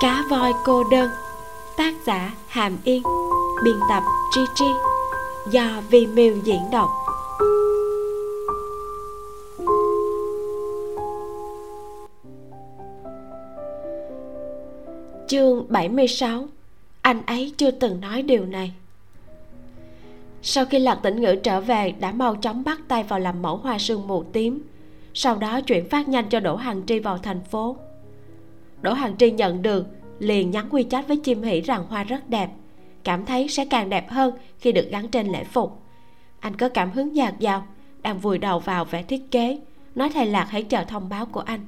cá voi cô đơn. Tác giả hàm yên. Biên tập tri tri. Do vi miêu diễn đọc. Chương 76 anh ấy chưa từng nói điều này. Sau khi lạc tĩnh ngữ trở về, đã mau chóng bắt tay vào làm mẫu hoa sương mù tím. Sau đó chuyển phát nhanh cho đỗ hằng tri vào thành phố đỗ Hoàng tri nhận được, liền nhắn quy chat với chim hỷ rằng hoa rất đẹp, cảm thấy sẽ càng đẹp hơn khi được gắn trên lễ phục. Anh có cảm hứng dạt dào, đang vùi đầu vào vẽ thiết kế, nói thầy lạc hãy chờ thông báo của anh.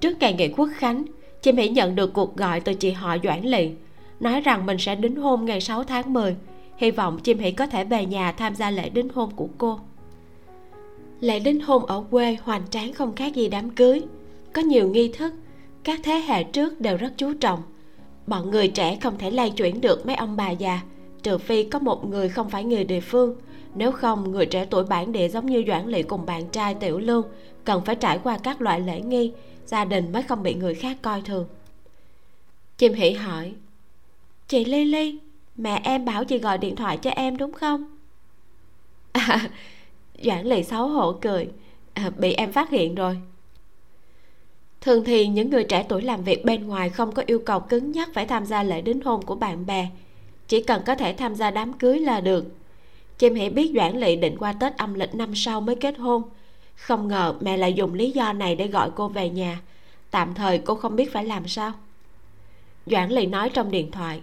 Trước ngày nghỉ quốc khánh, chim hỷ nhận được cuộc gọi từ chị họ doãn lị, nói rằng mình sẽ đính hôn ngày 6 tháng 10 hy vọng chim hỷ có thể về nhà tham gia lễ đính hôn của cô. Lễ đính hôn ở quê hoành tráng không khác gì đám cưới có nhiều nghi thức các thế hệ trước đều rất chú trọng. Bọn người trẻ không thể lay chuyển được mấy ông bà già trừ phi có một người không phải người địa phương. Nếu không người trẻ tuổi bản địa giống như doãn lỵ cùng bạn trai tiểu lương cần phải trải qua các loại lễ nghi gia đình mới không bị người khác coi thường. Chim hỉ hỏi chị ly ly mẹ em bảo chị gọi điện thoại cho em đúng không? À, doãn lì xấu hổ cười à, bị em phát hiện rồi thường thì những người trẻ tuổi làm việc bên ngoài không có yêu cầu cứng nhắc phải tham gia lễ đính hôn của bạn bè. Chỉ cần có thể tham gia đám cưới là được. Chim hỉ biết doãn lỵ định qua tết âm lịch năm sau mới kết hôn. Không ngờ mẹ lại dùng lý do này để gọi cô về nhà. Tạm thời cô không biết phải làm sao. Doãn lỵ nói trong điện thoại.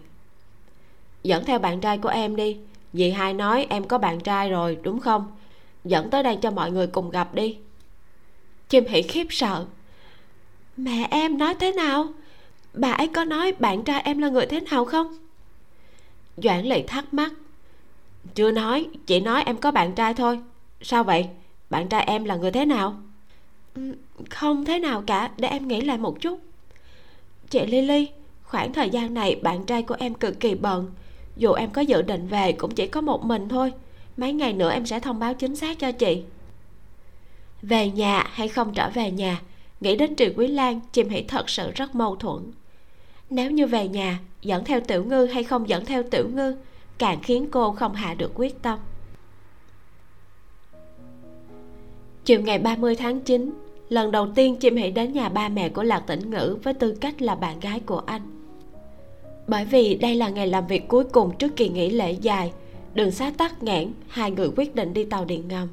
Dẫn theo bạn trai của em đi. Dì hai nói em có bạn trai rồi, đúng không? Dẫn tới đây cho mọi người cùng gặp đi. Chim hỉ khiếp sợ mẹ em nói thế nào? Bà ấy có nói bạn trai em là người thế nào không? Doãn lệ thắc mắc. Chưa nói chỉ nói em có bạn trai thôi. Sao vậy? Bạn trai em là người thế nào? Ừ, không thế nào cả để em nghĩ lại một chút. Chị lily khoảng thời gian này bạn trai của em cực kỳ bận. Dù em có dự định về cũng chỉ có một mình thôi. Mấy ngày nữa em sẽ thông báo chính xác cho chị. Về nhà hay không trở về nhà nghĩ đến triệu quý lan chim hỷ thật sự rất mâu thuẫn. Nếu như về nhà, dẫn theo tiểu ngư hay không dẫn theo tiểu ngư, càng khiến cô không hạ được quyết tâm. Chiều ngày 30 tháng 9 lần đầu tiên chim hỷ đến nhà ba mẹ của lạc tĩnh ngữ với tư cách là bạn gái của anh. Bởi vì đây là ngày làm việc cuối cùng trước kỳ nghỉ lễ dài, đường xá tắc nghẽn, hai người quyết định đi tàu điện ngầm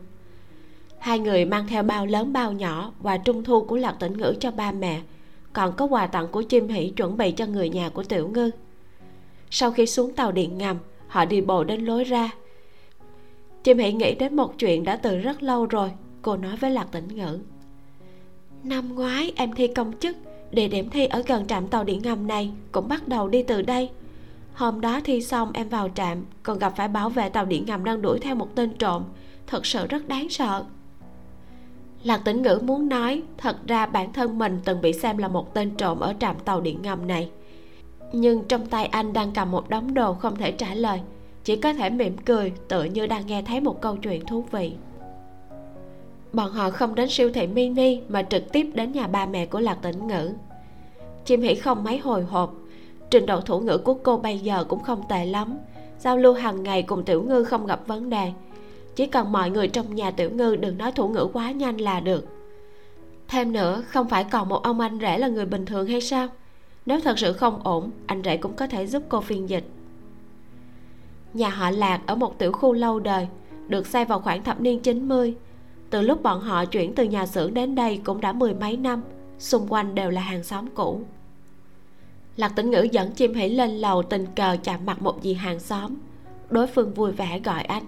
hai người mang theo bao lớn bao nhỏ và trung thu của lạc tĩnh ngữ cho ba mẹ, còn có quà tặng của chim hỷ chuẩn bị cho người nhà của tiểu ngư. Sau khi xuống tàu điện ngầm, họ đi bộ đến lối ra. Chim hỷ nghĩ đến một chuyện đã từ rất lâu rồi, cô nói với lạc tĩnh ngữ. Năm ngoái em thi công chức, địa điểm thi ở gần trạm tàu điện ngầm này cũng bắt đầu đi từ đây. Hôm đó thi xong em vào trạm, còn gặp phải bảo vệ tàu điện ngầm đang đuổi theo một tên trộm. Thật sự rất đáng sợ lạc tĩnh ngữ muốn nói, thật ra bản thân mình từng bị xem là một tên trộm ở trạm tàu điện ngầm này. Nhưng trong tay anh đang cầm một đống đồ không thể trả lời, chỉ có thể mỉm cười, tựa như đang nghe thấy một câu chuyện thú vị. Bọn họ không đến siêu thị mini mà trực tiếp đến nhà ba mẹ của lạc tĩnh ngữ. Chim hỉ không mấy hồi hộp, trình độ thủ ngữ của cô bây giờ cũng không tệ lắm, giao lưu hàng ngày cùng tiểu ngư không gặp vấn đề chỉ cần mọi người trong nhà tiểu ngư đừng nói thủ ngữ quá nhanh là được. Thêm nữa, không phải còn một ông anh rể là người bình thường hay sao? Nếu thật sự không ổn, anh rể cũng có thể giúp cô phiên dịch. Nhà họ lạc ở một tiểu khu lâu đời, được xây vào khoảng thập niên 90 từ lúc bọn họ chuyển từ nhà xưởng đến đây cũng đã mười mấy năm, xung quanh đều là hàng xóm cũ. Lạc tĩnh ngữ dẫn chim hỉ lên lầu tình cờ chạm mặt một dì hàng xóm. Đối phương vui vẻ gọi anh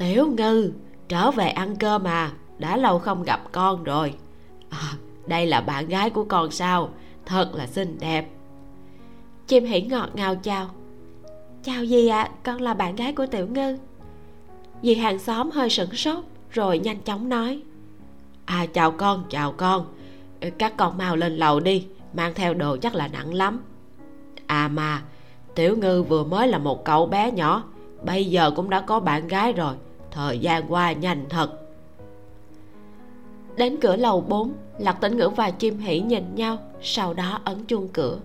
tiểu ngư trở về ăn cơm mà đã lâu không gặp con rồi. À, đây là bạn gái của con sao thật là xinh đẹp. Chim hỉ ngọt ngào chào. Chào gì ạ à, con là bạn gái của tiểu ngư. Dì hàng xóm hơi sửng sốt rồi nhanh chóng nói. À chào con chào con. Các con mau lên lầu đi mang theo đồ chắc là nặng lắm. À mà tiểu ngư vừa mới là một cậu bé nhỏ bây giờ cũng đã có bạn gái rồi thời gian qua nhanh thật. Đến cửa lầu 4 lạc tĩnh ngữ và chim hỉ nhìn nhau, sau đó ấn chuông cửa.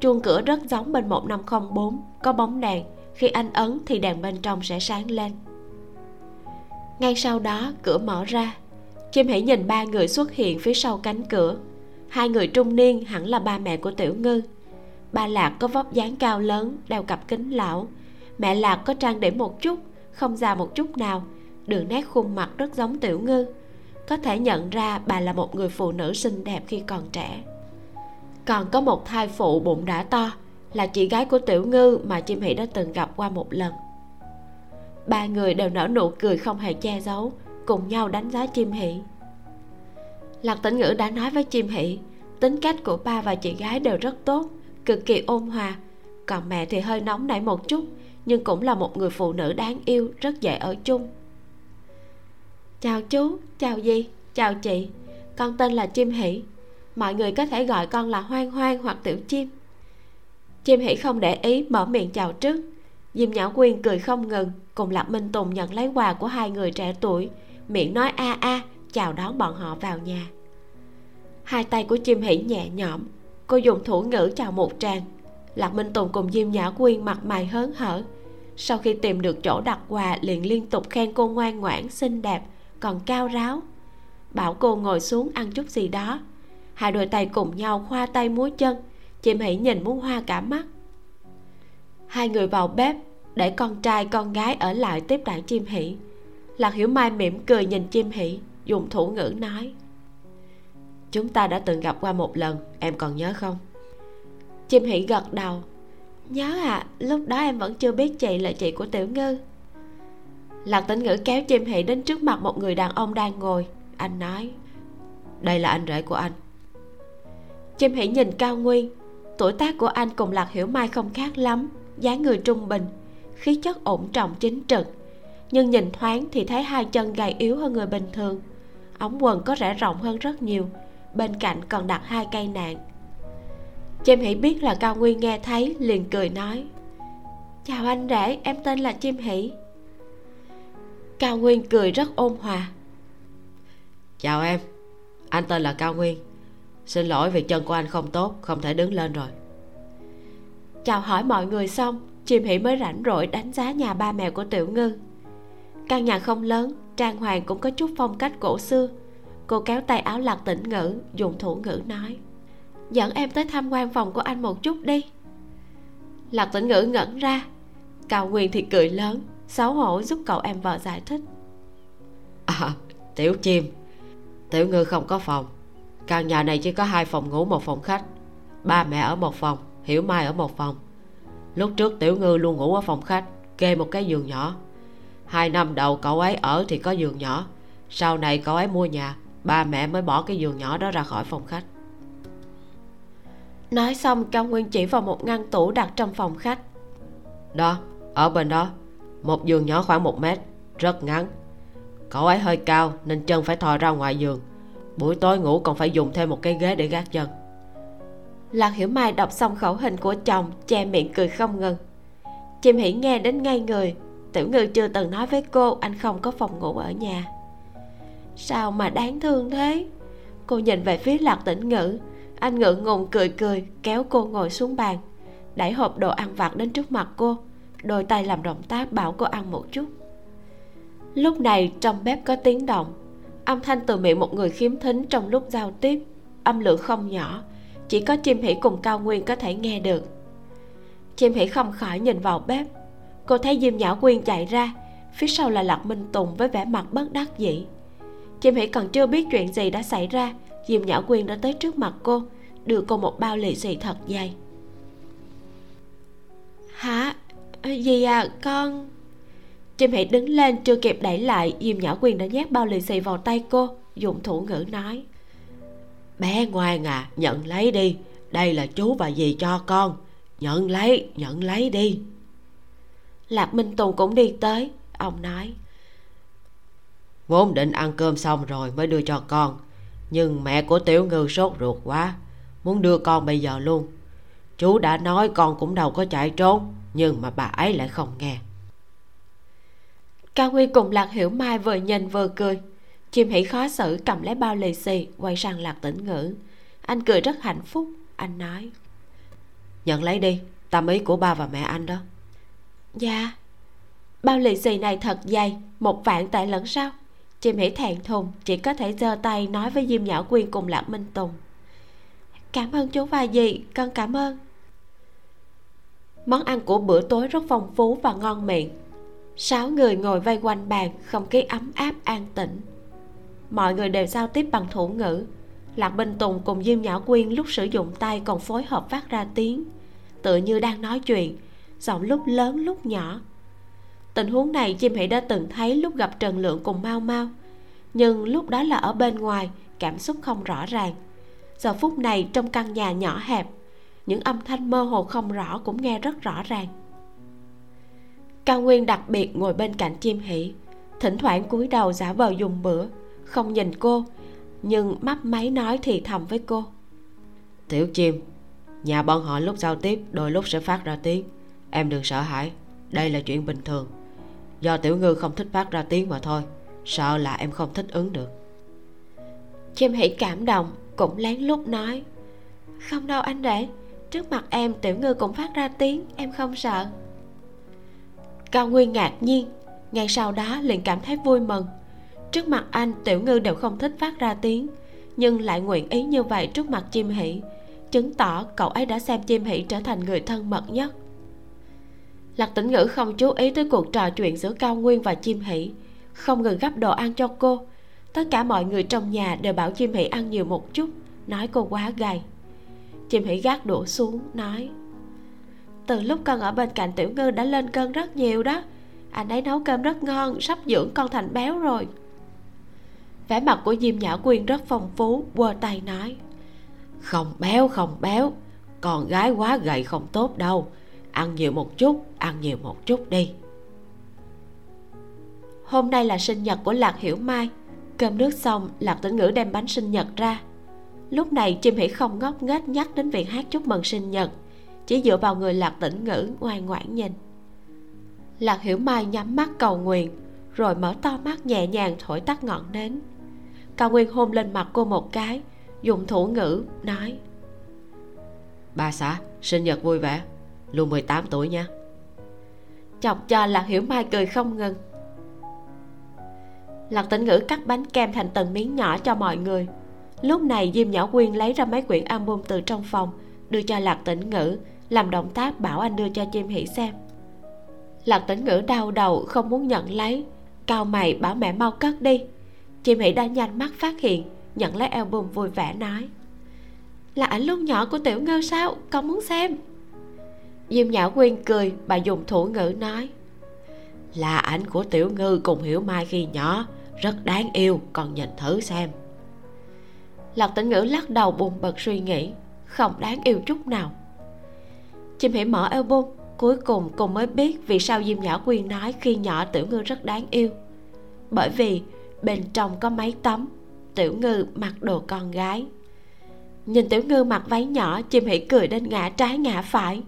Chuông cửa rất giống bên 1504 có bóng đèn, khi anh ấn thì đèn bên trong sẽ sáng lên. Ngay sau đó, cửa mở ra, chim hỉ nhìn ba người xuất hiện phía sau cánh cửa. Hai người trung niên hẳn là ba mẹ của tiểu ngư. Ba lạc có vóc dáng cao lớn, đeo cặp kính lão. Mẹ lạc có trang điểm một chút không già một chút nào. Đường nét khuôn mặt rất giống tiểu ngư. Có thể nhận ra bà là một người phụ nữ xinh đẹp khi còn trẻ. Còn có một thai phụ bụng đã to, là chị gái của tiểu ngư mà chim hỷ đã từng gặp qua một lần. Ba người đều nở nụ cười không hề che giấu, cùng nhau đánh giá chim hỷ. Lạc tĩnh ngữ đã nói với chim hỷ, tính cách của ba và chị gái đều rất tốt, cực kỳ ôn hòa. Còn mẹ thì hơi nóng nảy một chút nhưng cũng là một người phụ nữ đáng yêu, rất dễ ở chung. Chào chú, chào dì, chào chị. Con tên là chim hỷ. Mọi người có thể gọi con là hoang hoang hoặc tiểu chim. Chim hỷ không để ý, mở miệng chào trước. Diêm nhã quyên cười không ngừng, cùng lạc minh tùng nhận lấy quà của hai người trẻ tuổi, miệng nói a a, chào đón bọn họ vào nhà. Hai tay của chim hỷ nhẹ nhõm, cô dùng thủ ngữ chào một tràng lạc minh tùng cùng diêm nhã quyên mặt mày hớn hở. Sau khi tìm được chỗ đặt quà, liền liên tục khen cô ngoan ngoãn, xinh đẹp, còn cao ráo. Bảo cô ngồi xuống ăn chút gì đó. Hai đôi tay cùng nhau khoa tay múa chân chim hỷ nhìn muốn hoa cả mắt. Hai người vào bếp, để con trai con gái ở lại tiếp đãi chim hỷ. Lạc hiểu mai mỉm cười nhìn chim hỷ, dùng thủ ngữ nói, chúng ta đã từng gặp qua một lần, em còn nhớ không? Chim Hỉ gật đầu. Nhớ à lúc đó em vẫn chưa biết chị là chị của tiểu ngư. Lạc tĩnh ngữ kéo chim Hỉ đến trước mặt một người đàn ông đang ngồi. Anh nói, đây là anh rể của anh. Chim Hỉ nhìn cao nguyên. Tuổi tác của anh cùng lạc hiểu mai không khác lắm, dáng người trung bình, khí chất ổn trọng chính trực. Nhưng nhìn thoáng thì thấy hai chân gầy yếu hơn người bình thường. Ống quần có rẽ rộng hơn rất nhiều, bên cạnh còn đặt hai cây nạn chim hỷ biết là cao nguyên nghe thấy liền cười nói chào anh rể em tên là chim hỷ. Cao nguyên cười rất ôn hòa. Chào em anh tên là cao nguyên. Xin lỗi vì chân của anh không tốt không thể đứng lên rồi. Chào hỏi mọi người xong chim hỷ mới rảnh rỗi đánh giá nhà ba mẹ của tiểu ngư. Căn nhà không lớn trang hoàng cũng có chút phong cách cổ xưa. Cô kéo tay áo lạc tĩnh ngữ dùng thủ ngữ nói dẫn em tới tham quan phòng của anh một chút đi. Lạc tĩnh ngữ ngẩn ra. Cao nguyên thì cười lớn, xấu hổ giúp cậu em vợ giải thích. À tiểu chim, tiểu ngư không có phòng. Căn nhà này chỉ có hai phòng ngủ, một phòng khách. Ba mẹ ở một phòng, hiểu mai ở một phòng. Lúc trước tiểu ngư luôn ngủ ở phòng khách, kê một cái giường nhỏ. Hai năm đầu cậu ấy ở thì có giường nhỏ. Sau này cậu ấy mua nhà, ba mẹ mới bỏ cái giường nhỏ đó ra khỏi phòng khách nói xong cao nguyên chỉ vào một ngăn tủ đặt trong phòng khách. Đó ở bên đó. Một giường nhỏ khoảng một mét rất ngắn. Cậu ấy hơi cao nên chân phải thò ra ngoài giường. Buổi tối ngủ còn phải dùng thêm một cái ghế để gác chân. Lạc hiểu mai đọc xong khẩu hình của chồng che miệng cười không ngừng. Chim hỉ nghe đến ngay người. Tiểu ngư chưa từng nói với cô anh không có phòng ngủ ở nhà. Sao mà đáng thương thế? Cô nhìn về phía lạc tĩnh ngữ anh ngượng ngùng cười cười, kéo cô ngồi xuống bàn. Đẩy hộp đồ ăn vặt đến trước mặt cô, đôi tay làm động tác bảo cô ăn một chút. Lúc này trong bếp có tiếng động. Âm thanh từ miệng một người khiếm thính trong lúc giao tiếp. Âm lượng không nhỏ, chỉ có chim hỉ cùng cao nguyên có thể nghe được. Chim hỉ không khỏi nhìn vào bếp. Cô thấy diêm nhã quyên chạy ra, phía sau là lạc minh tùng với vẻ mặt bất đắc dĩ. Chim hỉ còn chưa biết chuyện gì đã xảy ra diêm nhã quyên đã tới trước mặt cô, đưa cô một bao lì xì thật dày hả? Gì à con? Chim hãy đứng lên chưa kịp đẩy lại, diêm nhã Quyên đã nhét bao lì xì vào tay cô, dùng thủ ngữ nói. Bé ngoan à nhận lấy đi. Đây là chú và dì cho con. Nhận lấy nhận lấy đi. Lạc minh tùng cũng đi tới, ông nói. Vốn định ăn cơm xong rồi mới đưa cho con nhưng mẹ của tiểu ngư sốt ruột quá muốn đưa con bây giờ luôn. Chú đã nói con cũng đâu có chạy trốn nhưng mà bà ấy lại không nghe. Cao huy cùng lạc hiểu mai vừa nhìn vừa cười. Chim hỉ khó xử cầm lấy bao lì xì quay sang lạc tĩnh ngữ. Anh cười rất hạnh phúc anh nói. Nhận lấy đi tâm ý của ba và mẹ anh đó. Dạ. Bao lì xì này thật dày một vạn tệ lẫn sao chị mỹ thẹn thùng chỉ có thể giơ tay nói với diêm nhã quyên cùng lạc minh tùng. Cảm ơn chú và dì con cảm ơn. Món ăn của bữa tối rất phong phú và ngon miệng. Sáu người ngồi vây quanh bàn, không khí ấm áp, an tĩnh. Mọi người đều giao tiếp bằng thủ ngữ. Lạc minh tùng cùng diêm nhã quyên lúc sử dụng tay còn phối hợp phát ra tiếng. Tựa như đang nói chuyện, giọng lúc lớn lúc nhỏ tình huống này chim hỷ đã từng thấy lúc gặp trần lượng cùng mau mau. Nhưng lúc đó là ở bên ngoài, cảm xúc không rõ ràng. Giờ phút này trong căn nhà nhỏ hẹp, những âm thanh mơ hồ không rõ cũng nghe rất rõ ràng. Cao nguyên đặc biệt ngồi bên cạnh chim hỷ, thỉnh thoảng cúi đầu giả vờ dùng bữa, không nhìn cô, nhưng mắt máy nói thì thầm với cô. Tiểu chim, nhà bọn họ lúc giao tiếp đôi lúc sẽ phát ra tiếng. Em đừng sợ hãi, đây là chuyện bình thường do tiểu ngư không thích phát ra tiếng mà thôi, sợ là em không thích ứng được. Chim hỉ cảm động, cũng lén lút nói, không đâu anh rể, trước mặt em tiểu ngư cũng phát ra tiếng, em không sợ. Cao nguyên ngạc nhiên, ngay sau đó liền cảm thấy vui mừng. Trước mặt anh, tiểu ngư đều không thích phát ra tiếng, nhưng lại nguyện ý như vậy trước mặt chim hỷ chứng tỏ cậu ấy đã xem chim hỷ trở thành người thân mật nhất lạc tĩnh ngữ không chú ý tới cuộc trò chuyện giữa cao nguyên và chim hỷ, không ngừng gấp đồ ăn cho cô. Tất cả mọi người trong nhà đều bảo chim hỷ ăn nhiều một chút, nói cô quá gầy chim hỷ gác đũa xuống, nói, từ lúc con ở bên cạnh tiểu ngư đã lên cân rất nhiều đó. Anh ấy nấu cơm rất ngon, sắp dưỡng con thành béo rồi. Vẻ mặt của diêm nhã quyên rất phong phú, quơ tay nói, không béo không béo. Con gái quá gầy không tốt đâu ăn nhiều một chút, ăn nhiều một chút đi. Hôm nay là sinh nhật của lạc hiểu mai. Cơm nước xong, lạc tĩnh ngữ đem bánh sinh nhật ra. Lúc này, chim hỉ không ngốc nghếch nhắc đến việc hát chúc mừng sinh nhật, chỉ dựa vào người lạc tĩnh ngữ ngoan ngoãn nhìn. Lạc hiểu mai nhắm mắt cầu nguyện, rồi mở to mắt nhẹ nhàng thổi tắt ngọn nến. Cao nguyên hôn lên mặt cô một cái, dùng thủ ngữ, nói, ba xã, sinh nhật vui vẻ luôn 18 tuổi nha. Chọc cho lạc hiểu mai cười không ngừng. Lạc tĩnh ngữ cắt bánh kem thành từng miếng nhỏ cho mọi người. Lúc này diêm nhỏ quyên lấy ra mấy quyển album từ trong phòng, đưa cho lạc tĩnh ngữ, làm động tác bảo anh đưa cho chim hỷ xem. Lạc tĩnh ngữ đau đầu, không muốn nhận lấy. Cao mày bảo mẹ mau cất đi. Chim hỷ đã nhanh mắt phát hiện, nhận lấy album vui vẻ nói. Là ảnh lúc nhỏ của tiểu ngư sao? Con muốn xem diêm nhã quyên cười bà dùng thủ ngữ nói, là ảnh của tiểu ngư cùng hiểu mai khi nhỏ, rất đáng yêu, còn nhìn thử xem. Lạc tĩnh ngữ lắc đầu buồn bực suy nghĩ, không đáng yêu chút nào. Chim hỉ mở album, cuối cùng cùng mới biết vì sao diêm nhã quyên nói khi nhỏ tiểu ngư rất đáng yêu. Bởi vì bên trong có mấy tấm tiểu ngư mặc đồ con gái. Nhìn tiểu ngư mặc váy nhỏ chim hỉ cười đến ngã trái ngã phải.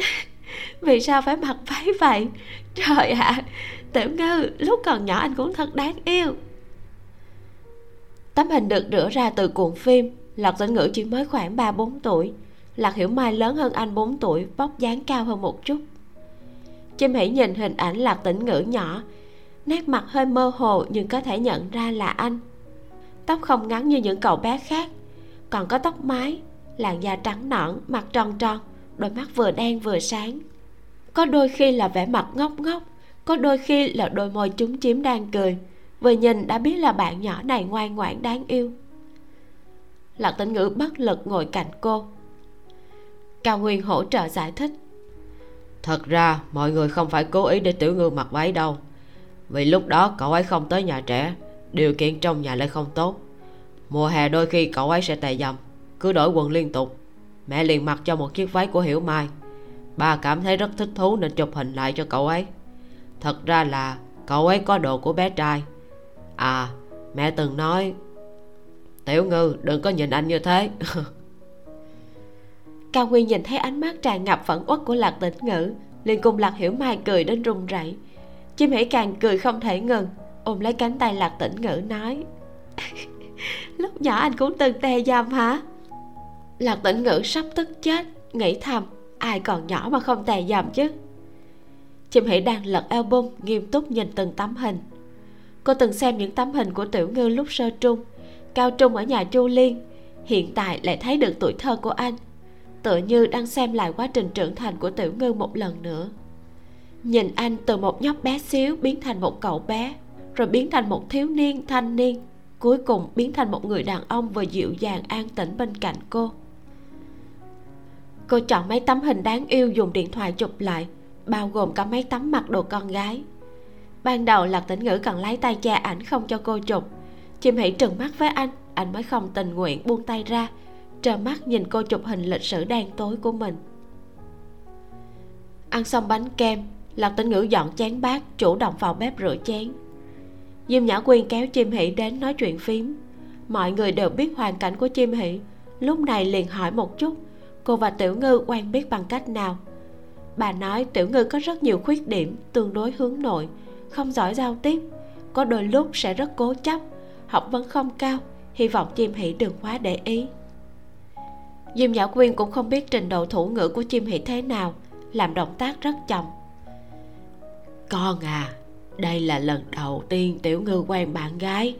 vì sao phải mặc váy vậy? Trời ạ à, tiểu ngư lúc còn nhỏ anh cũng thật đáng yêu. Tấm hình được rửa ra từ cuộn phim lạc tĩnh ngữ chỉ mới khoảng ba bốn tuổi. Lạc hiểu mai lớn hơn anh 4 tuổi vóc dáng cao hơn một chút. Chim hãy nhìn hình ảnh lạc tĩnh ngữ nhỏ nét mặt hơi mơ hồ nhưng có thể nhận ra là anh. Tóc không ngắn như những cậu bé khác còn có tóc mái làn da trắng nõn mặt tròn tròn đôi mắt vừa đen vừa sáng. Có đôi khi là vẻ mặt ngốc ngốc, có đôi khi là đôi môi trúng chiếm đang cười. Vừa nhìn đã biết là bạn nhỏ này ngoan ngoãn đáng yêu. Lạc tĩnh ngữ bất lực ngồi cạnh cô. Cao nguyên hỗ trợ giải thích. Thật ra, mọi người không phải cố ý để tiểu ngư mặc váy đâu. Vì lúc đó cậu ấy không tới nhà trẻ, điều kiện trong nhà lại không tốt. Mùa hè đôi khi cậu ấy sẽ tè dầm, cứ đổi quần liên tục mẹ liền mặc cho một chiếc váy của hiểu mai. Bà cảm thấy rất thích thú nên chụp hình lại cho cậu ấy. Thật ra là cậu ấy có đồ của bé trai. À mẹ từng nói, tiểu ngư, đừng có nhìn anh như thế. Cao nguyên nhìn thấy ánh mắt tràn ngập phẫn uất của lạc tĩnh ngữ, liền cùng lạc hiểu mai cười đến run rẩy. Chim hãy càng cười không thể ngừng, ôm lấy cánh tay lạc tĩnh ngữ nói, lúc nhỏ anh cũng từng tè dầm hả? Lạc tĩnh ngữ sắp tức chết, nghĩ thầm, ai còn nhỏ mà không tè dầm chứ? Chim hỷ đang lật album, nghiêm túc nhìn từng tấm hình. Cô từng xem những tấm hình của tiểu ngư lúc sơ trung, cao trung ở nhà chu liên, hiện tại lại thấy được tuổi thơ của anh. Tựa như đang xem lại quá trình trưởng thành của tiểu ngư một lần nữa. Nhìn anh từ một nhóc bé xíu biến thành một cậu bé, rồi biến thành một thiếu niên, thanh niên, cuối cùng biến thành một người đàn ông vừa dịu dàng an tĩnh bên cạnh cô cô chọn mấy tấm hình đáng yêu dùng điện thoại chụp lại, bao gồm cả mấy tấm mặc đồ con gái. Ban đầu lạc tĩnh ngữ cần lấy tay che ảnh không cho cô chụp. Chim hỉ trừng mắt với anh anh mới không tình nguyện buông tay ra, trơ mắt nhìn cô chụp hình lịch sử đen tối của mình. Ăn xong bánh kem, lạc tĩnh ngữ dọn chén bát, chủ động vào bếp rửa chén. Diêm nhã quyên kéo chim hỷ đến nói chuyện phím. Mọi người đều biết hoàn cảnh của chim hỷ, lúc này liền hỏi một chút cô và tiểu ngư quen biết bằng cách nào? Bà nói tiểu ngư có rất nhiều khuyết điểm tương đối hướng nội, không giỏi giao tiếp, có đôi lúc sẽ rất cố chấp, học vấn không cao, hy vọng chim hỷ đừng quá để ý. Diêm nhã quyên cũng không biết trình độ thủ ngữ của chim hỷ thế nào, làm động tác rất chậm. Con à đây là lần đầu tiên tiểu ngư quen bạn gái.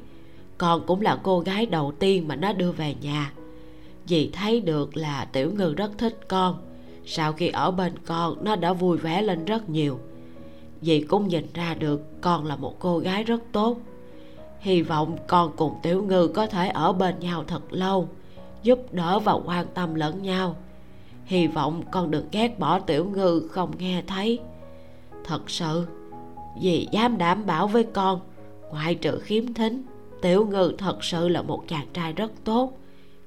Con cũng là cô gái đầu tiên mà nó đưa về nhà dì thấy được là tiểu ngư rất thích con. Sau khi ở bên con, nó đã vui vẻ lên rất nhiều. Dì cũng nhìn ra được con là một cô gái rất tốt. Hy vọng con cùng tiểu ngư có thể ở bên nhau thật lâu, giúp đỡ và quan tâm lẫn nhau. Hy vọng con đừng ghét bỏ tiểu ngư không nghe thấy. Thật sự, dì dám đảm bảo với con, ngoại trừ khiếm thính, tiểu ngư thật sự là một chàng trai rất tốt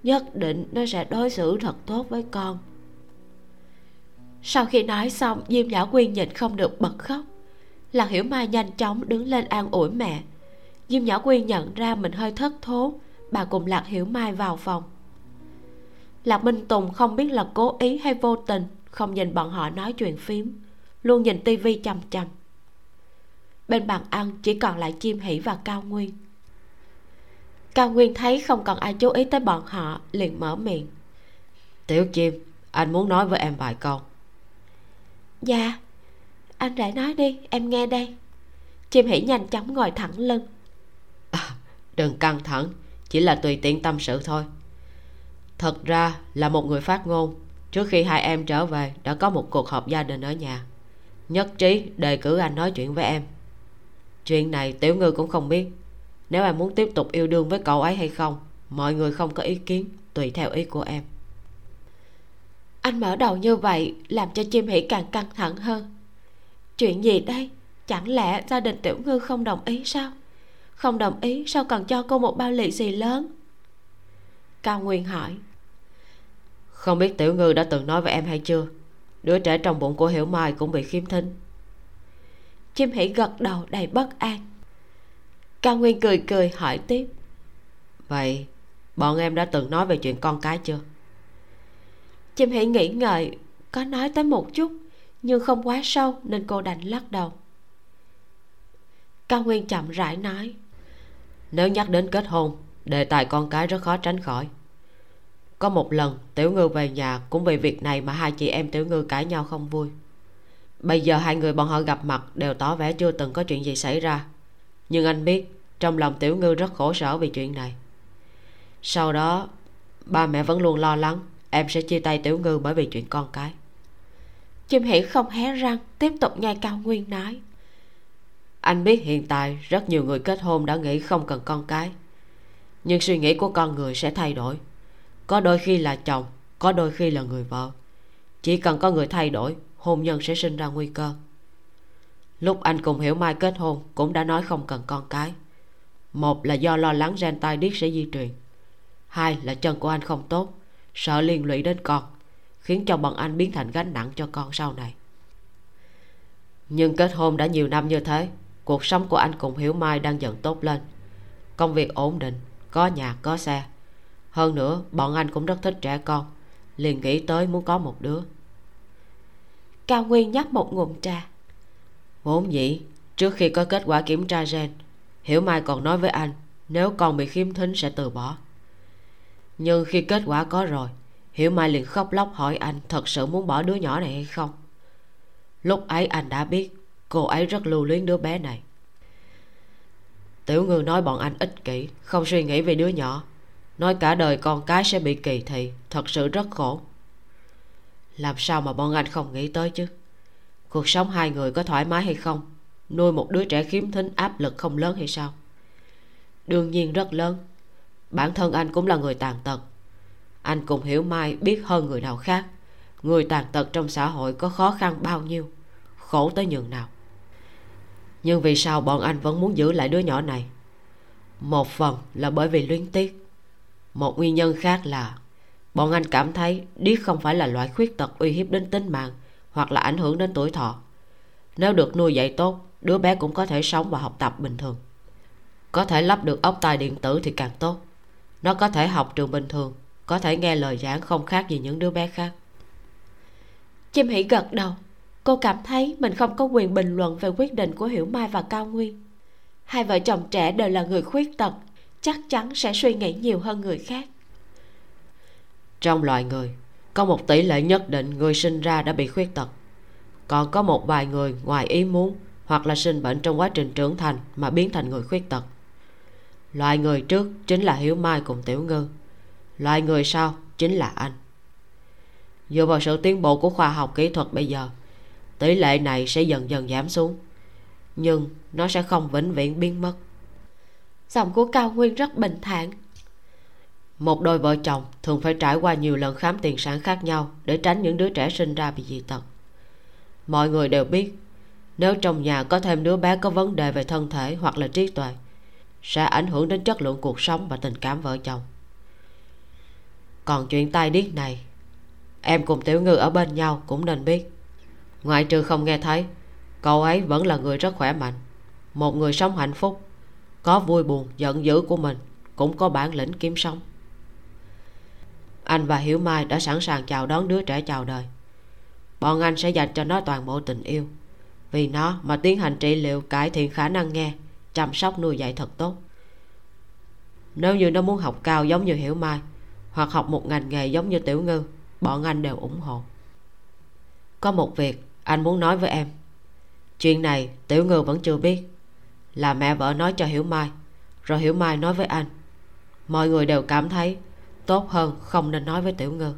nhất định nó sẽ đối xử thật tốt với con. Sau khi nói xong, diêm nhã quyên nhịn không được bật khóc. Lạc hiểu mai nhanh chóng đứng lên an ủi mẹ. Diêm nhã quyên nhận ra mình hơi thất thố, bà cùng lạc hiểu mai vào phòng. Lạc minh tùng không biết là cố ý hay vô tình, không nhìn bọn họ nói chuyện phím, luôn nhìn tivi chằm chằm. Bên bàn ăn chỉ còn lại chim hỷ và cao nguyên cao nguyên thấy không còn ai chú ý tới bọn họ liền mở miệng. Tiểu chim anh muốn nói với em vài câu. Dạ anh rể nói đi em nghe đây. Chim hỷ nhanh chóng ngồi thẳng lưng. À, đừng căng thẳng chỉ là tùy tiện tâm sự thôi. Thật ra là một người phát ngôn trước khi hai em trở về đã có một cuộc họp gia đình ở nhà. Nhất trí đề cử anh nói chuyện với em. Chuyện này tiểu ngư cũng không biết nếu em muốn tiếp tục yêu đương với cậu ấy hay không mọi người không có ý kiến tùy theo ý của em. Anh mở đầu như vậy làm cho chim hỷ càng căng thẳng hơn. Chuyện gì đây? Chẳng lẽ gia đình tiểu ngư không đồng ý sao? Không đồng ý sao cần cho cô một bao lì xì lớn? Cao nguyên hỏi. Không biết tiểu ngư đã từng nói với em hay chưa? Đứa trẻ trong bụng của hiểu mai cũng bị khiếm thính. Chim hỷ gật đầu đầy bất an cao nguyên cười cười hỏi tiếp. Vậy, bọn em đã từng nói về chuyện con cái chưa? Chim Hỉ nghĩ ngợi, có nói tới một chút, nhưng không quá sâu nên cô đành lắc đầu. Cao nguyên chậm rãi nói, nếu nhắc đến kết hôn, đề tài con cái rất khó tránh khỏi. Có một lần, tiểu ngư về nhà cũng vì việc này mà hai chị em tiểu ngư cãi nhau không vui. Bây giờ hai người bọn họ gặp mặt đều tỏ vẻ chưa từng có chuyện gì xảy ra nhưng anh biết trong lòng tiểu ngư rất khổ sở vì chuyện này. Sau đó ba mẹ vẫn luôn lo lắng em sẽ chia tay tiểu ngư bởi vì chuyện con cái. Chim hỉ không hé răng tiếp tục nghe cao nguyên nói. Anh biết hiện tại rất nhiều người kết hôn đã nghĩ không cần con cái. Nhưng suy nghĩ của con người sẽ thay đổi. Có đôi khi là chồng có đôi khi là người vợ. Chỉ cần có người thay đổi hôn nhân sẽ sinh ra nguy cơ lúc anh cùng hiểu mai kết hôn, cũng đã nói không cần con cái. Một là do lo lắng gen tai điếc sẽ di truyền. Hai là chân của anh không tốt, sợ liên lụy đến con, khiến cho bọn anh biến thành gánh nặng cho con sau này. Nhưng kết hôn đã nhiều năm như thế, cuộc sống của anh cùng hiểu mai đang dần tốt lên. Công việc ổn định, có nhà, có xe. Hơn nữa, bọn anh cũng rất thích trẻ con, liền nghĩ tới muốn có một đứa. Cao nguyên nhấp một ngụm trà vốn dĩ, trước khi có kết quả kiểm tra gen, hiểu mai còn nói với anh, nếu con bị khiếm thính sẽ từ bỏ. Nhưng khi kết quả có rồi, hiểu mai liền khóc lóc hỏi anh thật sự muốn bỏ đứa nhỏ này hay không. Lúc ấy anh đã biết cô ấy rất lưu luyến đứa bé này. Tiểu ngư nói bọn anh ích kỷ, không suy nghĩ về đứa nhỏ. Nói cả đời con cái sẽ bị kỳ thị, thật sự rất khổ. Làm sao mà bọn anh không nghĩ tới chứ? Cuộc sống hai người có thoải mái hay không? Nuôi một đứa trẻ khiếm thính áp lực không lớn hay sao? Đương nhiên rất lớn. Bản thân anh cũng là người tàn tật. Anh cùng hiểu mai biết hơn người nào khác. Người tàn tật trong xã hội có khó khăn bao nhiêu? Khổ tới nhường nào? Nhưng vì sao bọn anh vẫn muốn giữ lại đứa nhỏ này? Một phần là bởi vì luyến tiếc. Một nguyên nhân khác là, bọn anh cảm thấy điếc không phải là loại khuyết tật uy hiếp đến tính mạng hoặc là ảnh hưởng đến tuổi thọ. Nếu được nuôi dạy tốt đứa bé cũng có thể sống và học tập bình thường. Có thể lắp được ốc tai điện tử thì càng tốt. Nó có thể học trường bình thường có thể nghe lời giảng không khác gì những đứa bé khác. Chim hỷ gật đầu. Cô cảm thấy mình không có quyền bình luận về quyết định của hiểu mai và cao nguyên. Hai vợ chồng trẻ đều là người khuyết tật chắc chắn sẽ suy nghĩ nhiều hơn người khác. Trong loài người có một tỷ lệ nhất định người sinh ra đã bị khuyết tật. Còn có một vài người ngoài ý muốn hoặc là sinh bệnh trong quá trình trưởng thành mà biến thành người khuyết tật. Loại người trước chính là hiếu mai cùng tiểu ngư. Loại người sau chính là anh. Dựa vào sự tiến bộ của khoa học kỹ thuật bây giờ, tỷ lệ này sẽ dần dần giảm xuống. Nhưng nó sẽ không vĩnh viễn biến mất. Giọng của cao nguyên rất bình thản một đôi vợ chồng thường phải trải qua nhiều lần khám tiền sản khác nhau để tránh những đứa trẻ sinh ra bị dị tật. Mọi người đều biết, nếu trong nhà có thêm đứa bé có vấn đề về thân thể hoặc là trí tuệ, sẽ ảnh hưởng đến chất lượng cuộc sống và tình cảm vợ chồng. Còn chuyện tai điếc này, em cùng tiểu ngư ở bên nhau cũng nên biết. Ngoại trừ không nghe thấy, cậu ấy vẫn là người rất khỏe mạnh, một người sống hạnh phúc, có vui buồn, giận dữ của mình, cũng có bản lĩnh kiếm sống anh và hiểu mai đã sẵn sàng chào đón đứa trẻ chào đời. Bọn anh sẽ dành cho nó toàn bộ tình yêu. Vì nó mà tiến hành trị liệu cải thiện khả năng nghe, chăm sóc nuôi dạy thật tốt. Nếu như nó muốn học cao giống như hiểu mai, hoặc học một ngành nghề giống như tiểu ngư, bọn anh đều ủng hộ. Có một việc anh muốn nói với em. Chuyện này tiểu ngư vẫn chưa biết. Là mẹ vợ nói cho hiểu mai, rồi hiểu mai nói với anh. Mọi người đều cảm thấy tốt hơn không nên nói với tiểu ngư.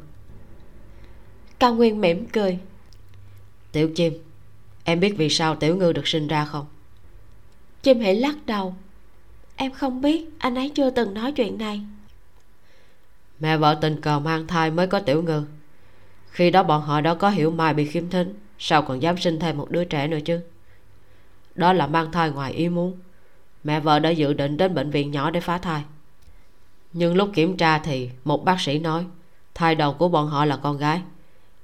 Cao nguyên mỉm cười. Tiểu chim em biết vì sao tiểu ngư được sinh ra không? Chim hãy lắc đầu. Em không biết anh ấy chưa từng nói chuyện này. Mẹ vợ tình cờ mang thai mới có tiểu ngư. Khi đó bọn họ đã có hiểu mai bị khiếm thính sao còn dám sinh thêm một đứa trẻ nữa chứ? Đó là mang thai ngoài ý muốn. Mẹ vợ đã dự định đến bệnh viện nhỏ để phá thai nhưng lúc kiểm tra thì một bác sĩ nói thai đầu của bọn họ là con gái.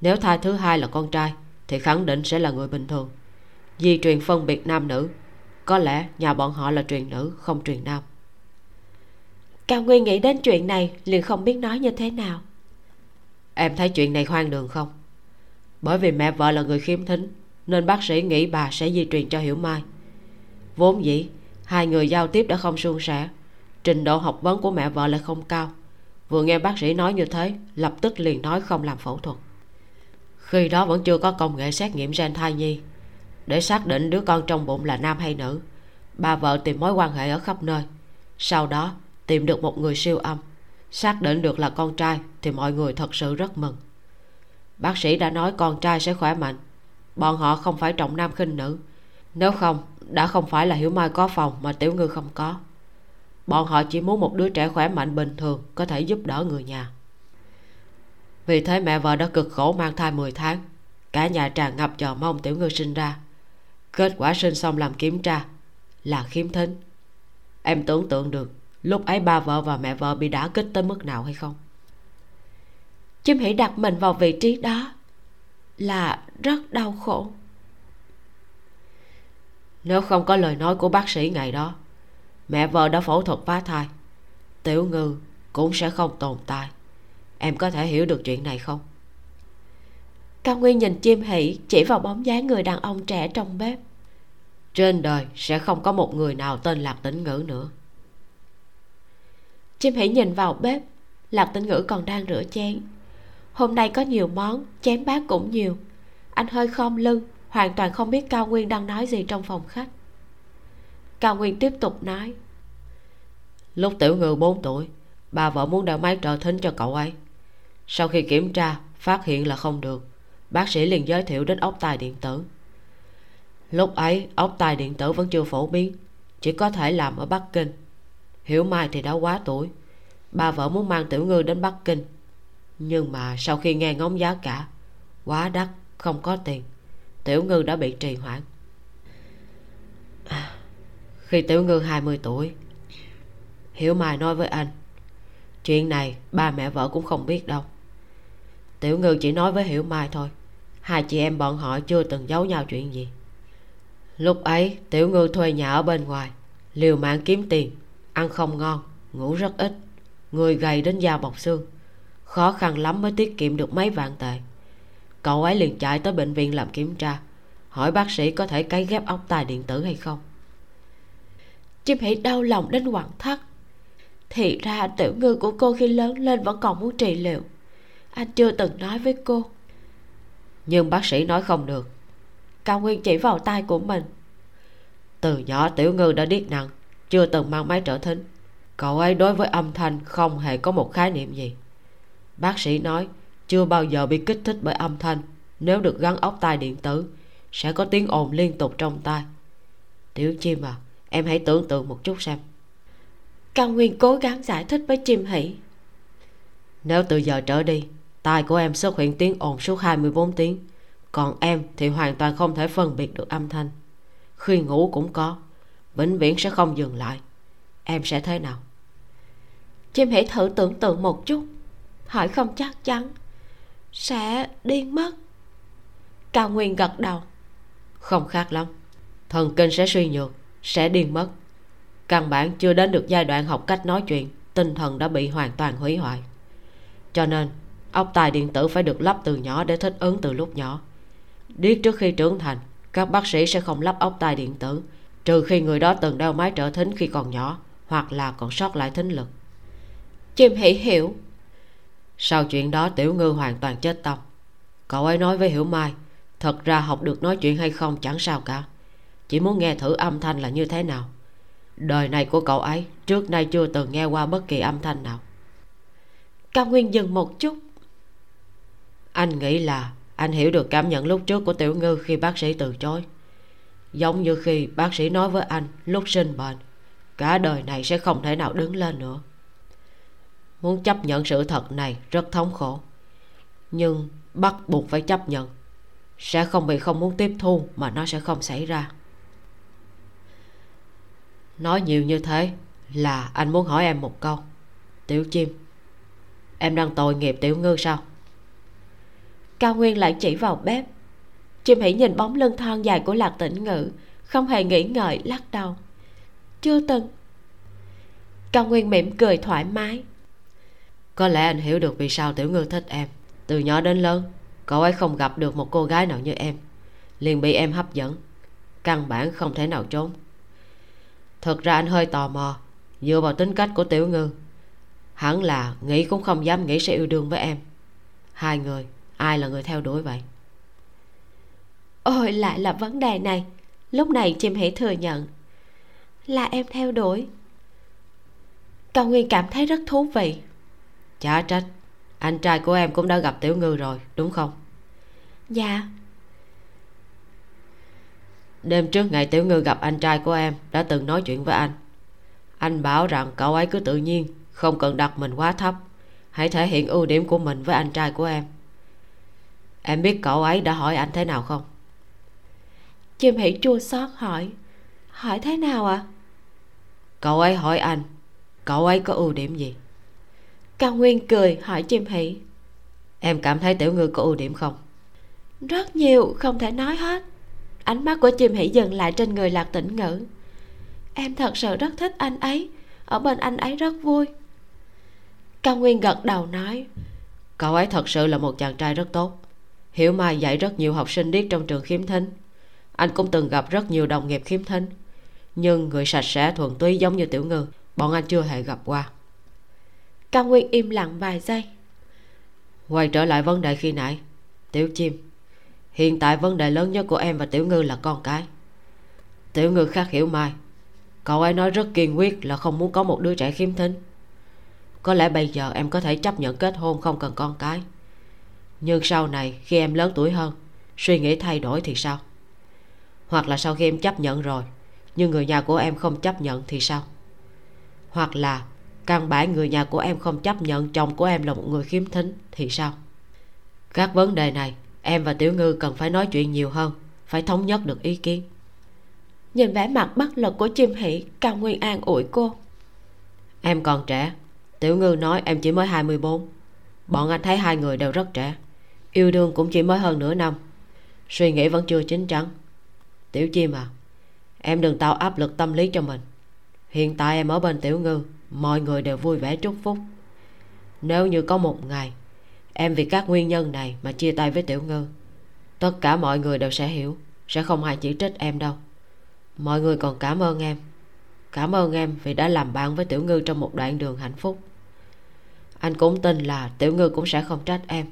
Nếu thai thứ hai là con trai thì khẳng định sẽ là người bình thường. Di truyền phân biệt nam nữ. Có lẽ nhà bọn họ là truyền nữ không truyền nam. Cao nguyên nghĩ đến chuyện này liền không biết nói như thế nào. Em thấy chuyện này hoang đường không? Bởi vì mẹ vợ là người khiếm thính nên bác sĩ nghĩ bà sẽ di truyền cho hiểu mai. Vốn dĩ hai người giao tiếp đã không suôn sẻ trình độ học vấn của mẹ vợ lại không cao. Vừa nghe bác sĩ nói như thế, lập tức liền nói không làm phẫu thuật. Khi đó vẫn chưa có công nghệ xét nghiệm gen thai nhi. Để xác định đứa con trong bụng là nam hay nữ bà vợ tìm mối quan hệ ở khắp nơi. Sau đó, tìm được một người siêu âm. Xác định được là con trai thì mọi người thật sự rất mừng. Bác sĩ đã nói con trai sẽ khỏe mạnh. Bọn họ không phải trọng nam khinh nữ. Nếu không, đã không phải là hiểu mai có phòng mà tiểu ngư không có bọn họ chỉ muốn một đứa trẻ khỏe mạnh bình thường, có thể giúp đỡ người nhà. Vì thế mẹ vợ đã cực khổ mang thai 10 tháng. Cả nhà tràn ngập chờ mong tiểu ngư sinh ra. Kết quả sinh xong làm kiểm tra, là khiếm thính. Em tưởng tượng được, lúc ấy ba vợ và mẹ vợ bị đả kích tới mức nào hay không? Chim hãy đặt mình vào vị trí đó, là rất đau khổ. Nếu không có lời nói của bác sĩ ngày đó mẹ vợ đã phẫu thuật phá thai. Tiểu ngư cũng sẽ không tồn tại. Em có thể hiểu được chuyện này không? Cao nguyên nhìn chim hỷ chỉ vào bóng dáng người đàn ông trẻ trong bếp. Trên đời sẽ không có một người nào tên lạc tĩnh ngữ nữa. Chim hỷ nhìn vào bếp. Lạc tĩnh ngữ còn đang rửa chén. Hôm nay có nhiều món chén bát cũng nhiều. Anh hơi khom lưng hoàn toàn không biết cao nguyên đang nói gì trong phòng khách cao nguyên tiếp tục nói. Lúc tiểu ngư 4 tuổi bà vợ muốn đeo máy trợ thính cho cậu ấy. Sau khi kiểm tra phát hiện là không được. Bác sĩ liền giới thiệu đến ốc tai điện tử. Lúc ấy ốc tai điện tử vẫn chưa phổ biến chỉ có thể làm ở bắc kinh. Hiểu mai thì đã quá tuổi. Bà vợ muốn mang tiểu ngư đến bắc kinh. Nhưng mà sau khi nghe ngóng giá cả quá đắt không có tiền tiểu ngư đã bị trì hoãn. à, khi tiểu ngư 20 tuổi. Hiểu mai nói với anh, chuyện này ba mẹ vợ cũng không biết đâu. Tiểu ngư chỉ nói với hiểu mai thôi, hai chị em bọn họ chưa từng giấu nhau chuyện gì. Lúc ấy, tiểu ngư thuê nhà ở bên ngoài, liều mạng kiếm tiền, ăn không ngon, ngủ rất ít, người gầy đến da bọc xương, khó khăn lắm mới tiết kiệm được mấy vạn tệ. Cậu ấy liền chạy tới bệnh viện làm kiểm tra, hỏi bác sĩ có thể cấy ghép ốc tai điện tử hay không chim hãy đau lòng đến quặn thắt thì ra tiểu ngư của cô khi lớn lên vẫn còn muốn trị liệu. Anh chưa từng nói với cô. Nhưng bác sĩ nói không được. Cao nguyên chỉ vào tay của mình. Từ nhỏ tiểu ngư đã điếc nặng, chưa từng mang máy trợ thính. Cậu ấy đối với âm thanh không hề có một khái niệm gì. Bác sĩ nói, chưa bao giờ bị kích thích bởi âm thanh. Nếu được gắn ốc tai điện tử, sẽ có tiếng ồn liên tục trong tai. Tiểu chim à em hãy tưởng tượng một chút xem. Cao nguyên cố gắng giải thích với chim hỷ. Nếu từ giờ trở đi, tai của em xuất hiện tiếng ồn suốt 24 tiếng, còn em thì hoàn toàn không thể phân biệt được âm thanh. Khi ngủ cũng có, vĩnh viễn sẽ không dừng lại. Em sẽ thế nào? Chim hãy thử tưởng tượng một chút, hỏi không chắc chắn, sẽ điên mất? Cao nguyên gật đầu, không khác lắm, thần kinh sẽ suy nhược sẽ điên mất. Căn bản chưa đến được giai đoạn học cách nói chuyện tinh thần đã bị hoàn toàn hủy hoại. Cho nên ốc tai điện tử phải được lắp từ nhỏ để thích ứng từ lúc nhỏ. Điếc trước khi trưởng thành các bác sĩ sẽ không lắp ốc tai điện tử trừ khi người đó từng đeo máy trợ thính khi còn nhỏ hoặc là còn sót lại thính lực. Chim hỷ hiểu. Sau chuyện đó tiểu ngư hoàn toàn chết tâm. Cậu ấy nói với hiểu mai thật ra học được nói chuyện hay không chẳng sao cả chỉ muốn nghe thử âm thanh là như thế nào. Đời này của cậu ấy, trước nay chưa từng nghe qua bất kỳ âm thanh nào. Cao nguyên dừng một chút. Anh nghĩ là anh hiểu được cảm nhận lúc trước của tiểu ngư khi bác sĩ từ chối. Giống như khi bác sĩ nói với anh lúc sinh bệnh, cả đời này sẽ không thể nào đứng lên nữa. Muốn chấp nhận sự thật này rất thống khổ. Nhưng bắt buộc phải chấp nhận. Sẽ không bị không muốn tiếp thu mà nó sẽ không xảy ra nói nhiều như thế là anh muốn hỏi em một câu. Tiểu chim, em đang tội nghiệp tiểu ngư sao? Cao nguyên lại chỉ vào bếp. Chim hỉ nhìn bóng lưng thon dài của lạc tĩnh ngự, không hề nghĩ ngợi, lắc đầu. Chưa từng. Cao nguyên mỉm cười thoải mái. Có lẽ anh hiểu được vì sao tiểu ngư thích em. Từ nhỏ đến lớn, cậu ấy không gặp được một cô gái nào như em. Liền bị em hấp dẫn. Căn bản không thể nào trốn thực ra anh hơi tò mò dựa vào tính cách của tiểu ngư. Hẳn là nghĩ cũng không dám nghĩ sẽ yêu đương với em. Hai người ai là người theo đuổi vậy? Ôi lại là vấn đề này. Lúc này chim hãy thừa nhận là em theo đuổi. Cao nguyên cảm thấy rất thú vị. Chả trách anh trai của em cũng đã gặp tiểu ngư rồi đúng không? Dạ đêm trước ngày tiểu ngư gặp anh trai của em đã từng nói chuyện với anh. Anh bảo rằng cậu ấy cứ tự nhiên không cần đặt mình quá thấp. Hãy thể hiện ưu điểm của mình với anh trai của em. Em biết cậu ấy đã hỏi anh thế nào không? Chim hỷ chua xót hỏi. Hỏi thế nào ạ? À? cậu ấy hỏi anh cậu ấy có ưu điểm gì? Cao nguyên cười hỏi chim hỷ em cảm thấy tiểu ngư có ưu điểm không? Rất nhiều không thể nói hết ánh mắt của chim hỷ dừng lại trên người lạc tĩnh ngữ. Em thật sự rất thích anh ấy. Ở bên anh ấy rất vui. Cao nguyên gật đầu nói cậu ấy thật sự là một chàng trai rất tốt. Hiểu mai dạy rất nhiều học sinh điếc trong trường khiếm thính. Anh cũng từng gặp rất nhiều đồng nghiệp khiếm thính. Nhưng người sạch sẽ thuần túy giống như tiểu ngư bọn anh chưa hề gặp qua. Cao nguyên im lặng vài giây. Quay trở lại vấn đề khi nãy. Tiểu chim hiện tại vấn đề lớn nhất của em và tiểu ngư là con cái. Tiểu ngư khác hiểu mai. Cậu ấy nói rất kiên quyết là không muốn có một đứa trẻ khiếm thính. Có lẽ bây giờ em có thể chấp nhận kết hôn không cần con cái. Nhưng sau này, khi em lớn tuổi hơn, suy nghĩ thay đổi thì sao? Hoặc là sau khi em chấp nhận rồi, nhưng người nhà của em không chấp nhận thì sao? Hoặc là căn bản người nhà của em không chấp nhận chồng của em là một người khiếm thính thì sao? Các vấn đề này em và tiểu ngư cần phải nói chuyện nhiều hơn phải thống nhất được ý kiến. Nhìn vẻ mặt bất lực của chim hỷ cao nguyên an ủi cô. Em còn trẻ tiểu ngư nói em chỉ mới 24 bọn anh thấy hai người đều rất trẻ yêu đương cũng chỉ mới hơn nửa năm. Suy nghĩ vẫn chưa chín chắn. Tiểu chim à em đừng tạo áp lực tâm lý cho mình. Hiện tại em ở bên tiểu ngư mọi người đều vui vẻ chúc phúc. Nếu như có một ngày em vì các nguyên nhân này mà chia tay với tiểu ngư. Tất cả mọi người đều sẽ hiểu, sẽ không ai chỉ trích em đâu. Mọi người còn cảm ơn em. Cảm ơn em vì đã làm bạn với tiểu ngư trong một đoạn đường hạnh phúc. Anh cũng tin là tiểu ngư cũng sẽ không trách em.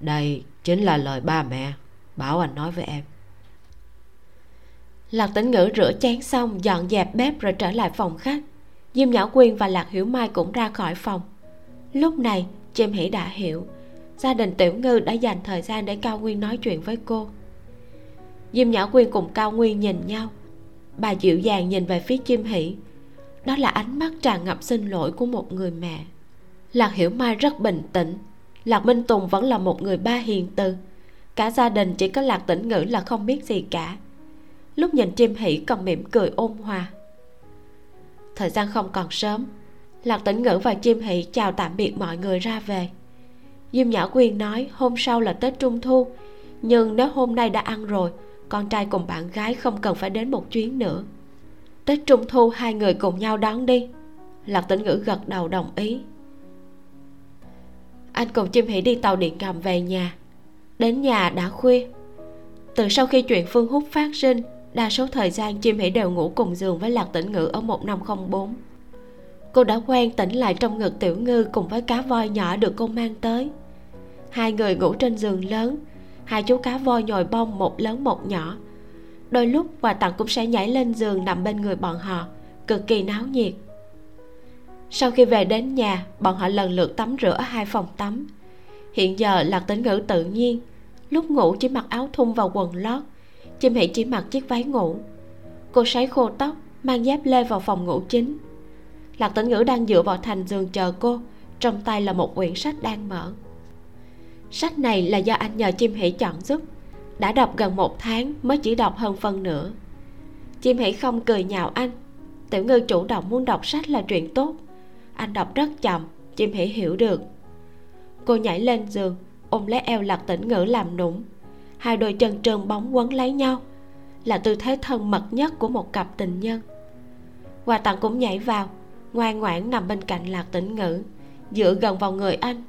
Đây chính là lời ba mẹ bảo anh nói với em. Lạc tĩnh ngữ rửa chén xong, dọn dẹp bếp rồi trở lại phòng khách. Diêm nhã quyên và lạc hiểu mai cũng ra khỏi phòng. Lúc này chim Hỉ đã hiểu. Gia đình tiểu ngư đã dành thời gian để cao nguyên nói chuyện với cô. Diêm nhã quyên cùng cao nguyên nhìn nhau. Bà dịu dàng nhìn về phía chim Hỉ, đó là ánh mắt tràn ngập xin lỗi của một người mẹ. Lạc hiểu mai rất bình tĩnh. Lạc minh tùng vẫn là một người ba hiền từ. Cả gia đình chỉ có lạc tĩnh ngữ là không biết gì cả. Lúc nhìn chim Hỉ còn mỉm cười ôn hòa. Thời gian không còn sớm lạc tĩnh ngữ và chim hỷ chào tạm biệt mọi người ra về. Diêm nhã quyên nói hôm sau là tết trung thu, nhưng nếu hôm nay đã ăn rồi, con trai cùng bạn gái không cần phải đến một chuyến nữa. Tết trung thu hai người cùng nhau đón đi. Lạc tĩnh ngữ gật đầu đồng ý. Anh cùng chim hỷ đi tàu điện ngầm về nhà. Đến nhà đã khuya. Từ sau khi chuyện phương hút phát sinh, đa số thời gian chim hỷ đều ngủ cùng giường với lạc tĩnh ngữ ở một năm không bốn cô đã quen tỉnh lại trong ngực tiểu ngư cùng với cá voi nhỏ được cô mang tới. Hai người ngủ trên giường lớn, hai chú cá voi nhồi bông một lớn một nhỏ. Đôi lúc, quà tặng cũng sẽ nhảy lên giường nằm bên người bọn họ, cực kỳ náo nhiệt. Sau khi về đến nhà, bọn họ lần lượt tắm rửa ở hai phòng tắm. Hiện giờ lạc tĩnh ngữ tự nhiên, lúc ngủ chỉ mặc áo thun và quần lót, chim hỷ chỉ mặc chiếc váy ngủ. Cô sấy khô tóc, mang dép lê vào phòng ngủ chính lạc tĩnh ngữ đang dựa vào thành giường chờ cô. Trong tay là một quyển sách đang mở. Sách này là do anh nhờ chim hỷ chọn giúp. Đã đọc gần một tháng mới chỉ đọc hơn phân nửa. Chim hỷ không cười nhạo anh. Tiểu ngư chủ động muốn đọc sách là chuyện tốt. Anh đọc rất chậm, chim hỷ hiểu được. Cô nhảy lên giường, ôm lấy eo lạc tĩnh ngữ làm nũng. Hai đôi chân trơn bóng quấn lấy nhau, là tư thế thân mật nhất của một cặp tình nhân. Quà tặng cũng nhảy vào ngoan ngoãn nằm bên cạnh lạc tĩnh ngữ, dựa gần vào người anh.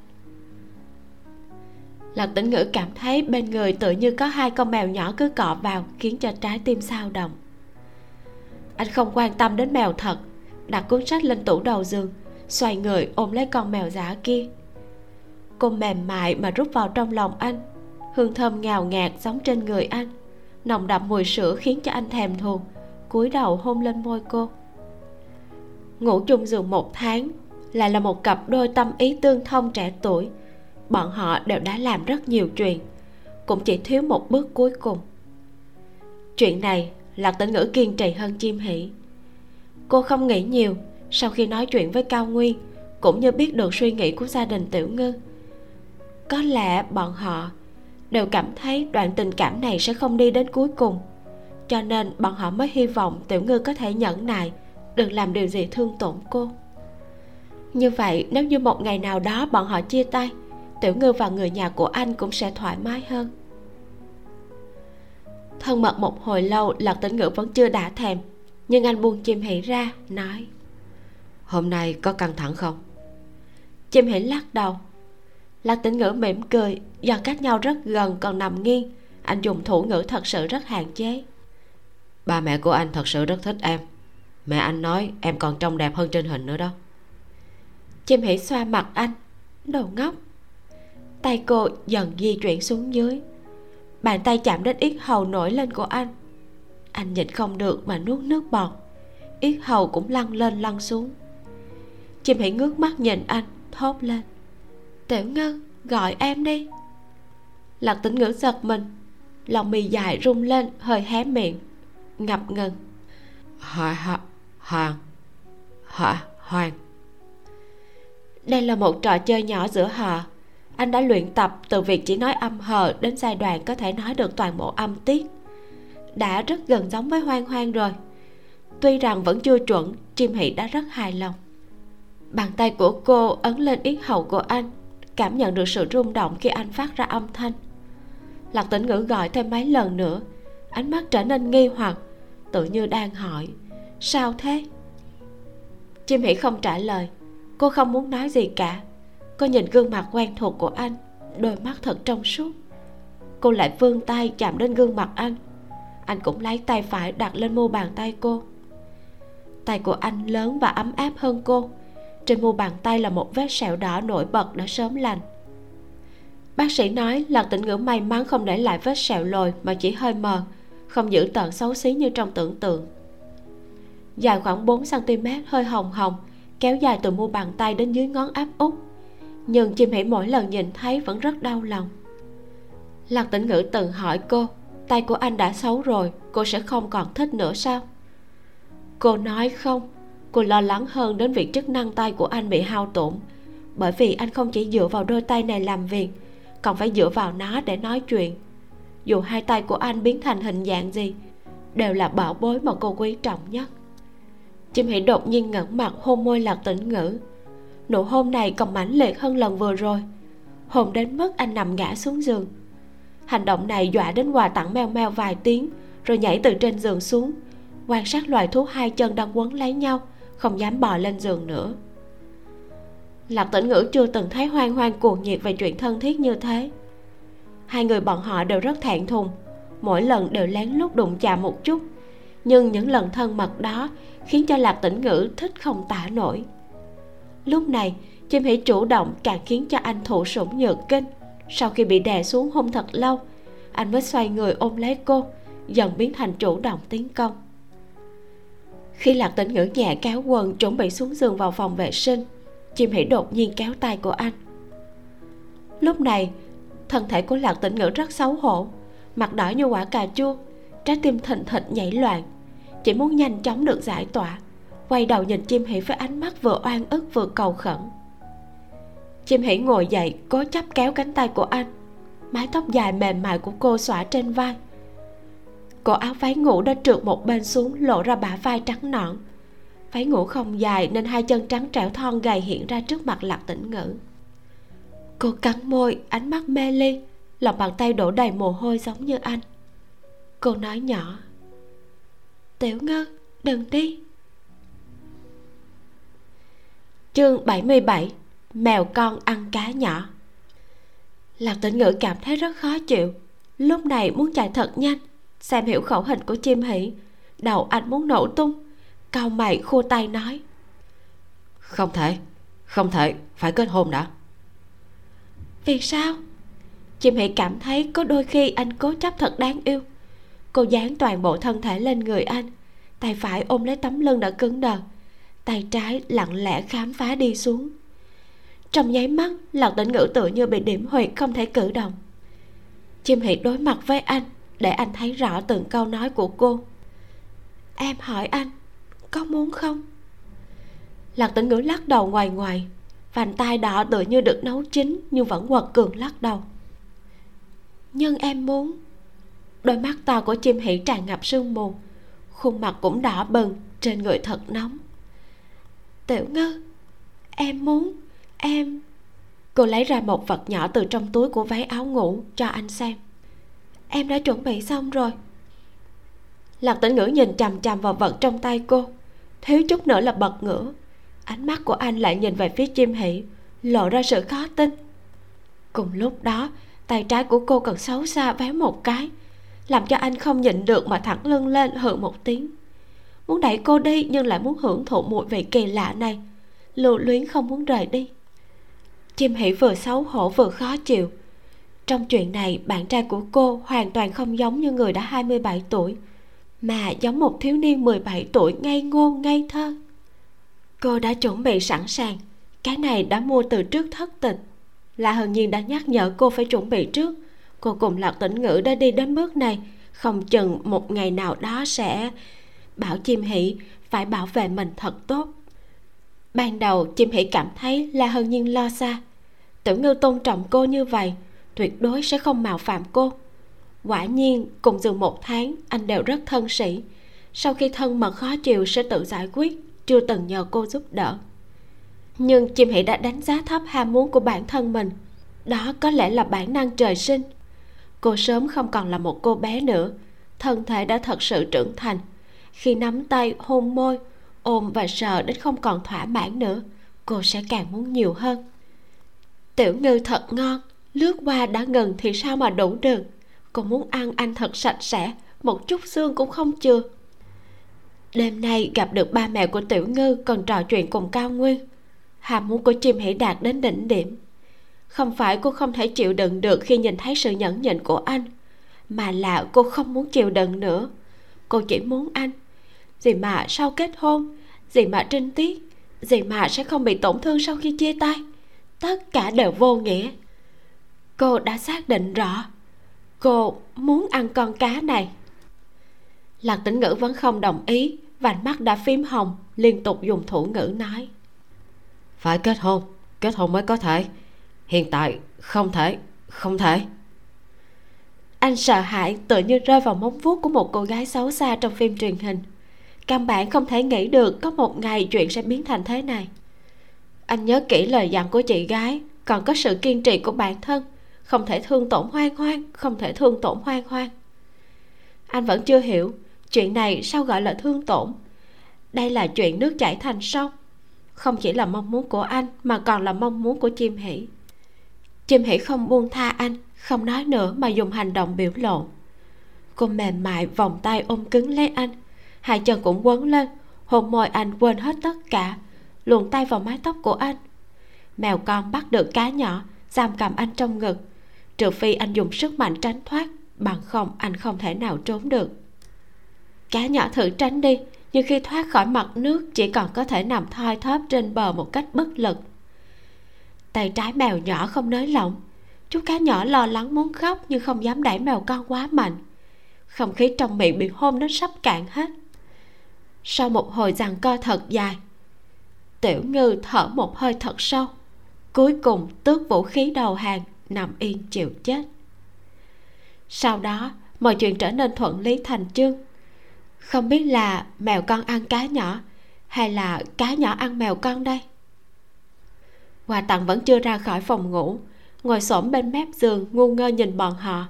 Lạc tĩnh ngữ cảm thấy bên người tự như có hai con mèo nhỏ cứ cọ vào khiến cho trái tim sao động. Anh không quan tâm đến mèo thật, đặt cuốn sách lên tủ đầu giường, xoay người ôm lấy con mèo giả kia. Cô mềm mại mà rút vào trong lòng anh, hương thơm ngào ngạt sống trên người anh, nồng đậm mùi sữa khiến cho anh thèm thuồng, cúi đầu hôn lên môi cô ngủ chung giường một tháng, lại là một cặp đôi tâm ý tương thông trẻ tuổi. Bọn họ đều đã làm rất nhiều chuyện, cũng chỉ thiếu một bước cuối cùng. Chuyện này lạc tĩnh ngữ kiên trì hơn chim hỷ cô không nghĩ nhiều, sau khi nói chuyện với cao nguyên, cũng như biết được suy nghĩ của gia đình tiểu ngư. Có lẽ bọn họ đều cảm thấy đoạn tình cảm này sẽ không đi đến cuối cùng, cho nên bọn họ mới hy vọng tiểu ngư có thể nhẫn nại đừng làm điều gì thương tổn cô. Như vậy nếu như một ngày nào đó bọn họ chia tay tiểu ngư và người nhà của anh cũng sẽ thoải mái hơn. Thân mật một hồi lâu lạc tĩnh ngữ vẫn chưa đã thèm nhưng anh buông chim hỷ ra nói. Hôm nay có căng thẳng không? Chim hỷ lắc đầu. Lạc tĩnh ngữ mỉm cười do cách nhau rất gần còn nằm nghiêng. Anh dùng thủ ngữ thật sự rất hạn chế. Ba mẹ của anh thật sự rất thích em mẹ anh nói em còn trông đẹp hơn trên hình nữa đó. Chim hỉ xoa mặt anh, đồ ngốc. Tay cô dần di chuyển xuống dưới. Bàn tay chạm đến yết hầu nổi lên của anh. Anh nhịn không được mà nuốt nước bọt. Yết hầu cũng lăn lên lăn xuống. Chim hỉ ngước mắt nhìn anh, thốt lên. Tiểu ngân, gọi em đi. Lạc tĩnh ngữ giật mình. Lòng mì dài rung lên, hơi hé miệng. Ngập ngừng. Hà hà hoàng hà hoàng đây là một trò chơi nhỏ giữa họ anh đã luyện tập từ việc chỉ nói âm hờ đến giai đoạn có thể nói được toàn bộ âm tiết. Đã rất gần giống với hoang hoang rồi. Tuy rằng vẫn chưa chuẩn, chim hỷ đã rất hài lòng. Bàn tay của cô ấn lên yết hầu của anh, cảm nhận được sự rung động khi anh phát ra âm thanh. Lạc tĩnh ngữ gọi thêm mấy lần nữa, ánh mắt trở nên nghi hoặc, tự như đang hỏi sao thế? Chim hỉ không trả lời. Cô không muốn nói gì cả. Cô nhìn gương mặt quen thuộc của anh, đôi mắt thật trong suốt. Cô lại vươn tay chạm đến gương mặt anh. Anh cũng lấy tay phải đặt lên mu bàn tay cô. Tay của anh lớn và ấm áp hơn cô. Trên mu bàn tay là một vết sẹo đỏ nổi bật đã sớm lành. Bác sĩ nói là tĩnh ngữ may mắn không để lại vết sẹo lồi mà chỉ hơi mờ, không giữ tợn xấu xí như trong tưởng tượng dài khoảng 4 cm hơi hồng hồng, kéo dài từ mu bàn tay đến dưới ngón áp út. Nhưng chim hỉ mỗi lần nhìn thấy vẫn rất đau lòng. Lạc tĩnh ngữ từng hỏi cô, tay của anh đã xấu rồi, cô sẽ không còn thích nữa sao? Cô nói, không, cô lo lắng hơn đến việc chức năng tay của anh bị hao tổn, bởi vì anh không chỉ dựa vào đôi tay này làm việc, còn phải dựa vào nó để nói chuyện. Dù hai tay của anh biến thành hình dạng gì, đều là bảo bối mà cô quý trọng nhất chim hỉ đột nhiên ngẩng mặt hôn môi lạc tĩnh ngữ. Nụ hôn này còn mãnh liệt hơn lần vừa rồi. Hôn đến mức anh nằm ngã xuống giường. Hành động này dọa đến hòa tặng meo meo vài tiếng, rồi nhảy từ trên giường xuống. Quan sát loài thú hai chân đang quấn lấy nhau, không dám bò lên giường nữa. Lạc tĩnh ngữ chưa từng thấy hoang hoang cuồng nhiệt về chuyện thân thiết như thế. Hai người bọn họ đều rất thẹn thùng, mỗi lần đều lén lút đụng chạm một chút. Nhưng những lần thân mật đó khiến cho lạc tĩnh ngữ thích không tả nổi. Lúc này chim hỉ chủ động càng khiến cho anh thụ sủng nhược kinh. Sau khi bị đè xuống hôn thật lâu, anh mới xoay người ôm lấy cô, dần biến thành chủ động tiến công. Khi lạc tĩnh ngữ nhẹ kéo quần chuẩn bị xuống giường vào phòng vệ sinh chim hỉ đột nhiên kéo tay của anh. Lúc này, thân thể của lạc tĩnh ngữ rất xấu hổ, mặt đỏ như quả cà chua, trái tim thình thịch nhảy loạn chỉ muốn nhanh chóng được giải tỏa, quay đầu nhìn chim hỉ với ánh mắt vừa oan ức vừa cầu khẩn. Chim hỉ ngồi dậy, cố chấp kéo cánh tay của anh. Mái tóc dài mềm mại của cô xõa trên vai. Cổ áo váy ngủ đã trượt một bên xuống, lộ ra bả vai trắng nõn. Váy ngủ không dài nên hai chân trắng trẻo thon gầy hiện ra trước mặt lạc tĩnh ngữ. Cô cắn môi, ánh mắt mê ly, lòng bàn tay đổ đầy mồ hôi giống như anh. Cô nói nhỏ tiểu ngư đừng đi. Chương 77 mèo con ăn cá nhỏ. Lạc tĩnh ngữ cảm thấy rất khó chịu. Lúc này muốn chạy thật nhanh xem hiểu khẩu hình của chim hỉ đầu anh muốn nổ tung cao mày khô tay nói. Không thể không thể phải kết hôn đã. Vì sao? Chim hỉ cảm thấy có đôi khi anh cố chấp thật đáng yêu cô dán toàn bộ thân thể lên người anh. Tay phải ôm lấy tấm lưng đã cứng đờ. Tay trái lặng lẽ khám phá đi xuống. Trong nháy mắt lạc tĩnh ngữ tự như bị điểm huyệt không thể cử động. Chim hỉ đối mặt với anh, để anh thấy rõ từng câu nói của cô. Em hỏi anh, có muốn không? Lạc tĩnh ngữ lắc đầu ngoài ngoài. Vành tai đỏ tựa như được nấu chín, nhưng vẫn quật cường lắc đầu. Nhưng em muốn đôi mắt to của chim hỉ tràn ngập sương mù. Khuôn mặt cũng đỏ bừng, trên người thật nóng. Tiểu ngư, em muốn, em. Cô lấy ra một vật nhỏ từ trong túi của váy áo ngủ cho anh xem. Em đã chuẩn bị xong rồi. Lạc tĩnh ngữ nhìn chằm chằm vào vật trong tay cô. Thiếu chút nữa là bật ngửa. Ánh mắt của anh lại nhìn về phía chim hỉ, lộ ra sự khó tin. Cùng lúc đó, tay trái của cô còn xấu xa véo một cái làm cho anh không nhịn được mà thẳng lưng lên hừ một tiếng. Muốn đẩy cô đi nhưng lại muốn hưởng thụ mùi vị kỳ lạ này. Lưu luyến không muốn rời đi. Chim hỉ vừa xấu hổ vừa khó chịu. Trong chuyện này, bạn trai của cô hoàn toàn không giống như người đã 27 tuổi, mà giống một thiếu niên 17 tuổi ngây ngô, ngây thơ. Cô đã chuẩn bị sẵn sàng. Cái này đã mua từ trước thất tịch là hờn nhiên đã nhắc nhở cô phải chuẩn bị trước cô cùng lạc tĩnh ngữ đã đi đến bước này. Không chừng một ngày nào đó sẽ bảo chim hỷ phải bảo vệ mình thật tốt. Ban đầu, chim hỷ cảm thấy là hân nhiên lo xa. Tiểu ngư tôn trọng cô như vậy, tuyệt đối sẽ không mạo phạm cô. Quả nhiên, cùng giường một tháng, anh đều rất thân sĩ. Sau khi thân mật khó chịu sẽ tự giải quyết, chưa từng nhờ cô giúp đỡ. Nhưng chim hỷ đã đánh giá thấp ham muốn của bản thân mình. Đó có lẽ là bản năng trời sinh cô sớm không còn là một cô bé nữa. Thân thể đã thật sự trưởng thành. Khi nắm tay, hôn môi, ôm và sờ đến không còn thỏa mãn nữa, cô sẽ càng muốn nhiều hơn. Tiểu ngư thật ngon, lướt qua đã ngừng thì sao mà đủ được? Cô muốn ăn anh thật sạch sẽ, một chút xương cũng không chừa. Đêm nay gặp được ba mẹ của tiểu ngư, còn trò chuyện cùng cao nguyên. Ham muốn của chim hỷ đạt đến đỉnh điểm không phải cô không thể chịu đựng được khi nhìn thấy sự nhẫn nhịn của anh, mà là cô không muốn chịu đựng nữa. Cô chỉ muốn anh. Gì mà sau kết hôn, gì mà trinh tiết, gì mà sẽ không bị tổn thương sau khi chia tay. Tất cả đều vô nghĩa. Cô đã xác định rõ, cô muốn ăn con cá này. Lạc tĩnh ngữ vẫn không đồng ý vành mắt đã phím hồng, liên tục dùng thủ ngữ nói. Phải kết hôn kết hôn mới có thể hiện tại, không thể không thể. Anh sợ hãi tự như rơi vào móng vuốt của một cô gái xấu xa trong phim truyền hình. Căn bản không thể nghĩ được có một ngày chuyện sẽ biến thành thế này. Anh nhớ kỹ lời dặn của chị gái, còn có sự kiên trì của bản thân. Không thể thương tổn hoang hoang, không thể thương tổn hoang hoang. Anh vẫn chưa hiểu, chuyện này sao gọi là thương tổn? Đây là chuyện nước chảy thành sông. Không chỉ là mong muốn của anh, mà còn là mong muốn của chim hỷ chim hỉ không buông tha anh, không nói nữa mà dùng hành động biểu lộ. Cô mềm mại, vòng tay ôm cứng lấy anh. Hai chân cũng quấn lên, hôn môi anh quên hết tất cả, luồn tay vào mái tóc của anh. Mèo con bắt được cá nhỏ, giam cầm anh trong ngực. Trừ phi anh dùng sức mạnh tránh thoát, bằng không anh không thể nào trốn được. Cá nhỏ thử tránh đi, nhưng khi thoát khỏi mặt nước chỉ còn có thể nằm thoi thóp trên bờ một cách bất lực tay trái mèo nhỏ không nới lỏng. Chú cá nhỏ lo lắng muốn khóc nhưng không dám đẩy mèo con quá mạnh. Không khí trong miệng bị hôn đến sắp cạn hết. Sau một hồi giằng co thật dài, tiểu ngư thở một hơi thật sâu. Cuối cùng tước vũ khí đầu hàng, nằm yên chịu chết. Sau đó, mọi chuyện trở nên thuận lý thành chương. Không biết là mèo con ăn cá nhỏ hay là cá nhỏ ăn mèo con đây? Hòa tặng vẫn chưa ra khỏi phòng ngủ. Ngồi xổm bên mép giường, ngu ngơ nhìn bọn họ.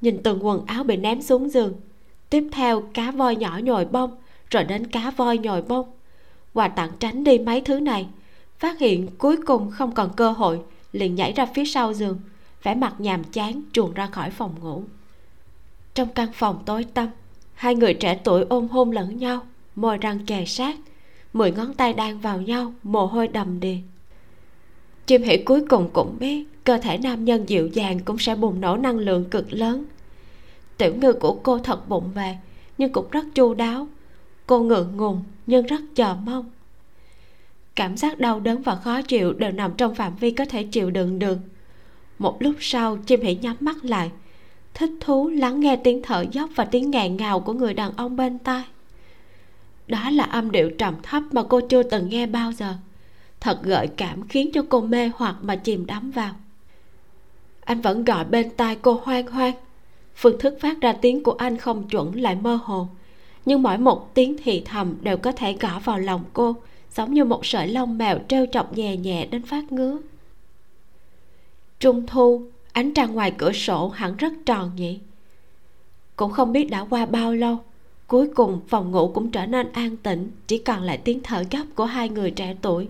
Nhìn từng quần áo bị ném xuống giường. Tiếp theo, cá voi nhỏ nhồi bông, rồi đến cá voi nhồi bông. Hòa tặng tránh đi mấy thứ này. Phát hiện cuối cùng không còn cơ hội, liền nhảy ra phía sau giường. Vẻ mặt nhàm chán chuồn ra khỏi phòng ngủ. Trong căn phòng tối tăm, hai người trẻ tuổi ôm hôn lẫn nhau, môi răng kề sát. Mười ngón tay đang vào nhau, mồ hôi đầm đìa chim hỉ cuối cùng cũng biết cơ thể nam nhân dịu dàng cũng sẽ bùng nổ năng lượng cực lớn. Tiểu ngư của cô thật bụng về nhưng cũng rất chu đáo. Cô ngượng ngùng, nhưng rất chờ mong. Cảm giác đau đớn và khó chịu đều nằm trong phạm vi có thể chịu đựng được. Một lúc sau, chim hỉ nhắm mắt lại. Thích thú lắng nghe tiếng thở dốc và tiếng nghẹn ngào của người đàn ông bên tai. Đó là âm điệu trầm thấp mà cô chưa từng nghe bao giờ thật gợi cảm khiến cho cô mê hoặc mà chìm đắm vào. Anh vẫn gọi bên tai cô hoang hoang. Phương thức phát ra tiếng của anh không chuẩn lại mơ hồ, nhưng mỗi một tiếng thì thầm đều có thể gõ vào lòng cô, giống như một sợi lông mèo treo chọc nhẹ nhẹ đến phát ngứa. Trung thu, ánh trăng ngoài cửa sổ hẳn rất tròn nhỉ. Cũng không biết đã qua bao lâu, cuối cùng phòng ngủ cũng trở nên an tĩnh, chỉ còn lại tiếng thở gấp của hai người trẻ tuổi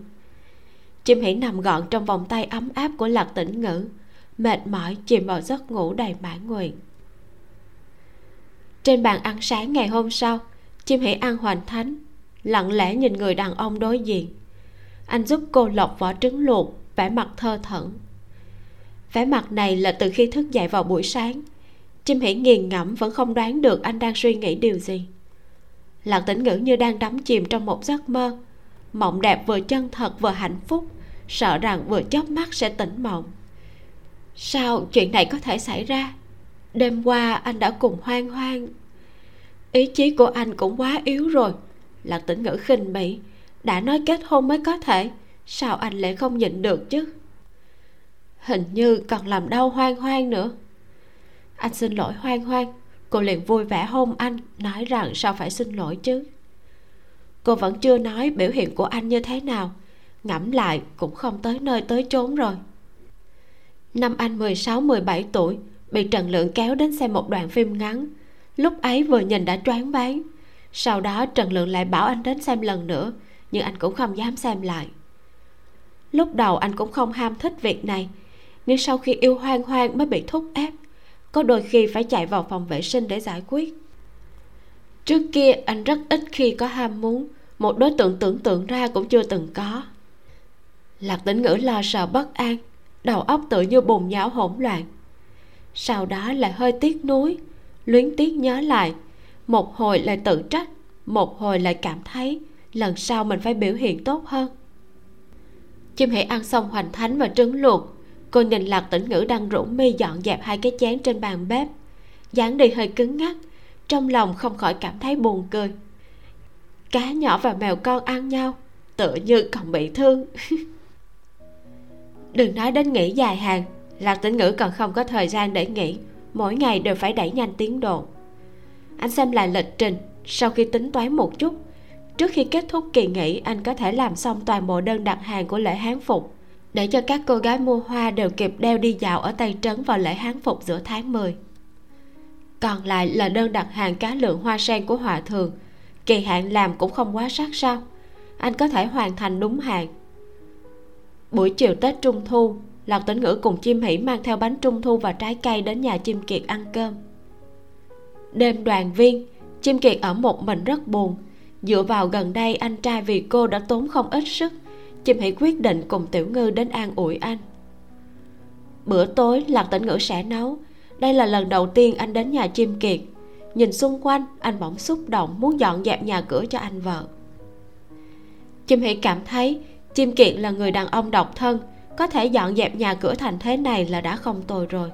chim hỉ nằm gọn trong vòng tay ấm áp của lạc tĩnh ngữ, mệt mỏi chìm vào giấc ngủ đầy mãn nguyện. Trên bàn ăn sáng ngày hôm sau, chim hỉ ăn hoành thánh, lặng lẽ nhìn người đàn ông đối diện. Anh giúp cô lọc vỏ trứng luộc, vẻ mặt thơ thẩn. Vẻ mặt này là từ khi thức dậy vào buổi sáng. Chim hỉ nghiền ngẫm vẫn không đoán được anh đang suy nghĩ điều gì. Lạc tĩnh ngữ như đang đắm chìm trong một giấc mơ mộng đẹp vừa chân thật vừa hạnh phúc, sợ rằng vừa chớp mắt sẽ tỉnh mộng. Sao chuyện này có thể xảy ra? Đêm qua anh đã cùng hoang hoang. Ý chí của anh cũng quá yếu rồi. Là tỉnh ngữ khinh bỉ, đã nói kết hôn mới có thể, sao anh lại không nhịn được chứ? Hình như còn làm đau hoang hoang nữa. Anh xin lỗi hoang hoang, cô liền vui vẻ hôn anh, nói rằng sao phải xin lỗi chứ? Cô vẫn chưa nói biểu hiện của anh như thế nào. Ngẫm lại cũng không tới nơi tới chốn rồi. Năm anh 16-17 tuổi, bị Trần Lượng kéo đến xem một đoạn phim ngắn. Lúc ấy vừa nhìn đã choáng váng. Sau đó Trần Lượng lại bảo anh đến xem lần nữa, nhưng anh cũng không dám xem lại. Lúc đầu anh cũng không ham thích việc này, nhưng sau khi yêu hoang hoang mới bị thúc ép, có đôi khi phải chạy vào phòng vệ sinh để giải quyết trước kia, anh rất ít khi có ham muốn. Một đối tượng tưởng tượng ra cũng chưa từng có. Lạc tĩnh ngữ lo sợ bất an, đầu óc tự như bùn nhão hỗn loạn. Sau đó lại hơi tiếc nuối, luyến tiếc nhớ lại. Một hồi lại tự trách, một hồi lại cảm thấy lần sau mình phải biểu hiện tốt hơn. Chim hãy ăn xong hoành thánh và trứng luộc, cô nhìn lạc tĩnh ngữ đang rủ mi dọn dẹp hai cái chén trên bàn bếp. Dáng đi hơi cứng ngắc trong lòng không khỏi cảm thấy buồn cười. Cá nhỏ và mèo con ăn nhau, tựa như còn bị thương. Đừng nói đến nghỉ dài hàng lạc tĩnh ngữ còn không có thời gian để nghỉ, mỗi ngày đều phải đẩy nhanh tiến độ. Anh xem lại lịch trình, sau khi tính toán một chút, trước khi kết thúc kỳ nghỉ, anh có thể làm xong toàn bộ đơn đặt hàng của lễ hán phục, để cho các cô gái mua hoa đều kịp đeo đi dạo ở tây trấn vào lễ hán phục giữa tháng 10 còn lại là đơn đặt hàng cá lượng hoa sen của hòa thường kỳ hạn làm cũng không quá sát sao. Anh có thể hoàn thành đúng hạn. Buổi chiều tết trung thu lạc tĩnh ngữ cùng chim hỉ mang theo bánh trung thu và trái cây đến nhà chim kiệt ăn cơm. Đêm đoàn viên, chim kiệt ở một mình rất buồn. Dựa vào gần đây anh trai vì cô đã tốn không ít sức, chim hỉ quyết định cùng tiểu ngư đến an ủi anh. Bữa tối lạc tĩnh ngữ sẽ nấu đây là lần đầu tiên anh đến nhà chim kiệt. Nhìn xung quanh, anh bỗng xúc động muốn dọn dẹp nhà cửa cho anh vợ. Chim hỉ cảm thấy chim kiệt là người đàn ông độc thân, có thể dọn dẹp nhà cửa thành thế này là đã không tồi rồi.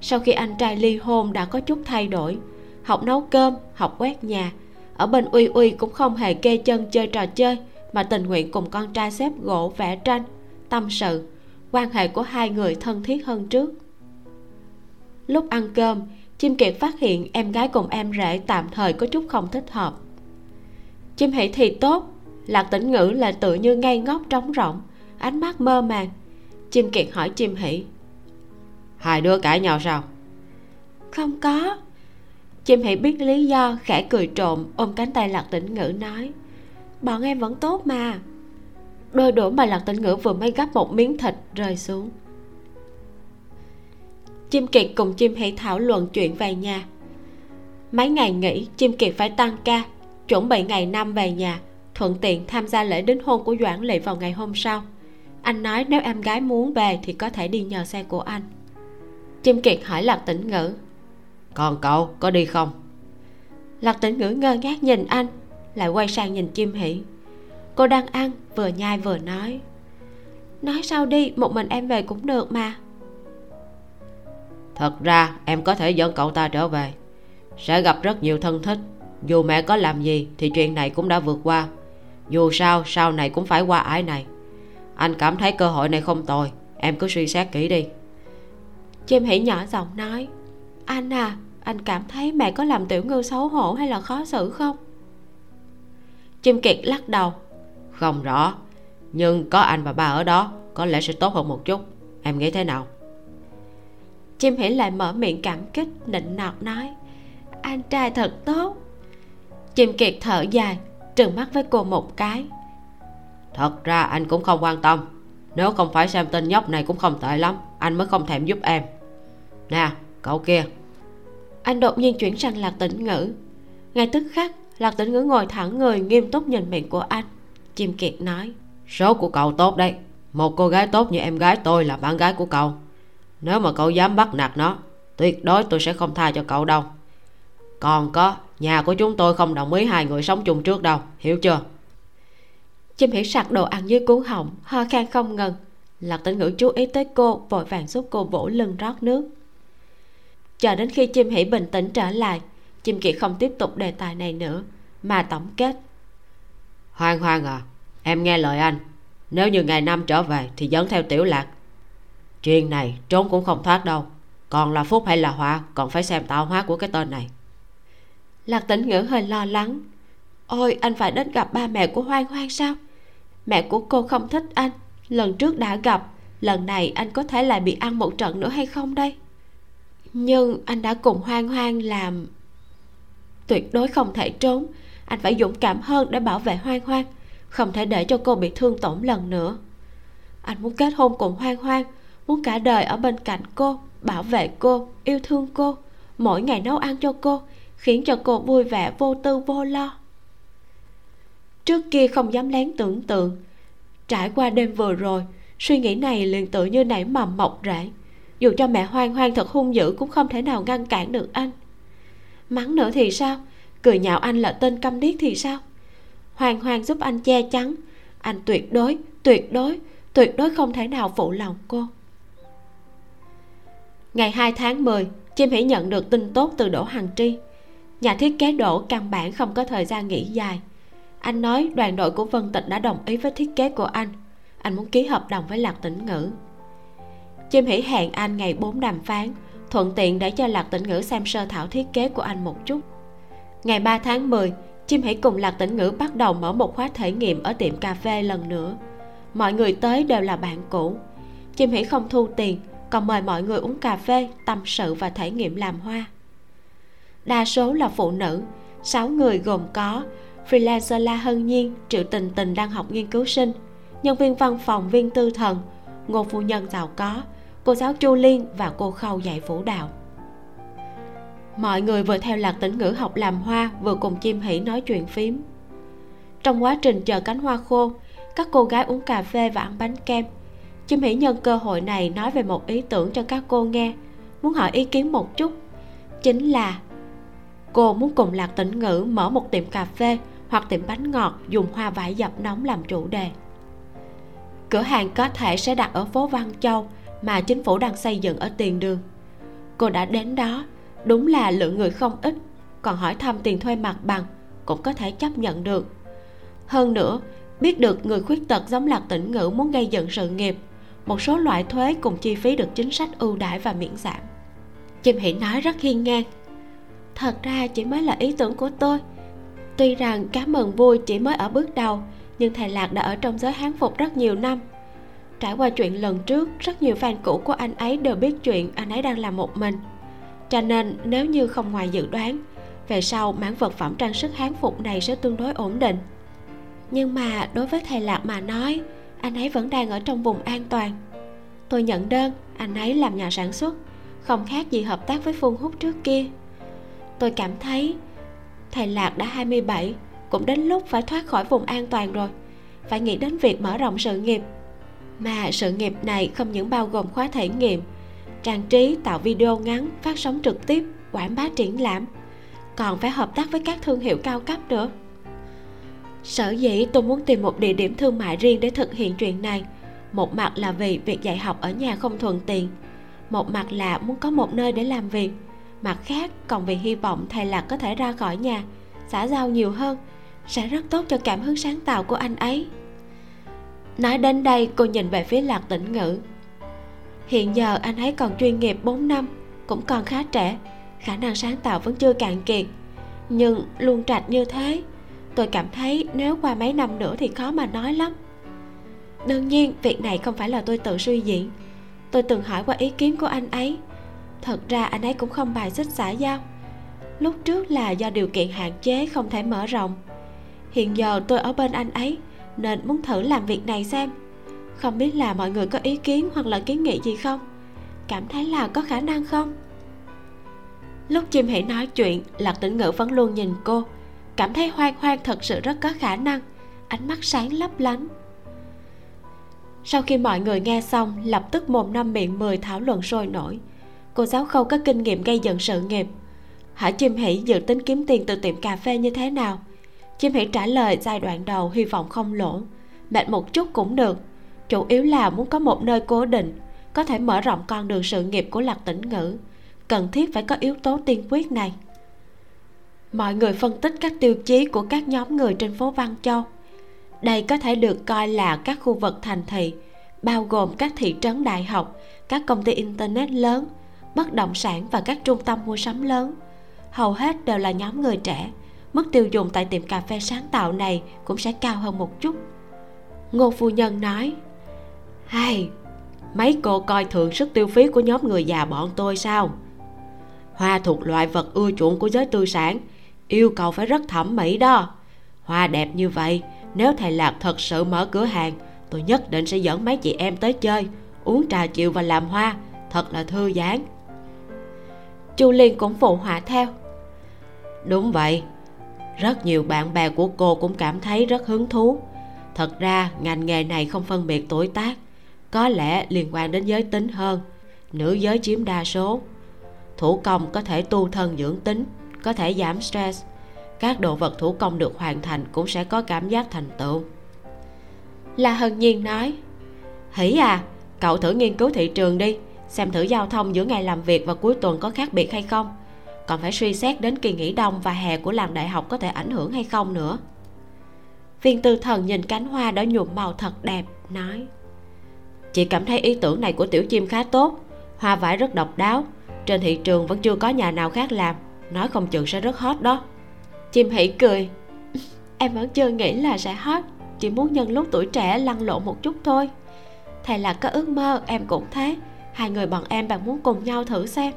Sau khi anh trai ly hôn đã có chút thay đổi, học nấu cơm, học quét nhà, ở bên uy uy cũng không hề kê chân chơi trò chơi, mà tình nguyện cùng con trai xếp gỗ vẽ tranh, tâm sự, quan hệ của hai người thân thiết hơn trước lúc ăn cơm chim kiệt phát hiện em gái cùng em rể tạm thời có chút không thích hợp. Chim hỷ thì tốt lạc tĩnh ngữ là tự như ngây ngốc trống rỗng ánh mắt mơ màng. Chim kiệt hỏi chim hỷ hai đứa cãi nhau sao? Không có. Chim hỷ biết lý do khẽ cười trộm ôm cánh tay lạc tĩnh ngữ nói bọn em vẫn tốt mà. Đôi đũa mà lạc tĩnh ngữ vừa mới gắp một miếng thịt rơi xuống chim kiệt cùng chim hỷ thảo luận chuyện về nhà. Mấy ngày nghỉ chim kiệt phải tăng ca chuẩn bị ngày năm về nhà thuận tiện tham gia lễ đính hôn của doãn lệ vào ngày hôm sau. Anh nói nếu em gái muốn về thì có thể đi nhờ xe của anh. Chim kiệt hỏi lạc tĩnh ngữ. Còn cậu có đi không? Lạc tĩnh ngữ ngơ ngác nhìn anh lại quay sang nhìn chim hỉ cô đang ăn vừa nhai vừa nói. Nói sao đi một mình em về cũng được mà thật ra em có thể dẫn cậu ta trở về. Sẽ gặp rất nhiều thân thích. Dù mẹ có làm gì thì chuyện này cũng đã vượt qua. Dù sao sau này cũng phải qua ải này. Anh cảm thấy cơ hội này không tồi. Em cứ suy xét kỹ đi. Chim hỉ nhỏ giọng nói anh à anh cảm thấy mẹ có làm tiểu ngư xấu hổ hay là khó xử không? Chim kiệt lắc đầu. Không rõ nhưng có anh và ba ở đó có lẽ sẽ tốt hơn một chút. Em nghĩ thế nào chim hỉ lại mở miệng cảm kích nịnh nọt nói anh trai thật tốt. Chim kiệt thở dài trừng mắt với cô một cái. Thật ra anh cũng không quan tâm. Nếu không phải xem tên nhóc này cũng không tệ lắm anh mới không thèm giúp em. Nè cậu kia. Anh đột nhiên chuyển sang lạc tĩnh ngữ. Ngay tức khắc lạc tĩnh ngữ ngồi thẳng người nghiêm túc nhìn miệng của anh. Chim kiệt nói số của cậu tốt đấy. Một cô gái tốt như em gái tôi là bạn gái của cậu nếu mà cậu dám bắt nạt nó tuyệt đối tôi sẽ không tha cho cậu đâu. Còn có nhà của chúng tôi không đồng ý hai người sống chung trước đâu hiểu chưa? Chim hỉ sặc đồ ăn dưới cuốn họng ho khan không ngừng. Lạc tĩnh ngữ chú ý tới cô vội vàng giúp cô vỗ lưng rót nước. Chờ đến khi chim hỉ bình tĩnh trở lại chim kỳ không tiếp tục đề tài này nữa mà tổng kết. Hoang hoang à em nghe lời anh. Nếu như ngày năm trở về thì dẫn theo tiểu lạc chuyện này trốn cũng không thoát đâu. Còn là phúc hay là họa, còn phải xem tạo hóa của cái tên này. Lạc tĩnh ngữ hơi lo lắng. Ôi, anh phải đến gặp ba mẹ của hoang hoang sao? Mẹ của cô không thích anh. Lần trước đã gặp, lần này anh có thể lại bị ăn một trận nữa hay không đây? Nhưng anh đã cùng hoang hoang làm tuyệt đối không thể trốn. Anh phải dũng cảm hơn để bảo vệ hoang hoang, không thể để cho cô bị thương tổn lần nữa. Anh muốn kết hôn cùng hoang hoang muốn cả đời ở bên cạnh cô, bảo vệ cô, yêu thương cô, mỗi ngày nấu ăn cho cô, khiến cho cô vui vẻ, vô tư, vô lo. Trước kia không dám lén tưởng tượng. Trải qua đêm vừa rồi, suy nghĩ này liền tự như nảy mầm mọc rễ. Dù cho mẹ hoang hoang thật hung dữ cũng không thể nào ngăn cản được anh. Mắng nữa thì sao? Cười nhạo anh là tên câm điếc thì sao? Hoang hoang giúp anh che chắn. Anh tuyệt đối tuyệt đối tuyệt đối không thể nào phụ lòng cô ngày 2 tháng 10 chim hỉ nhận được tin tốt từ đỗ hằng tri. Nhà thiết kế đỗ căn bản không có thời gian nghỉ dài. Anh nói đoàn đội của vân tịch đã đồng ý với thiết kế của anh. Anh muốn ký hợp đồng với lạc tĩnh ngữ. Chim hỉ hẹn anh ngày 4 đàm phán, thuận tiện để cho lạc tĩnh ngữ xem sơ thảo thiết kế của anh một chút. Ngày 3 tháng 10 chim hỉ cùng lạc tĩnh ngữ bắt đầu mở một khóa thể nghiệm ở tiệm cà phê lần nữa. Mọi người tới đều là bạn cũ. Chim hỉ không thu tiền còn mời mọi người uống cà phê, tâm sự và thể nghiệm làm hoa. Đa số là phụ nữ, sáu người gồm có freelancer la hân nhiên, triệu tình tình đang học nghiên cứu sinh, nhân viên văn phòng viên tư thần, ngô phu nhân giàu có, cô giáo chu liên và cô khâu dạy vũ đạo. Mọi người vừa theo lạc tĩnh ngữ học làm hoa, vừa cùng chim hỉ nói chuyện phím. Trong quá trình chờ cánh hoa khô, các cô gái uống cà phê và ăn bánh kem chim hỉ nhân cơ hội này nói về một ý tưởng cho các cô nghe. Muốn hỏi ý kiến một chút. Chính là, cô muốn cùng lạc tĩnh ngữ mở một tiệm cà phê hoặc tiệm bánh ngọt dùng hoa vải dập nóng làm chủ đề. Cửa hàng có thể sẽ đặt ở phố văn châu mà chính phủ đang xây dựng ở tiền đường. Cô đã đến đó, đúng là lượng người không ít, còn hỏi thăm tiền thuê mặt bằng cũng có thể chấp nhận được. Hơn nữa, biết được người khuyết tật giống lạc tỉnh ngữ muốn gây dựng sự nghiệp một số loại thuế cùng chi phí được chính sách ưu đãi và miễn giảm. Chim hỉ nói rất hiên ngang. Thật ra chỉ mới là ý tưởng của tôi. Tuy rằng cá mừng vui chỉ mới ở bước đầu, nhưng thầy lạc đã ở trong giới hán phục rất nhiều năm. Trải qua chuyện lần trước, rất nhiều fan cũ của anh ấy đều biết chuyện anh ấy đang làm một mình. Cho nên, nếu như không ngoài dự đoán, về sau mảng vật phẩm trang sức hán phục này sẽ tương đối ổn định. Nhưng mà đối với thầy lạc mà nói anh ấy vẫn đang ở trong vùng an toàn. Tôi nhận đơn, anh ấy làm nhà sản xuất, không khác gì hợp tác với phương hút trước kia. Tôi cảm thấy thầy lạc đã 27 cũng đến lúc phải thoát khỏi vùng an toàn rồi, phải nghĩ đến việc mở rộng sự nghiệp. Mà sự nghiệp này không những bao gồm khóa thể nghiệm, trang trí, tạo video ngắn, phát sóng trực tiếp, quảng bá triển lãm, còn phải hợp tác với các thương hiệu cao cấp nữa sở dĩ tôi muốn tìm một địa điểm thương mại riêng để thực hiện chuyện này. Một mặt là vì việc dạy học ở nhà không thuận tiện. Một mặt là muốn có một nơi để làm việc. Mặt khác, còn vì hy vọng thầy lạc có thể ra khỏi nhà, xã giao nhiều hơn, sẽ rất tốt cho cảm hứng sáng tạo của anh ấy. Nói đến đây, cô nhìn về phía lạc tĩnh ngữ. Hiện giờ anh ấy còn chuyên nghiệp 4 năm, cũng còn khá trẻ, khả năng sáng tạo vẫn chưa cạn kiệt. Nhưng luôn trạch như thế tôi cảm thấy nếu qua mấy năm nữa thì khó mà nói lắm. Đương nhiên, việc này không phải là tôi tự suy diễn. Tôi từng hỏi qua ý kiến của anh ấy. Thật ra anh ấy cũng không bài xích xã giao. Lúc trước là do điều kiện hạn chế không thể mở rộng. Hiện giờ tôi ở bên anh ấy, nên muốn thử làm việc này xem. Không biết là mọi người có ý kiến hoặc là kiến nghị gì không? Cảm thấy là có khả năng không? Lúc chim hãy nói chuyện, lạc tĩnh ngữ vẫn luôn nhìn cô cảm thấy hoang hoang thật sự rất có khả năng. Ánh mắt sáng lấp lánh. Sau khi mọi người nghe xong, lập tức mồm năm miệng mười thảo luận sôi nổi. Cô giáo khâu có kinh nghiệm gây dựng sự nghiệp. Hỏi chim hỷ dự tính kiếm tiền từ tiệm cà phê như thế nào? Chim hỷ trả lời giai đoạn đầu hy vọng không lỗ. Mệt một chút cũng được. Chủ yếu là muốn có một nơi cố định, có thể mở rộng con đường sự nghiệp của lạc tĩnh ngữ. Cần thiết phải có yếu tố tiên quyết này mọi người phân tích các tiêu chí của các nhóm người trên phố văn châu. Đây có thể được coi là các khu vực thành thị, bao gồm các thị trấn đại học, các công ty internet lớn, bất động sản và các trung tâm mua sắm lớn. Hầu hết đều là nhóm người trẻ. Mức tiêu dùng tại tiệm cà phê sáng tạo này cũng sẽ cao hơn một chút. Ngô phu nhân nói hay mấy cô coi thường sức tiêu phí của nhóm người già bọn tôi sao? Hoa thuộc loại vật ưa chuộng của giới tư sản yêu cầu phải rất thẩm mỹ đó. Hoa đẹp như vậy, nếu thầy lạc thật sự mở cửa hàng, tôi nhất định sẽ dẫn mấy chị em tới chơi, uống trà chiều và làm hoa. Thật là thư giãn. Chu liên cũng phụ họa theo. Đúng vậy, rất nhiều bạn bè của cô cũng cảm thấy rất hứng thú. Thật ra, ngành nghề này không phân biệt tuổi tác, có lẽ liên quan đến giới tính hơn, nữ giới chiếm đa số. Thủ công có thể tu thân dưỡng tính có thể giảm stress. Các đồ vật thủ công được hoàn thành cũng sẽ có cảm giác thành tựu. Là hân nhiên nói hỉ à cậu thử nghiên cứu thị trường đi, xem thử giao thông giữa ngày làm việc và cuối tuần có khác biệt hay không. Còn phải suy xét đến kỳ nghỉ đông và hè của làng đại học có thể ảnh hưởng hay không nữa. Viên tư thần nhìn cánh hoa đã nhuộm màu thật đẹp, nói, chị cảm thấy ý tưởng này của tiểu chim khá tốt, hoa vải rất độc đáo, trên thị trường vẫn chưa có nhà nào khác làm nói không chừng sẽ rất hot đó. Chim hỉ cười. Em vẫn chưa nghĩ là sẽ hot, chỉ muốn nhân lúc tuổi trẻ lăn lộn một chút thôi. Thầy là có ước mơ, em cũng thế. Hai người bọn em bạn muốn cùng nhau thử xem.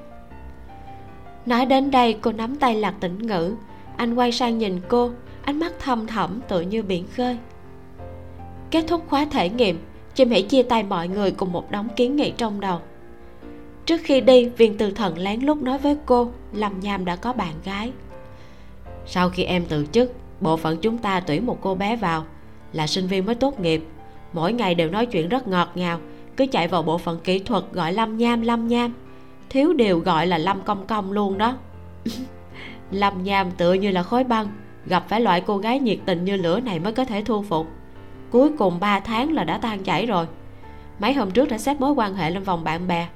Nói đến đây, cô nắm tay lạc tĩnh ngữ. Anh quay sang nhìn cô, ánh mắt thâm thẳm tựa như biển khơi. Kết thúc khóa thể nghiệm, chim hãy chia tay mọi người cùng một đống kiến nghị trong đầu trước khi đi, viên từ thần lén lút nói với cô, lâm nham đã có bạn gái. Sau khi em từ chức, bộ phận chúng ta tuyển một cô bé vào, là sinh viên mới tốt nghiệp. Mỗi ngày đều nói chuyện rất ngọt ngào, cứ chạy vào bộ phận kỹ thuật gọi lâm nham lâm nham. Thiếu điều gọi là lâm công công luôn đó. Lâm nham tựa như là khối băng, gặp phải loại cô gái nhiệt tình như lửa này mới có thể thu phục. Cuối cùng 3 tháng là đã tan chảy rồi. Mấy hôm trước đã xếp mối quan hệ lên vòng bạn bè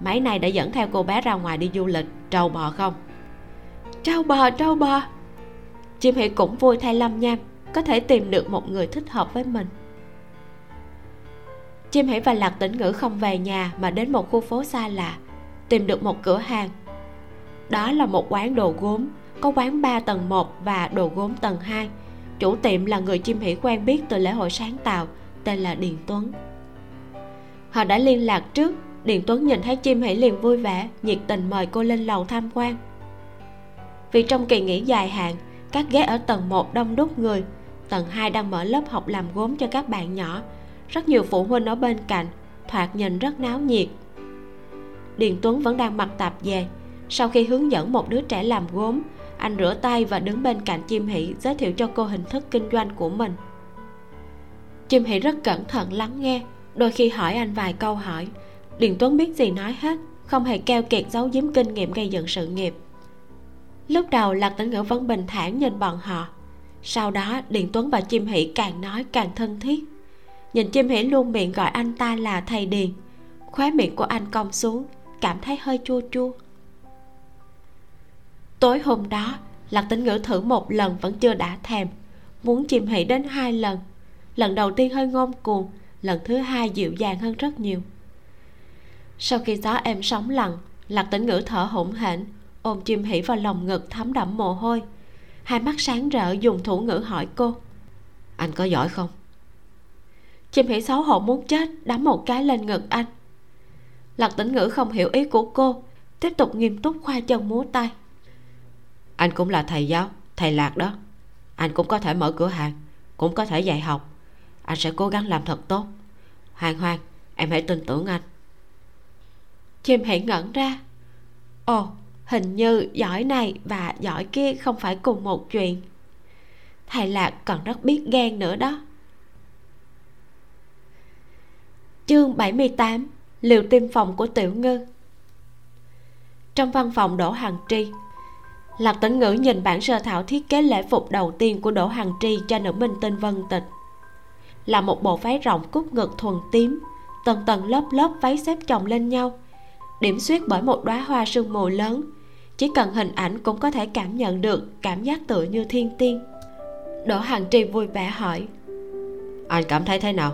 mấy nay đã dẫn theo cô bé ra ngoài đi du lịch, trâu bò không? Trâu bò trâu bò. Chim hỉ cũng vui thay lâm nham, có thể tìm được một người thích hợp với mình. Chim hỉ và lạc tĩnh ngữ không về nhà mà đến một khu phố xa lạ, tìm được một cửa hàng. Đó là một quán đồ gốm, có quán 3 tầng 1 và đồ gốm tầng 2 chủ tiệm là người chim hỉ quen biết từ lễ hội sáng tạo, tên là điền tuấn. Họ đã liên lạc trước điền tuấn nhìn thấy chim hỷ liền vui vẻ, nhiệt tình mời cô lên lầu tham quan. Vì trong kỳ nghỉ dài hạn, các ghế ở tầng 1 đông đúc người, tầng 2 đang mở lớp học làm gốm cho các bạn nhỏ. Rất nhiều phụ huynh ở bên cạnh, thoạt nhìn rất náo nhiệt. Điền tuấn vẫn đang mặc tạp dề sau khi hướng dẫn một đứa trẻ làm gốm, anh rửa tay và đứng bên cạnh chim hỷ giới thiệu cho cô hình thức kinh doanh của mình. Chim hỷ rất cẩn thận lắng nghe, đôi khi hỏi anh vài câu hỏi điền tuấn biết gì nói hết, không hề keo kiệt giấu giếm kinh nghiệm gây dựng sự nghiệp. Lúc đầu lạc tĩnh ngữ vẫn bình thản nhìn bọn họ. Sau đó, điền tuấn và chim hỷ càng nói càng thân thiết. Nhìn chim hỷ luôn miệng gọi anh ta là thầy điền, khóe miệng của anh cong xuống, cảm thấy hơi chua chua. Tối hôm đó, lạc tĩnh ngữ thử một lần vẫn chưa đã thèm, muốn chim hỷ đến hai lần. Lần đầu tiên hơi ngông cuồng, lần thứ hai dịu dàng hơn rất nhiều sau khi gió em sóng lặng, lạc tĩnh ngữ thở hổn hển, ôm chim hỉ vào lòng ngực thấm đẫm mồ hôi. Hai mắt sáng rỡ dùng thủ ngữ hỏi cô, anh có giỏi không? Chim hỉ xấu hổ muốn chết, đấm một cái lên ngực anh. Lạc tĩnh ngữ không hiểu ý của cô, tiếp tục nghiêm túc khoa chân múa tay. Anh cũng là thầy giáo, thầy lạc đó. Anh cũng có thể mở cửa hàng, cũng có thể dạy học. Anh sẽ cố gắng làm thật tốt. Hoàng hoàng, em hãy tin tưởng anh chim hãy ngẩn ra. Ồ, hình như giỏi này và giỏi kia không phải cùng một chuyện. Thầy lạc còn rất biết ghen nữa đó. Chương 78 liều tiêm phòng của tiểu ngư. Trong văn phòng đỗ hằng tri, lạc tĩnh ngữ nhìn bản sơ thảo thiết kế lễ phục đầu tiên của đỗ hằng tri cho nữ minh tinh vân tịch. Là một bộ váy rộng cúc ngực thuần tím, tầng tầng lớp lớp váy xếp chồng lên nhau điểm xuyết bởi một đóa hoa sương mù lớn. Chỉ cần hình ảnh cũng có thể cảm nhận được cảm giác tựa như thiên tiên. Đỗ hằng tri vui vẻ hỏi anh cảm thấy thế nào?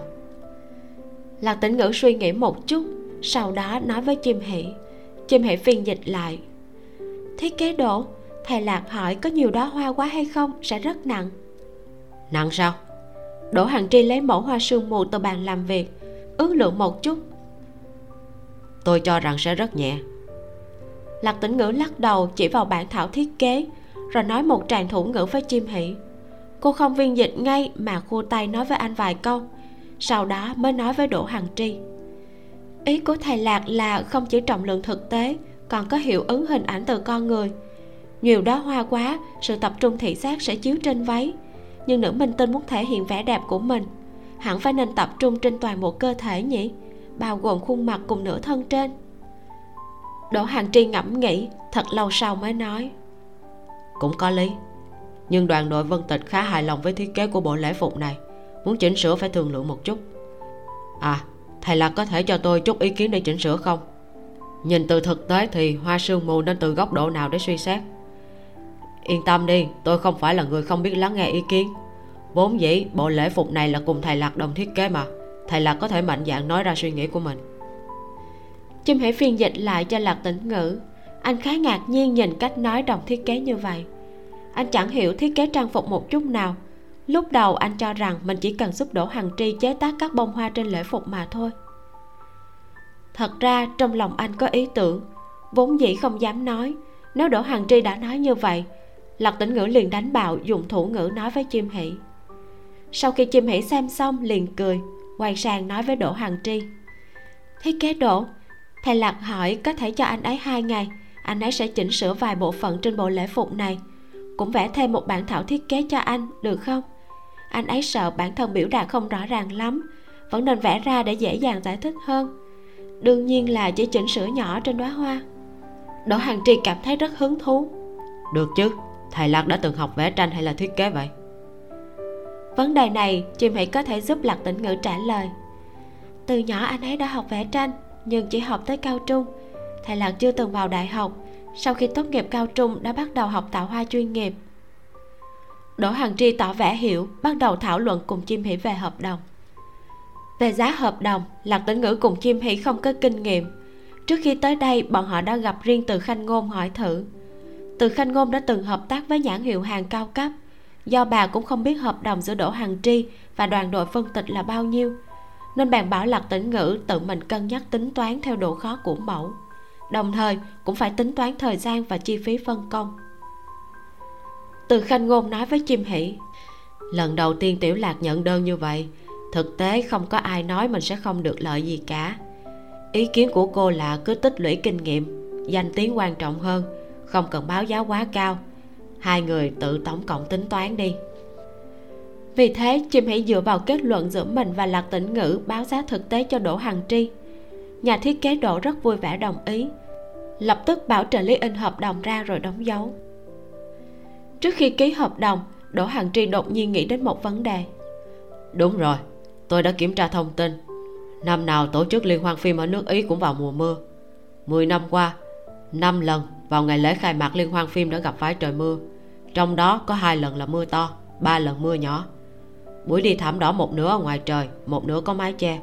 Lạc tĩnh ngữ suy nghĩ một chút sau đó nói với chim hỷ. Chim hỷ phiên dịch lại thiết kế đỗ thầy lạc hỏi có nhiều đóa hoa quá hay không sẽ rất nặng. Nặng sao? Đỗ hằng tri lấy mẫu hoa sương mù từ bàn làm việc ước lượng một chút tôi cho rằng sẽ rất nhẹ. Lạc tĩnh ngữ lắc đầu chỉ vào bản thảo thiết kế, rồi nói một tràng thủ ngữ với chim hỷ. Cô không viên dịch ngay mà khua tay nói với anh vài câu, sau đó mới nói với đỗ hằng tri. Ý của thầy lạc là không chỉ trọng lượng thực tế, còn có hiệu ứng hình ảnh từ con người. Nhiều đó hoa quá, sự tập trung thị giác sẽ chiếu trên váy, nhưng nữ minh tinh muốn thể hiện vẻ đẹp của mình. Hẳn phải nên tập trung trên toàn bộ cơ thể nhỉ? Bao gồm khuôn mặt cùng nửa thân trên. Đỗ hằng tri ngẫm nghĩ, thật lâu sau mới nói, cũng có lý, nhưng đoàn đội vân tịch khá hài lòng với thiết kế của bộ lễ phục này, muốn chỉnh sửa phải thương lượng một chút. À thầy lạc có thể cho tôi chút ý kiến để chỉnh sửa không? Nhìn từ thực tế thì hoa sương mù nên từ góc độ nào để suy xét? Yên tâm đi, tôi không phải là người không biết lắng nghe ý kiến. Vốn dĩ bộ lễ phục này là cùng thầy lạc đồng thiết kế mà thầy lạc có thể mạnh dạn nói ra suy nghĩ của mình. Chim hãy phiên dịch lại cho lạc tĩnh ngữ. Anh khá ngạc nhiên nhìn cách nói đồng thiết kế như vậy. Anh chẳng hiểu thiết kế trang phục một chút nào. Lúc đầu anh cho rằng mình chỉ cần giúp đỗ hằng tri chế tác các bông hoa trên lễ phục mà thôi. Thật ra trong lòng anh có ý tưởng. Vốn dĩ không dám nói. Nếu đỗ hằng tri đã nói như vậy, lạc tĩnh ngữ liền đánh bạo, dùng thủ ngữ nói với chim hỷ. Sau khi chim hỷ xem xong liền cười quay sang nói với đỗ hằng tri. Thiết kế đỗ, thầy lạc hỏi có thể cho anh ấy hai ngày. Anh ấy sẽ chỉnh sửa vài bộ phận trên bộ lễ phục này. Cũng vẽ thêm một bản thảo thiết kế cho anh, được không? Anh ấy sợ bản thân biểu đạt không rõ ràng lắm, vẫn nên vẽ ra để dễ dàng giải thích hơn. Đương nhiên là chỉ chỉnh sửa nhỏ trên đóa hoa. Đỗ hằng tri cảm thấy rất hứng thú. Được chứ, thầy lạc đã từng học vẽ tranh hay là thiết kế vậy? Vấn đề này chim hãy có thể giúp lạc tĩnh ngữ trả lời. Từ nhỏ anh ấy đã học vẽ tranh, nhưng chỉ học tới cao trung. Thầy lạc chưa từng vào đại học. Sau khi tốt nghiệp cao trung, đã bắt đầu học tạo hoa chuyên nghiệp. Đỗ hằng tri tỏ vẻ hiểu, bắt đầu thảo luận cùng chim hỉ về hợp đồng. Về giá hợp đồng, lạc tĩnh ngữ cùng chim hỉ không có kinh nghiệm. Trước khi tới đây, bọn họ đã gặp riêng từ khanh ngôn hỏi thử. Từ khanh ngôn đã từng hợp tác với nhãn hiệu hàng cao cấp do bà cũng không biết hợp đồng giữa đỗ hằng tri và đoàn đội phân tịch là bao nhiêu, nên bạn bảo lạc tĩnh ngữ tự mình cân nhắc tính toán theo độ khó của mẫu, đồng thời cũng phải tính toán thời gian và chi phí phân công. Từ khanh ngôn nói với chim hỷ, lần đầu tiên tiểu lạc nhận đơn như vậy, thực tế không có ai nói mình sẽ không được lợi gì cả. Ý kiến của cô là cứ tích lũy kinh nghiệm, danh tiếng quan trọng hơn, không cần báo giá quá cao hai người tự tổng cộng tính toán đi. Vì thế, chim hãy dựa vào kết luận giữa mình và lạc tĩnh ngữ báo giá thực tế cho đỗ hằng tri. Nhà thiết kế đỗ rất vui vẻ đồng ý, lập tức bảo trợ lý in hợp đồng ra rồi đóng dấu. Trước khi ký hợp đồng, đỗ hằng tri đột nhiên nghĩ đến một vấn đề. Đúng rồi, tôi đã kiểm tra thông tin. Năm nào tổ chức liên hoan phim ở nước ý cũng vào mùa mưa. Mười năm qua, năm lần vào ngày lễ khai mạc liên hoan phim đã gặp phải trời mưa trong đó có hai lần là mưa to, ba lần mưa nhỏ. Buổi đi thảm đỏ một nửa ở ngoài trời, một nửa có mái che.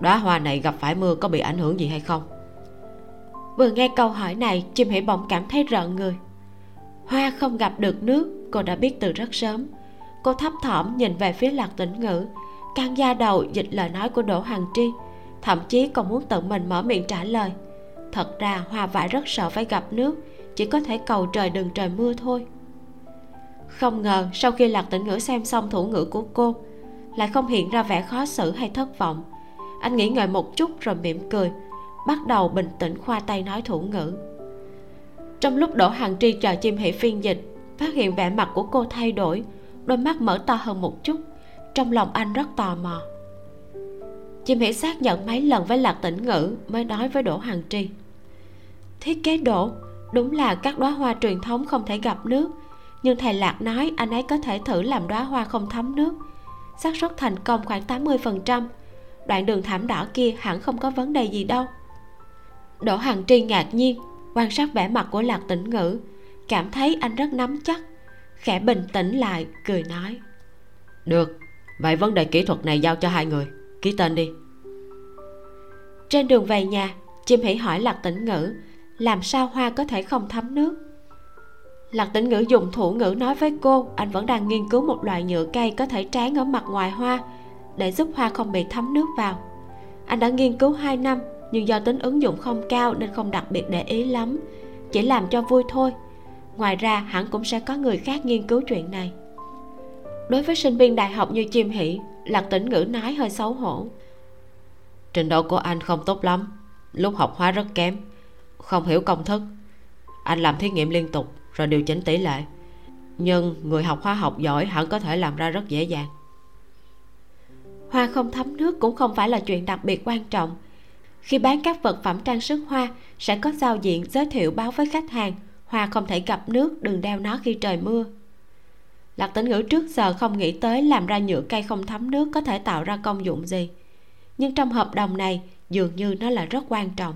Đóa hoa này gặp phải mưa có bị ảnh hưởng gì hay không? Vừa nghe câu hỏi này, chim hãy bỗng cảm thấy rợn người. Hoa không gặp được nước, cô đã biết từ rất sớm. Cô thấp thỏm nhìn về phía lạc tĩnh ngữ căng da đầu dịch lời nói của đỗ hằng tri, thậm chí còn muốn tự mình mở miệng trả lời. Thật ra hoa vải rất sợ phải gặp nước, chỉ có thể cầu trời đừng trời mưa thôi không ngờ, sau khi lạc tĩnh ngữ xem xong thủ ngữ của cô, lại không hiện ra vẻ khó xử hay thất vọng. Anh nghĩ ngợi một chút rồi mỉm cười, bắt đầu bình tĩnh khoa tay nói thủ ngữ. Trong lúc đỗ hàng tri chờ chim hỷ phiên dịch, phát hiện vẻ mặt của cô thay đổi, đôi mắt mở to hơn một chút, trong lòng anh rất tò mò. Chim hỷ xác nhận mấy lần với lạc tĩnh ngữ mới nói với đỗ hàng tri. Thiết kế đỗ, đúng là các đóa hoa truyền thống không thể gặp nước nhưng thầy lạc nói anh ấy có thể thử làm đóa hoa không thấm nước. Xác suất thành công khoảng 80% đoạn đường thảm đỏ kia hẳn không có vấn đề gì đâu. Đỗ hằng tri ngạc nhiên quan sát vẻ mặt của lạc tĩnh ngữ cảm thấy anh rất nắm chắc. Khẽ bình tĩnh lại cười nói. Được vậy vấn đề kỹ thuật này giao cho hai người. Ký tên đi. Trên đường về nhà chim hỉ hỏi lạc tĩnh ngữ làm sao hoa có thể không thấm nước lạc tĩnh ngữ dùng thủ ngữ nói với cô, anh vẫn đang nghiên cứu một loại nhựa cây có thể tráng ở mặt ngoài hoa, để giúp hoa không bị thấm nước vào. Anh đã nghiên cứu 2 năm, nhưng do tính ứng dụng không cao nên không đặc biệt để ý lắm, chỉ làm cho vui thôi. Ngoài ra, hẳn cũng sẽ có người khác nghiên cứu chuyện này. Đối với sinh viên đại học như chim hỷ, lạc tĩnh ngữ nói hơi xấu hổ. Trình độ của anh không tốt lắm, lúc học hóa rất kém, không hiểu công thức. Anh làm thí nghiệm liên tục rồi điều chỉnh tỷ lệ. Nhưng người học hóa học giỏi hẳn có thể làm ra rất dễ dàng. Hoa không thấm nước cũng không phải là chuyện đặc biệt quan trọng. Khi bán các vật phẩm trang sức hoa, sẽ có giao diện giới thiệu báo với khách hàng. Hoa không thể gặp nước, đừng đeo nó khi trời mưa. Lạc tĩnh ngữ trước giờ không nghĩ tới làm ra nhựa cây không thấm nước có thể tạo ra công dụng gì. Nhưng trong hợp đồng này, dường như nó là rất quan trọng.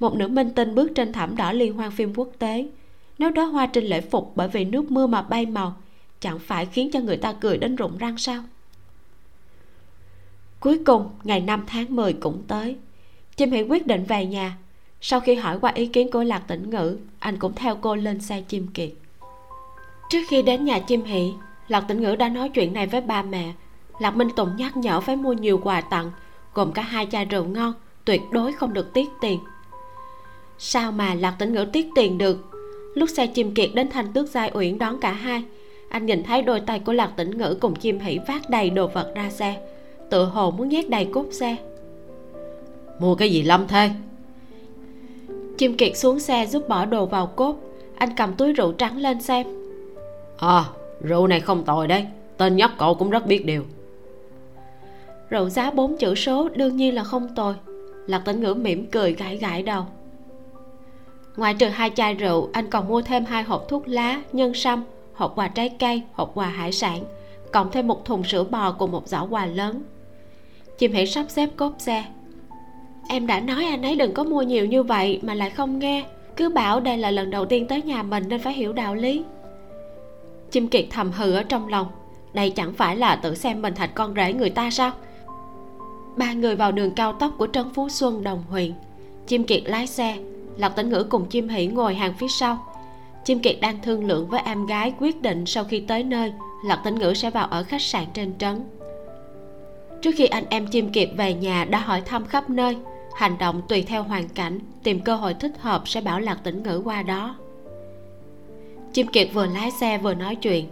Một nữ minh tinh bước trên thảm đỏ liên hoan phim quốc tế nếu đó hoa trên lễ phục bởi vì nước mưa mà bay màu, chẳng phải khiến cho người ta cười đến rụng răng sao? Cuối cùng, ngày 5 tháng 10 cũng tới. Chim hãy quyết định về nhà. Sau khi hỏi qua ý kiến của lạc tĩnh ngữ, anh cũng theo cô lên xe chim kiệt. Trước khi đến nhà chim hỷ, lạc tĩnh ngữ đã nói chuyện này với ba mẹ. Lạc minh tùng nhắc nhở phải mua nhiều quà tặng, gồm cả hai chai rượu ngon, tuyệt đối không được tiết tiền. Sao mà lạc tĩnh ngữ tiết tiền được? Lúc xe chim kiệt đến thanh tước giai uyển đón cả hai. Anh nhìn thấy đôi tay của lạc tĩnh ngữ cùng chim hỷ vác đầy đồ vật ra xe. Tự hồ muốn nhét đầy cốt xe. Mua cái gì lâm thế chim kiệt xuống xe giúp bỏ đồ vào cốt. Anh cầm túi rượu trắng lên xem. À rượu này không tồi đấy. Tên nhóc cậu cũng rất biết điều. Rượu giá bốn chữ số đương nhiên là không tồi. Lạc tĩnh ngữ mỉm cười gãi gãi đầu ngoài trừ hai chai rượu, anh còn mua thêm hai hộp thuốc lá, nhân sâm, hộp quà trái cây, hộp quà hải sản, cộng thêm một thùng sữa bò cùng một giỏ quà lớn. Chim hãy sắp xếp cốp xe. Em đã nói anh ấy đừng có mua nhiều như vậy mà lại không nghe. Cứ bảo đây là lần đầu tiên tới nhà mình nên phải hiểu đạo lý. Chim kiệt thầm hừ ở trong lòng. Đây chẳng phải là tự xem mình thành con rể người ta sao? Ba người vào đường cao tốc của trấn phú xuân đồng huyện chim kiệt lái xe lạc tĩnh ngữ cùng chim hỉ ngồi hàng phía sau. Chim kiệt đang thương lượng với em gái quyết định sau khi tới nơi lạc tĩnh ngữ sẽ vào ở khách sạn trên trấn. Trước khi anh em chim kiệt về nhà đã hỏi thăm khắp nơi, hành động tùy theo hoàn cảnh, tìm cơ hội thích hợp sẽ bảo lạc tĩnh ngữ qua đó. Chim kiệt vừa lái xe vừa nói chuyện.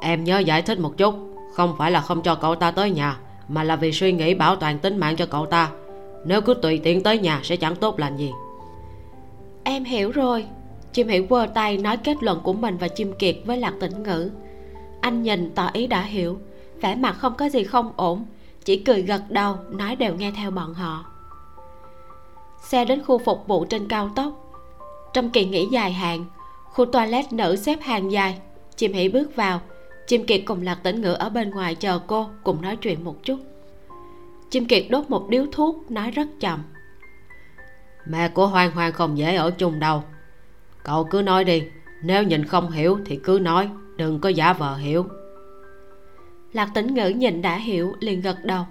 Em nhớ giải thích một chút, không phải là không cho cậu ta tới nhà, mà là vì suy nghĩ bảo toàn tính mạng cho cậu ta. Nếu cứ tùy tiện tới nhà sẽ chẳng tốt lành gì em hiểu rồi. Chim hiểu quơ tay nói kết luận của mình và chim kiệt với lạc tĩnh ngữ. Anh nhìn tỏ ý đã hiểu. Vẻ mặt không có gì không ổn. Chỉ cười gật đầu, nói đều nghe theo bọn họ. Xe đến khu phục vụ trên cao tốc. Trong kỳ nghỉ dài hạn, khu toilet nữ xếp hàng dài. Chim hỉ bước vào. Chim kiệt cùng lạc tĩnh ngữ ở bên ngoài chờ cô, cùng nói chuyện một chút. Chim kiệt đốt một điếu thuốc, nói rất chậm mẹ của hoang hoang không dễ ở chung đâu. Cậu cứ nói đi, nếu nhìn không hiểu thì cứ nói, đừng có giả vờ hiểu. Lạc tĩnh ngữ nhìn đã hiểu, liền gật đầu.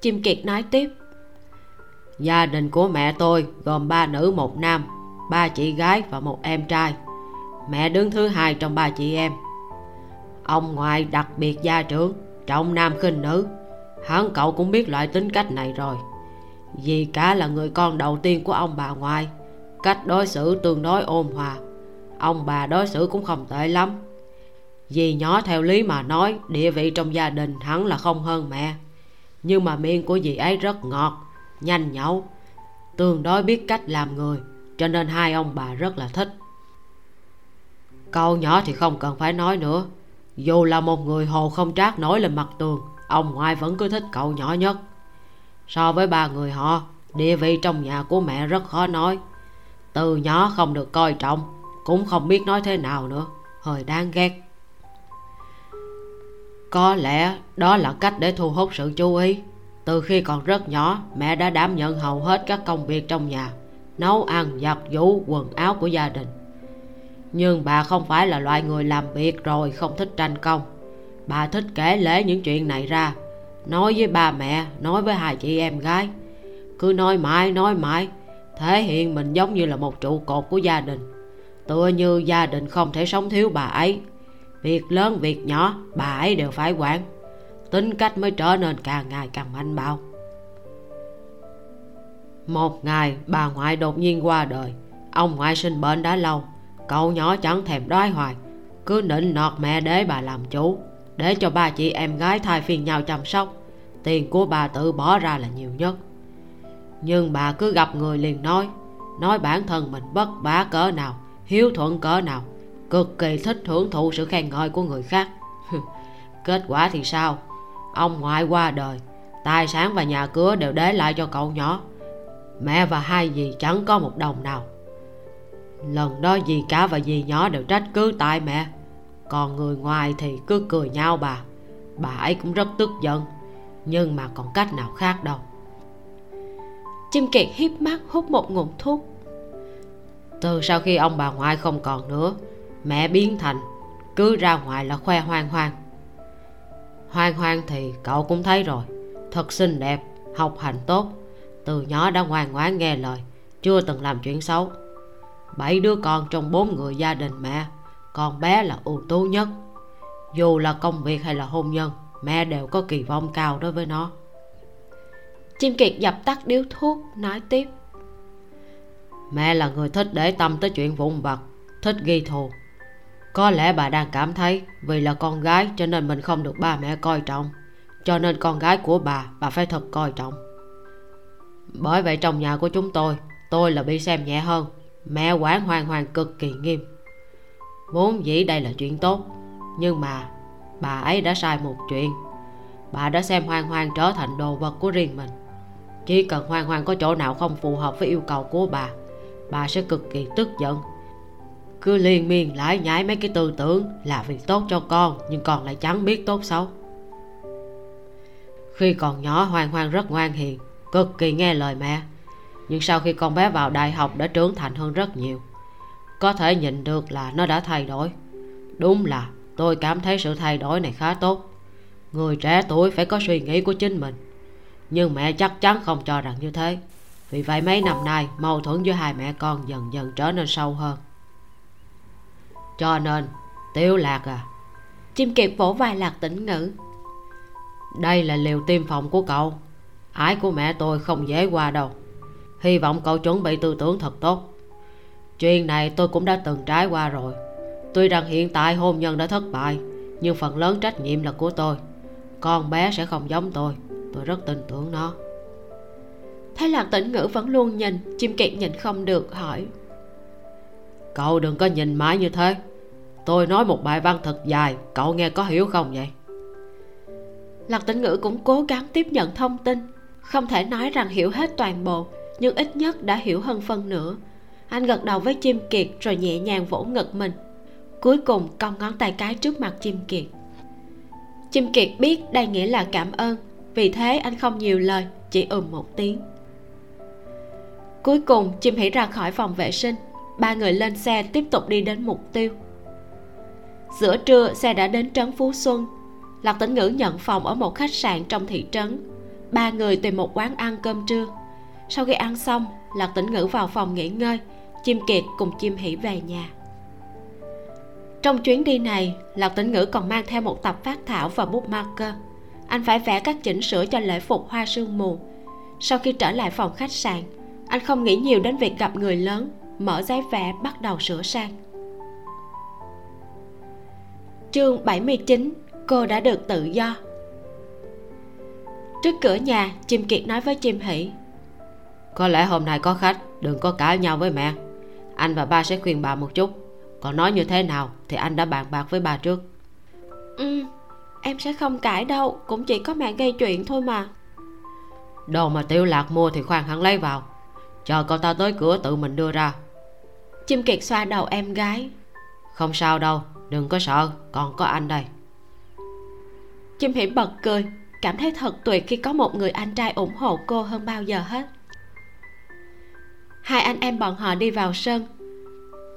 Chim kiệt nói tiếp, gia đình của mẹ tôi gồm ba nữ, một nam, ba chị gái và một em trai. Mẹ đứng thứ hai trong ba chị em. Ông ngoại đặc biệt gia trưởng, trọng nam khinh nữ. Hắn cậu cũng biết loại tính cách này rồi vì cả là người con đầu tiên của ông bà ngoại. Cách đối xử tương đối ôn hòa. Ông bà đối xử cũng không tệ lắm. Vì nhỏ theo lý mà nói, địa vị trong gia đình hắn là không hơn mẹ. Nhưng mà miệng của dì ấy rất ngọt, nhanh nhậu tương đối biết cách làm người, cho nên hai ông bà rất là thích. Cậu nhỏ thì không cần phải nói nữa. Dù là một người hồ không trát nổi lên mặt tường, ông ngoại vẫn cứ thích cậu nhỏ nhất so với ba người họ, địa vị trong nhà của mẹ rất khó nói. Từ nhỏ không được coi trọng, cũng không biết nói thế nào nữa. Hơi đáng ghét. Có lẽ đó là cách để thu hút sự chú ý. Từ khi còn rất nhỏ, mẹ đã đảm nhận hầu hết các công việc trong nhà. Nấu ăn, giặt giũ, quần áo của gia đình. Nhưng bà không phải là loại người làm việc rồi không thích tranh công. Bà thích kể lễ những chuyện này ra nói với ba mẹ, nói với hai chị em gái. Cứ nói mãi nói mãi. Thể hiện mình giống như là một trụ cột của gia đình. Tựa như gia đình không thể sống thiếu bà ấy. Việc lớn, việc nhỏ, bà ấy đều phải quản. Tính cách mới trở nên càng ngày càng mạnh bạo. Một ngày, bà ngoại đột nhiên qua đời. Ông ngoại sinh bệnh đã lâu. Cậu nhỏ chẳng thèm đói hoài. Cứ nịnh nọt mẹ đế bà làm chủ, để cho ba chị em gái thay phiên nhau chăm sóc tiền của bà tự bỏ ra là nhiều nhất. Nhưng bà cứ gặp người liền nói nói bản thân mình bất bá cỡ nào, hiếu thuận cỡ nào, cực kỳ thích hưởng thụ sự khen ngợi của người khác. Kết quả thì sao? Ông ngoại qua đời, tài sản và nhà cửa đều để lại cho cậu nhỏ. Mẹ và hai dì chẳng có một đồng nào. Lần đó dì cả và dì nhỏ đều trách cứ tại mẹ. Còn người ngoài thì cứ cười nhau bà. Bà ấy cũng rất tức giận nhưng mà còn cách nào khác đâu. Chim kiệt hiếp mắt hút một ngụm thuốc. Từ sau khi ông bà ngoại không còn nữa, mẹ biến thành, cứ ra ngoài là khoe hoang hoang. Hoang hoang thì cậu cũng thấy rồi, thật xinh đẹp, học hành tốt. Từ nhỏ đã ngoan ngoãn nghe lời, chưa từng làm chuyện xấu. Bảy đứa con trong bốn người gia đình mẹ, con bé là ưu tú nhất. Dù là công việc hay là hôn nhân mẹ đều có kỳ vọng cao đối với nó. Chim kiệt dập tắt điếu thuốc, nói tiếp. Mẹ là người thích để tâm tới chuyện vụn vặt, thích ghi thù. Có lẽ bà đang cảm thấy vì là con gái cho nên mình không được ba mẹ coi trọng, cho nên con gái của bà bà phải thật coi trọng. Bởi vậy trong nhà của chúng tôi tôi là bị xem nhẹ hơn, mẹ quản hoàng hoàng cực kỳ nghiêm. Vốn dĩ đây là chuyện tốt, nhưng mà bà ấy đã sai một chuyện. Bà đã xem hoang hoang trở thành đồ vật của riêng mình. Chỉ cần hoang hoang có chỗ nào không phù hợp với yêu cầu của bà bà sẽ cực kỳ tức giận. Cứ liên miên lại nhảy mấy cái tư tưởng là vì tốt cho con, nhưng con lại chẳng biết tốt xấu. Khi còn nhỏ, hoang hoang rất ngoan hiền, cực kỳ nghe lời mẹ. Nhưng sau khi con bé vào đại học đã trưởng thành hơn rất nhiều, có thể nhìn được là nó đã thay đổi. Đúng là tôi cảm thấy sự thay đổi này khá tốt. Người trẻ tuổi phải có suy nghĩ của chính mình. Nhưng mẹ chắc chắn không cho rằng như thế. Vì vậy mấy năm nay mâu thuẫn giữa hai mẹ con dần dần trở nên sâu hơn. Cho nên tiêu lạc à chim kiệt vỗ vai lạc tỉnh ngữ. Đây là liều tiêm phòng của cậu. Ái của mẹ tôi không dễ qua đâu. Hy vọng cậu chuẩn bị tư tưởng thật tốt. Chuyện này tôi cũng đã từng trải qua rồi tuy rằng hiện tại hôn nhân đã thất bại nhưng phần lớn trách nhiệm là của tôi. Con bé sẽ không giống tôi. Tôi rất tin tưởng nó. Thấy lạc tỉnh ngữ vẫn luôn nhìn chim kiệt nhìn không được hỏi. Cậu đừng có nhìn mãi như thế. Tôi nói một bài văn thật dài cậu nghe có hiểu không vậy? Lạc tỉnh ngữ cũng cố gắng tiếp nhận thông tin. Không thể nói rằng hiểu hết toàn bộ nhưng ít nhất đã hiểu hơn phân nửa. Anh gật đầu với chim kiệt rồi nhẹ nhàng vỗ ngực mình cuối cùng cong ngón tay cái trước mặt chim kiệt. Chim kiệt biết đây nghĩa là cảm ơn, vì thế anh không nhiều lời, chỉ ừm một tiếng. Cuối cùng, chim hỉ ra khỏi phòng vệ sinh, ba người lên xe tiếp tục đi đến mục tiêu. Giữa trưa, xe đã đến trấn phú xuân. Lạc tĩnh ngữ nhận phòng ở một khách sạn trong thị trấn. Ba người tìm một quán ăn cơm trưa. Sau khi ăn xong, lạc tĩnh ngữ vào phòng nghỉ ngơi, chim kiệt cùng chim hỉ về nhà trong chuyến đi này lạc tĩnh ngữ còn mang theo một tập phát thảo và bút marker anh phải vẽ các chỉnh sửa cho lễ phục hoa sương mù. Sau khi trở lại phòng khách sạn, anh không nghĩ nhiều đến việc gặp người lớn, mở giấy vẽ bắt đầu sửa sang. Chương 79 cô đã được tự do. Trước cửa nhà, chim kiệt nói với chim hỷ, có lẽ hôm nay có khách, đừng có cãi nhau với mẹ. Anh và ba sẽ khuyên bà một chút còn nói như thế nào thì anh đã bàn bạc với bà trước. Ừ em sẽ không cãi đâu cũng chỉ có mẹ gây chuyện thôi mà. Đồ mà tiểu lạc mua thì khoan hẳn lấy vào. Chờ cậu ta tới cửa tự mình đưa ra. Chim kiệt xoa đầu em gái. Không sao đâu đừng có sợ còn có anh đây. Chim hiểm bật cười cảm thấy thật tuyệt khi có một người anh trai ủng hộ cô hơn bao giờ hết. Hai anh em bọn họ đi vào sân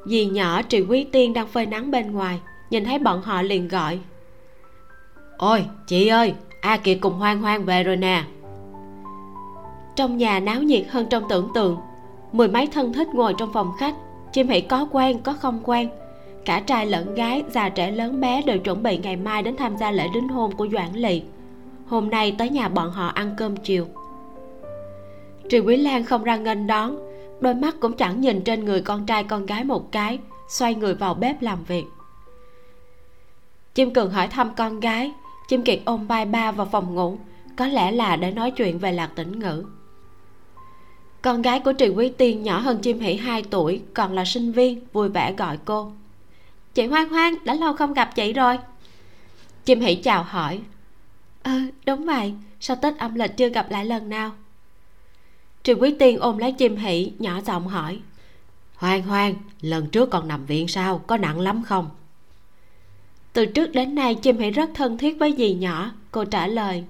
dì nhỏ trì quý tiên đang phơi nắng bên ngoài, nhìn thấy bọn họ liền gọi. Ôi, chị ơi, a kiệt cùng hoang hoang về rồi nè. Trong nhà náo nhiệt hơn trong tưởng tượng, mười mấy thân thích ngồi trong phòng khách, chim hỉ có quen, có không quen. Cả trai lẫn gái, già trẻ lớn bé đều chuẩn bị ngày mai đến tham gia lễ đính hôn của doãn lỵ hôm nay tới nhà bọn họ ăn cơm chiều. Trì Quý Lan không ra nghênh đón Đôi mắt cũng chẳng nhìn trên người con trai con gái một cái, Xoay người vào bếp làm việc. Chim Cường hỏi thăm con gái. Chim Kiệt ôm vai ba vào phòng ngủ. Có lẽ là để nói chuyện về lạc tĩnh ngữ. Con gái của Trì Quý Tiên nhỏ hơn Chim Hỷ 2 tuổi, Còn là sinh viên, vui vẻ gọi cô. Chị Hoang Hoang, đã lâu không gặp chị rồi. Chim Hỷ chào hỏi. Ừ đúng vậy. Sao Tết âm lịch chưa gặp lại lần nào? Trường Quý Tiên ôm lấy chim hỷ, Nhỏ giọng hỏi, Hoang hoang, Lần trước còn nằm viện sao, Có nặng lắm không? Từ trước đến nay, chim hỷ rất thân thiết với dì nhỏ, Cô trả lời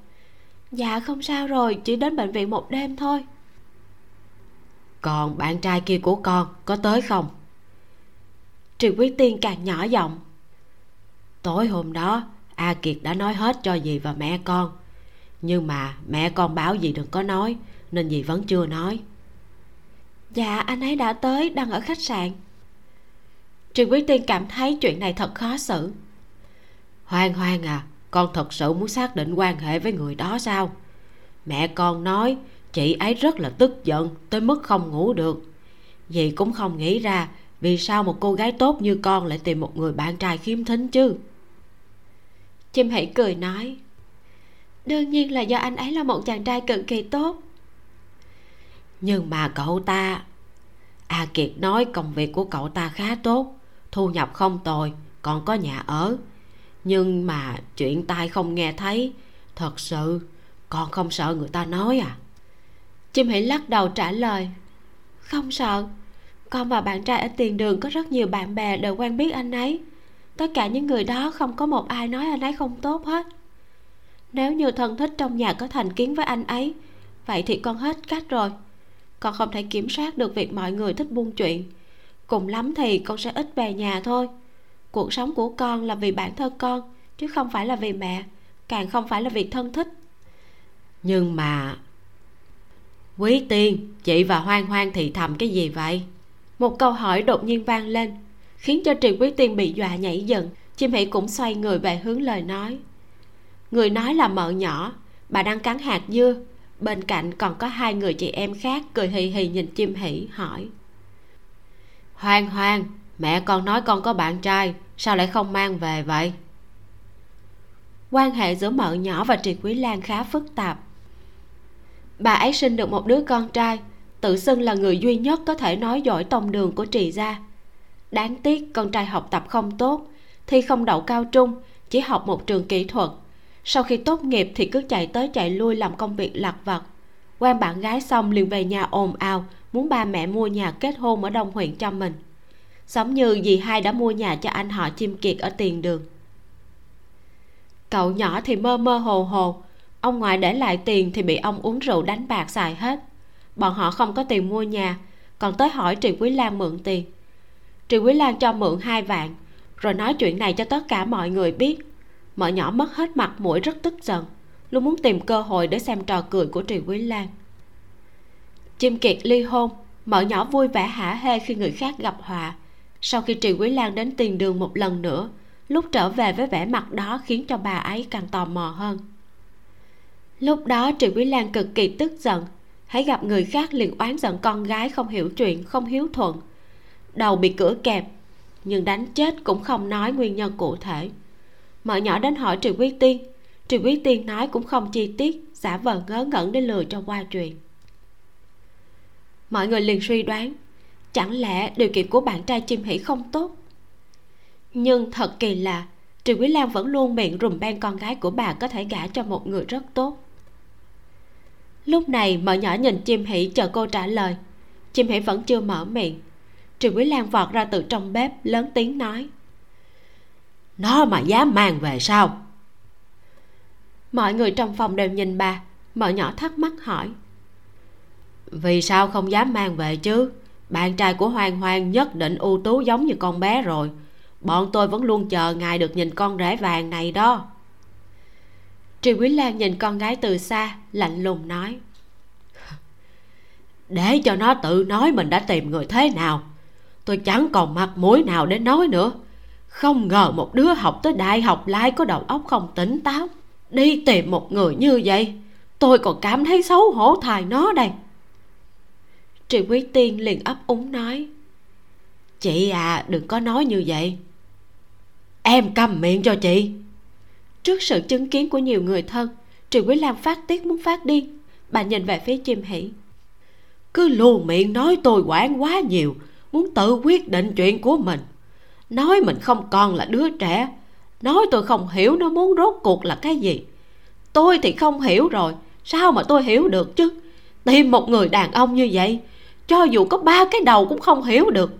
Dạ không sao rồi, Chỉ đến bệnh viện một đêm thôi. Còn bạn trai kia của con Có tới không? Trường Quý Tiên càng nhỏ giọng, Tối hôm đó, a kiệt đã nói hết cho dì và mẹ con, nhưng mà mẹ con bảo dì đừng có nói nên dì vẫn chưa nói. Dạ anh ấy đã tới đang ở khách sạn. Trường quý tiên cảm thấy chuyện này thật khó xử. Hoang hoang à con thật sự muốn xác định quan hệ với người đó sao? Mẹ con nói chị ấy rất là tức giận tới mức không ngủ được. Dì cũng không nghĩ ra vì sao một cô gái tốt như con lại tìm một người bạn trai khiếm thính chứ? Chim hãy cười nói đương nhiên là do anh ấy là một chàng trai cực kỳ tốt nhưng mà cậu ta, a kiệt nói công việc của cậu ta khá tốt, thu nhập không tồi, còn có nhà ở. Nhưng mà chuyện tai không nghe thấy, thật sự con không sợ người ta nói à? Chim hỉ lắc đầu trả lời, không sợ. Con và bạn trai ở tiền đường có rất nhiều bạn bè đều quen biết anh ấy. Tất cả những người đó không có một ai nói anh ấy không tốt hết. Nếu như thân thích trong nhà có thành kiến với anh ấy, vậy thì con hết cách rồi con không thể kiểm soát được việc mọi người thích buôn chuyện. Cùng lắm thì con sẽ ít về nhà thôi. Cuộc sống của con là vì bản thân con chứ không phải là vì mẹ càng không phải là vì thân thích. Nhưng mà quý tiên chị và hoang hoang thì thầm cái gì vậy? Một câu hỏi đột nhiên vang lên khiến cho trì quý tiên bị dọa nhảy dựng. Chim hỷ cũng xoay người về hướng lời nói. Người nói là mợ nhỏ bà đang cắn hạt dưa bên cạnh còn có hai người chị em khác cười hì hì nhìn chim hỉ hỏi. Hoang hoang mẹ con nói con có bạn trai, sao lại không mang về vậy? Quan hệ giữa mợ nhỏ và trì quý lan khá phức tạp. Bà ấy sinh được một đứa con trai, tự xưng là người duy nhất có thể nói giỏi tông đường của trì gia. Đáng tiếc con trai học tập không tốt, thi không đậu cao trung, chỉ học một trường kỹ thuật sau khi tốt nghiệp thì cứ chạy tới chạy lui làm công việc lặt vặt. Quen bạn gái xong liền về nhà ồn ào, muốn ba mẹ mua nhà kết hôn ở đông huyện cho mình. Giống như dì hai đã mua nhà cho anh họ chim kiệt ở tiền đường. Cậu nhỏ thì mơ mơ hồ hồ, ông ngoại để lại tiền thì bị ông uống rượu đánh bạc xài hết. Bọn họ không có tiền mua nhà, còn tới hỏi trì quý lan mượn tiền. Trì quý lan cho mượn hai vạn, rồi nói chuyện này cho tất cả mọi người biết mợ nhỏ mất hết mặt mũi rất tức giận, luôn muốn tìm cơ hội để xem trò cười của trì quý lan. Chim kiệt ly hôn, mợ nhỏ vui vẻ hả hê khi người khác gặp họa. Sau khi trì quý lan đến tiền đường một lần nữa, lúc trở về với vẻ mặt đó khiến cho bà ấy càng tò mò hơn. Lúc đó trì quý lan cực kỳ tức giận hãy gặp người khác liền oán giận con gái không hiểu chuyện, không hiếu thuận. Đầu bị cửa kẹp, nhưng đánh chết cũng không nói nguyên nhân cụ thể mợ nhỏ đến hỏi Triệu quý tiên. Triệu quý tiên nói cũng không chi tiết, giả vờ ngớ ngẩn để lừa cho qua chuyện mọi người liền suy đoán, chẳng lẽ điều kiện của bạn trai chim hỷ không tốt? Nhưng thật kỳ lạ Triệu Quý Lan vẫn luôn miệng rùm beng con gái của bà có thể gả cho một người rất tốt. Lúc này mợ nhỏ nhìn chim hỷ chờ cô trả lời. Chim hỷ vẫn chưa mở miệng. Triệu Quý Lan vọt ra từ trong bếp, lớn tiếng nói nó mà dám mang về sao? Mọi người trong phòng đều nhìn bà mợ nhỏ thắc mắc hỏi. Vì sao không dám mang về chứ? Bạn trai của hoàng hoàng nhất định ưu tú giống như con bé rồi. Bọn tôi vẫn luôn chờ ngài được nhìn con rể vàng này đó. Trì Quý Lan nhìn con gái từ xa lạnh lùng nói. Để cho nó tự nói mình đã tìm người thế nào. Tôi chẳng còn mặt mũi nào để nói nữa không ngờ một đứa học tới đại học lại có đầu óc không tỉnh táo. Đi tìm một người như vậy, tôi còn cảm thấy xấu hổ thài nó đây. Trị Quý Tiên liền ấp úng nói, Chị à đừng có nói như vậy. Em câm miệng cho chị. Trước sự chứng kiến của nhiều người thân Trị Quý Lam phát tiết muốn phát điên. Bà nhìn về phía chim hỷ. Cứ luôn miệng nói tôi quản quá nhiều, Muốn tự quyết định chuyện của mình. Nói mình không còn là đứa trẻ. Nói tôi không hiểu nó muốn rốt cuộc là cái gì. Tôi thì không hiểu rồi. Sao mà tôi hiểu được chứ? Tìm một người đàn ông như vậy, cho dù có ba cái đầu cũng không hiểu được.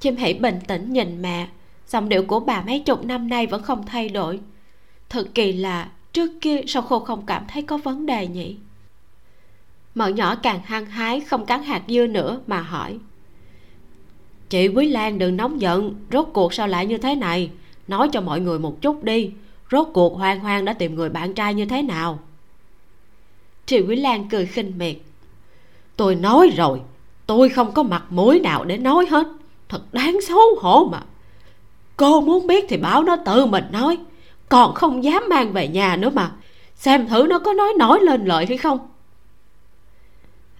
Chim hãy bình tĩnh nhìn mẹ, giọng điệu của bà mấy chục năm nay vẫn không thay đổi. Thật kỳ lạ trước kia sao cô không cảm thấy có vấn đề nhỉ? Mợ nhỏ càng hăng hái, không cắn hạt dưa nữa mà hỏi chị quý lan đừng nóng giận, rốt cuộc sao lại như thế này? Nói cho mọi người một chút đi, rốt cuộc hoang hoang đã tìm người bạn trai như thế nào? Chị quý lan cười khinh miệt. Tôi nói rồi, tôi không có mặt mũi nào để nói hết. Thật đáng xấu hổ mà. Cô muốn biết thì bảo nó tự mình nói, còn không dám mang về nhà nữa mà. Xem thử nó có nói nổi lên lợi hay không.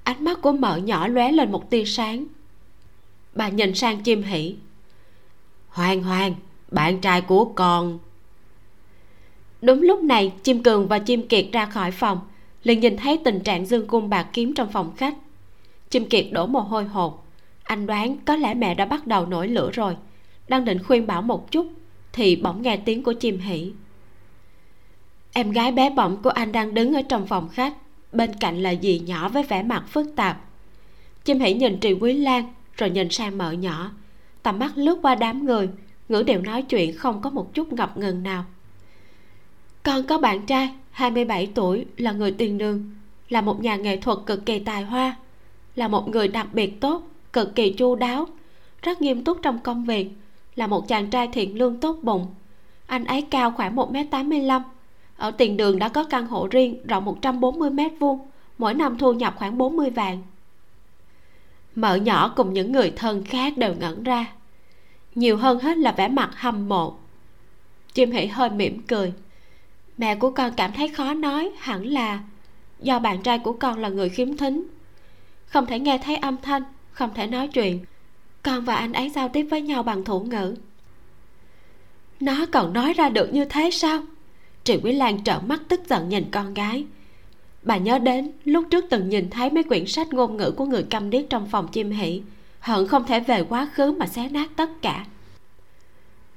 Ánh mắt của mợ nhỏ lóe lên một tia sáng bà nhìn sang chim hỉ hoàng hoàng, bạn trai của con. Đúng lúc này, chim cường và chim kiệt ra khỏi phòng, liền nhìn thấy tình trạng dương cung bạc kiếm trong phòng khách. Chim kiệt đổ mồ hôi hột. Anh đoán có lẽ mẹ đã bắt đầu nổi lửa rồi. Đang định khuyên bảo một chút, thì bỗng nghe tiếng của chim hỉ em gái bé bỏng của anh đang đứng ở trong phòng khách. Bên cạnh là dì nhỏ với vẻ mặt phức tạp. Chim hỉ nhìn trì quý lan rồi nhìn sang mợ nhỏ. Tầm mắt lướt qua đám người, ngữ điệu nói chuyện không có một chút ngập ngừng nào. Con có bạn trai 27 tuổi, là người tiền đường, là một nhà nghệ thuật cực kỳ tài hoa, là một người đặc biệt tốt, cực kỳ chu đáo, rất nghiêm túc trong công việc, là một chàng trai thiện lương tốt bụng. Anh ấy cao khoảng 1m85 ở tiền đường đã có căn hộ riêng rộng 140 mét vuông, mỗi năm thu nhập khoảng 40 vạn mợ nhỏ cùng những người thân khác đều ngẩn ra. Nhiều hơn hết là vẻ mặt hâm mộ. Chim hỉ hơi mỉm cười. Mẹ của con cảm thấy khó nói, hẳn là do bạn trai của con là người khiếm thính. Không thể nghe thấy âm thanh, không thể nói chuyện. Con và anh ấy giao tiếp với nhau bằng thủ ngữ. Nó còn nói ra được như thế sao? Triệu quý lan trợn mắt tức giận nhìn con gái bà nhớ đến, lúc trước từng nhìn thấy mấy quyển sách ngôn ngữ của người câm điếc trong phòng chim hỷ hận không thể về quá khứ mà xé nát tất cả.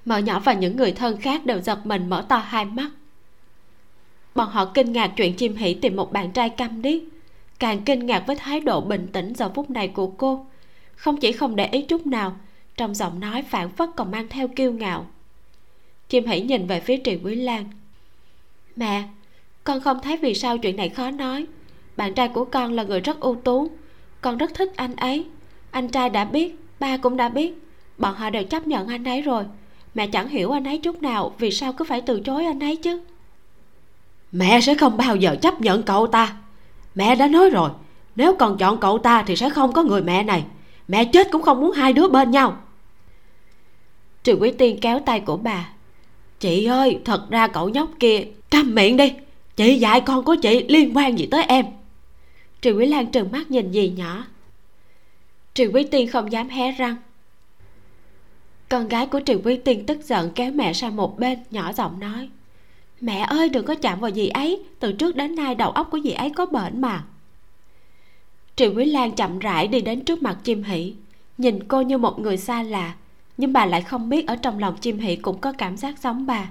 Mợ nhỏ và những người thân khác đều giật mình mở to hai mắt. Bọn họ kinh ngạc chuyện chim hỷ tìm một bạn trai câm điếc, càng kinh ngạc với thái độ bình tĩnh giờ phút này của cô. Không chỉ không để ý chút nào, trong giọng nói phản phất còn mang theo kiêu ngạo. Chim hỷ nhìn về phía trì quý lan. Mẹ con không thấy vì sao chuyện này khó nói. Bạn trai của con là người rất ưu tú. Con rất thích anh ấy. Anh trai đã biết ba cũng đã biết. Bọn họ đều chấp nhận anh ấy rồi. Mẹ chẳng hiểu anh ấy chút nào vì sao cứ phải từ chối anh ấy chứ? Mẹ sẽ không bao giờ chấp nhận cậu ta. Mẹ đã nói rồi nếu còn chọn cậu ta thì sẽ không có người mẹ này. Mẹ chết cũng không muốn hai đứa bên nhau. Trừ quý tiên kéo tay của bà. Chị ơi thật ra cậu nhóc kia câm miệng đi chị dạy con của chị liên quan gì tới em? Trừ quý lan trừng mắt nhìn dì nhỏ. Trừ quý tiên không dám hé răng. Con gái của trừ quý tiên tức giận kéo mẹ sang một bên, nhỏ giọng nói, mẹ ơi, đừng có chạm vào dì ấy, từ trước đến nay đầu óc của dì ấy có bệnh mà. Triệu quý lan chậm rãi đi đến trước mặt chim hỷ, nhìn cô như một người xa lạ, nhưng bà lại không biết ở trong lòng chim hỷ cũng có cảm giác giống bà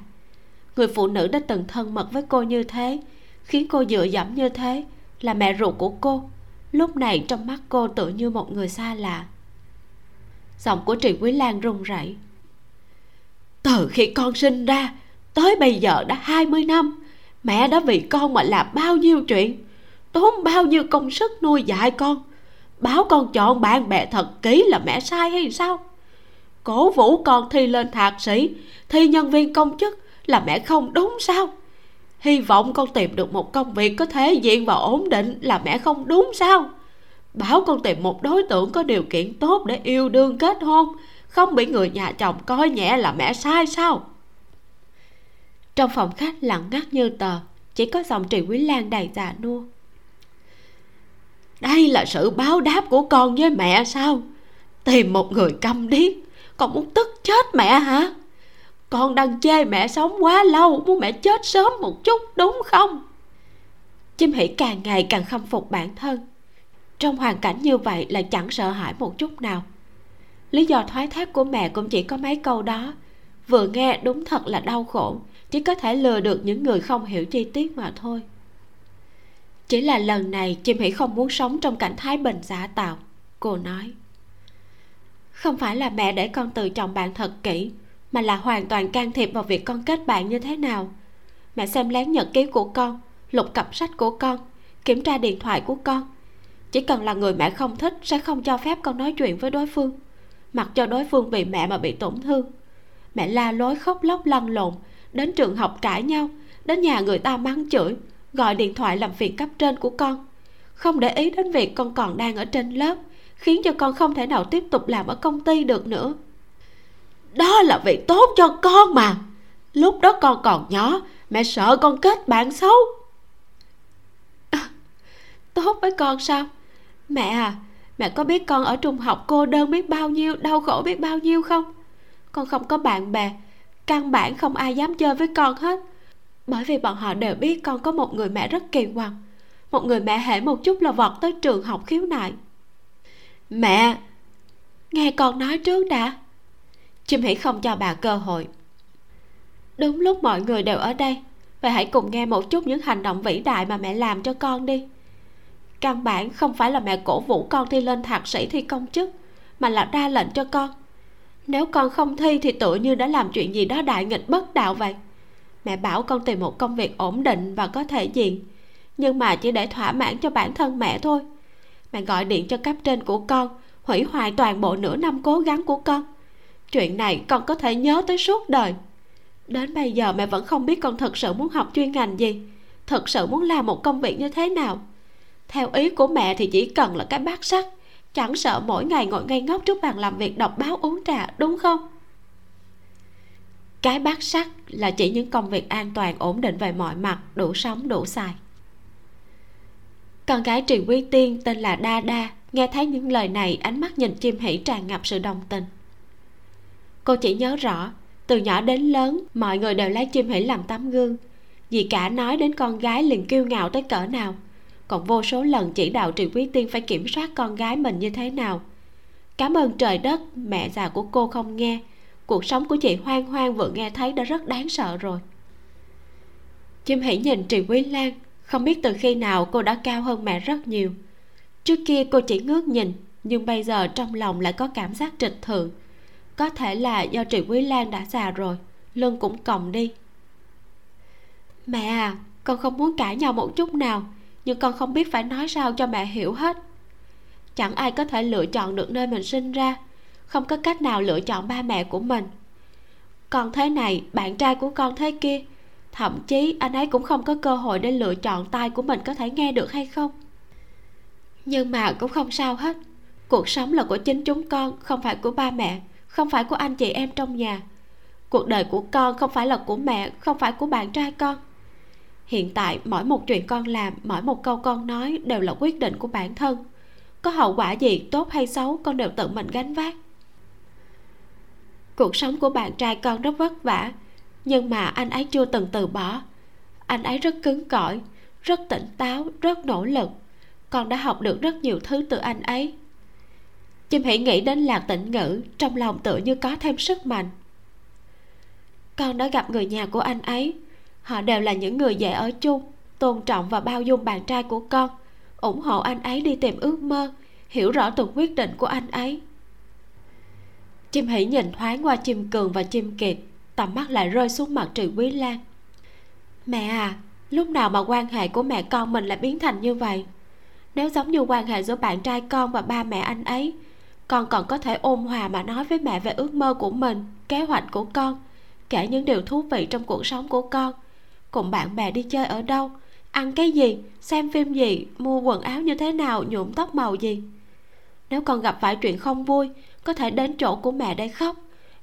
người phụ nữ đã từng thân mật với cô như thế, khiến cô dựa dẫm như thế, là mẹ ruột của cô. Lúc này trong mắt cô tự như một người xa lạ. Giọng của Trịnh quý lan run rẩy. Từ khi con sinh ra tới bây giờ đã 20 năm, mẹ đã vì con mà làm bao nhiêu chuyện, tốn bao nhiêu công sức nuôi dạy con báo con chọn bạn bè thật kỹ là mẹ sai hay sao? Cổ vũ con thi lên thạc sĩ, thi nhân viên công chức là mẹ không, đúng sao? Hy vọng con tìm được một công việc có thể diện và ổn định là mẹ không, đúng sao? Bảo con tìm một đối tượng có điều kiện tốt để yêu đương kết hôn, không bị người nhà chồng coi nhẹ là mẹ sai sao? Trong phòng khách lặng ngắt như tờ, chỉ có giọng trì quý lan đầy già nua. Đây là sự báo đáp của con với mẹ sao? Tìm một người câm điếc, con muốn tức chết mẹ hả? Con đang chê mẹ sống quá lâu, muốn mẹ chết sớm một chút, đúng không? Chim hỉ càng ngày càng khâm phục bản thân. Trong hoàn cảnh như vậy là chẳng sợ hãi một chút nào. Lý do thoái thác của mẹ cũng chỉ có mấy câu đó. Vừa nghe đúng thật là đau khổ, chỉ có thể lừa được những người không hiểu chi tiết mà thôi. Chỉ là lần này chim hỉ không muốn sống trong cảnh thái bình giả tạo, cô nói. Không phải là mẹ để con tự chọn bạn thật kỹ mà là hoàn toàn can thiệp vào việc con kết bạn như thế nào. Mẹ xem lén nhật ký của con, lục cặp sách của con, kiểm tra điện thoại của con. Chỉ cần là người mẹ không thích sẽ không cho phép con nói chuyện với đối phương, mặc cho đối phương bị mẹ mà bị tổn thương. Mẹ la lối khóc lóc lăn lộn, đến trường học cãi nhau, đến nhà người ta mắng chửi, gọi điện thoại làm phiền cấp trên của con. Không để ý đến việc con còn đang ở trên lớp, khiến cho con không thể nào tiếp tục làm ở công ty được nữa đó là việc tốt cho con mà. Lúc đó con còn nhỏ mẹ sợ con kết bạn xấu. À, tốt với con sao? Mẹ à mẹ có biết con ở trung học cô đơn biết bao nhiêu đau khổ biết bao nhiêu không? Con không có bạn bè căn bản không ai dám chơi với con hết. Bởi vì bọn họ đều biết con có một người mẹ rất kỳ quặc. Một người mẹ hễ một chút là vọt tới trường học khiếu nại. Mẹ nghe con nói trước đã chim hỉ không cho bà cơ hội. Đúng lúc mọi người đều ở đây, vậy hãy cùng nghe một chút những hành động vĩ đại mà mẹ làm cho con đi. Căn bản không phải là mẹ cổ vũ con thi lên thạc sĩ thi công chức, mà là ra lệnh cho con. Nếu con không thi thì tự như đã làm chuyện gì đó đại nghịch bất đạo vậy. Mẹ bảo con tìm một công việc ổn định và có thể diện, nhưng mà chỉ để thỏa mãn cho bản thân mẹ thôi. Mẹ gọi điện cho cấp trên của con, hủy hoại toàn bộ nửa năm cố gắng của con chuyện này con có thể nhớ tới suốt đời. Đến bây giờ mẹ vẫn không biết con thật sự muốn học chuyên ngành gì, thật sự muốn làm một công việc như thế nào. Theo ý của mẹ thì chỉ cần là cái bát sắt chẳng sợ mỗi ngày ngồi ngay ngốc trước bàn làm việc đọc báo uống trà, đúng không? Cái bát sắt là chỉ những công việc an toàn, ổn định về mọi mặt, đủ sống, đủ xài. Con gái trì quý tiên tên là đa đa, nghe thấy những lời này, ánh mắt nhìn chim hỉ tràn ngập sự đồng tình cô chỉ nhớ rõ, từ nhỏ đến lớn, mọi người đều lấy chim hỉ làm tấm gương. Dì cả nói đến con gái liền kiêu ngạo tới cỡ nào. Còn vô số lần chỉ đạo trì quý tiên phải kiểm soát con gái mình như thế nào. Cảm ơn trời đất, mẹ già của cô không nghe. Cuộc sống của chị hoang hoang vừa nghe thấy đã rất đáng sợ rồi. Chim hỉ nhìn trì quý lan, không biết từ khi nào cô đã cao hơn mẹ rất nhiều. Trước kia cô chỉ ngước nhìn, nhưng bây giờ trong lòng lại có cảm giác trịch thượng có thể là do trì quý lan đã già rồi lưng cũng còng đi. Mẹ à con không muốn cãi nhau một chút nào, nhưng con không biết phải nói sao cho mẹ hiểu hết. Chẳng ai có thể lựa chọn được nơi mình sinh ra, không có cách nào lựa chọn ba mẹ của mình. Con thế này, bạn trai của con thế kia, thậm chí anh ấy cũng không có cơ hội để lựa chọn tai của mình có thể nghe được hay không. Nhưng mà cũng không sao hết, cuộc sống là của chính chúng con, không phải của ba mẹ không phải của anh chị em trong nhà. Cuộc đời của con không phải là của mẹ, không phải của bạn trai con. Hiện tại, mỗi một chuyện con làm, mỗi một câu con nói đều là quyết định của bản thân. Có hậu quả gì tốt hay xấu, con đều tự mình gánh vác. Cuộc sống của bạn trai con rất vất vả, nhưng mà anh ấy chưa từng từ bỏ. Anh ấy rất cứng cỏi, rất tỉnh táo, rất nỗ lực. Con đã học được rất nhiều thứ từ anh ấy chim hãy nghĩ đến lạc tĩnh ngữ, trong lòng tựa như có thêm sức mạnh. Con đã gặp người nhà của anh ấy. Họ đều là những người dễ ở chung, tôn trọng và bao dung bạn trai của con, ủng hộ anh ấy đi tìm ước mơ, hiểu rõ từng quyết định của anh ấy. Chim hỉ nhìn thoáng qua chim cường và chim kiệt, tầm mắt lại rơi xuống mặt trì quý lan. Mẹ à lúc nào mà quan hệ của mẹ con mình lại biến thành như vậy? Nếu giống như quan hệ giữa bạn trai con và ba mẹ anh ấy con còn có thể ôn hòa mà nói với mẹ về ước mơ của mình, kế hoạch của con, kể những điều thú vị trong cuộc sống của con. Cùng bạn bè đi chơi ở đâu, ăn cái gì, xem phim gì, mua quần áo như thế nào, nhuộm tóc màu gì. Nếu con gặp phải chuyện không vui, có thể đến chỗ của mẹ để khóc.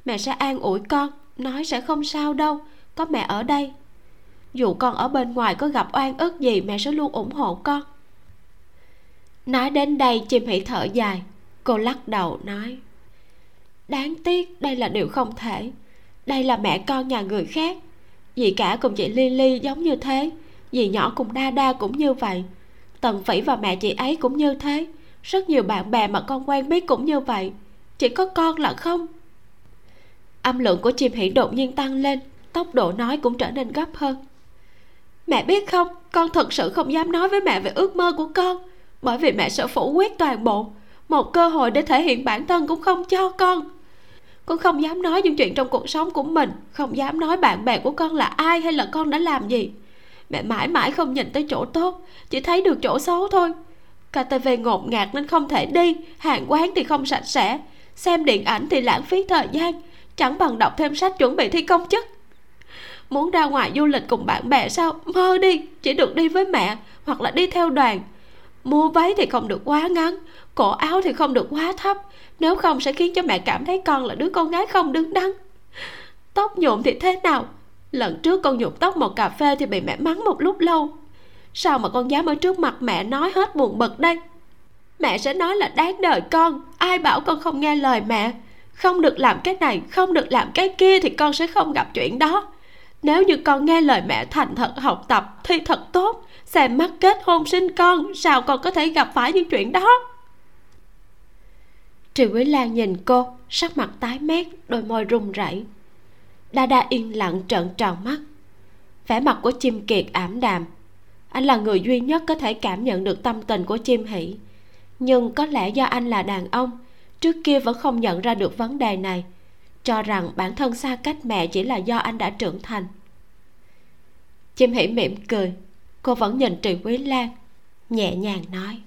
Mẹ sẽ an ủi con, nói sẽ không sao đâu, có mẹ ở đây. Dù con ở bên ngoài có gặp oan ức gì, mẹ sẽ luôn ủng hộ con. Nói đến đây, chim hỉ thở dài cô lắc đầu, nói, đáng tiếc, đây là điều không thể. Đây là mẹ con nhà người khác. Dì cả cùng chị Lily giống như thế, dì nhỏ cùng đa đa cũng như vậy. Tần phỉ và mẹ chị ấy cũng như thế. Rất nhiều bạn bè mà con quen biết cũng như vậy. Chỉ có con là không? Âm lượng của chim hỉ đột nhiên tăng lên, tốc độ nói cũng trở nên gấp hơn. Mẹ biết không, con thật sự không dám nói với mẹ về ước mơ của con, bởi vì mẹ sợ phủ quyết toàn bộ một cơ hội để thể hiện bản thân cũng không cho con. Con không dám nói những chuyện trong cuộc sống của mình, không dám nói bạn bè của con là ai hay là con đã làm gì. Mẹ mãi mãi không nhìn tới chỗ tốt, chỉ thấy được chỗ xấu thôi. Ktv ngột ngạt nên không thể đi, hàng quán thì không sạch sẽ. Xem điện ảnh thì lãng phí thời gian, chẳng bằng đọc thêm sách chuẩn bị thi công chức muốn ra ngoài du lịch cùng bạn bè sao? Mơ đi, chỉ được đi với mẹ hoặc là đi theo đoàn. Mua váy thì không được quá ngắn cổ áo thì không được quá thấp. Nếu không sẽ khiến cho mẹ cảm thấy con là đứa con gái không đứng đắn. Tóc nhuộm thì thế nào? Lần trước con nhuộm tóc một cà phê thì bị mẹ mắng một lúc lâu. Sao mà con dám ở trước mặt mẹ nói hết buồn bực đây? Mẹ sẽ nói là đáng đời con, ai bảo con không nghe lời mẹ? Không được làm cái này, không được làm cái kia thì con sẽ không gặp chuyện đó. Nếu như con nghe lời mẹ thành thật học tập, thi thật tốt xem mắt kết hôn sinh con, sao con có thể gặp phải những chuyện đó? Trì Quý Lan nhìn cô, sắc mặt tái mét, đôi môi run rẩy. Đa đa yên lặng trợn tròn mắt. Vẻ mặt của chim kiệt ảm đạm. Anh là người duy nhất có thể cảm nhận được tâm tình của chim hỷ. Nhưng có lẽ do anh là đàn ông, trước kia vẫn không nhận ra được vấn đề này, cho rằng bản thân xa cách mẹ chỉ là do anh đã trưởng thành. Chim hỷ mỉm cười. Cô vẫn nhìn trì quý lan, nhẹ nhàng nói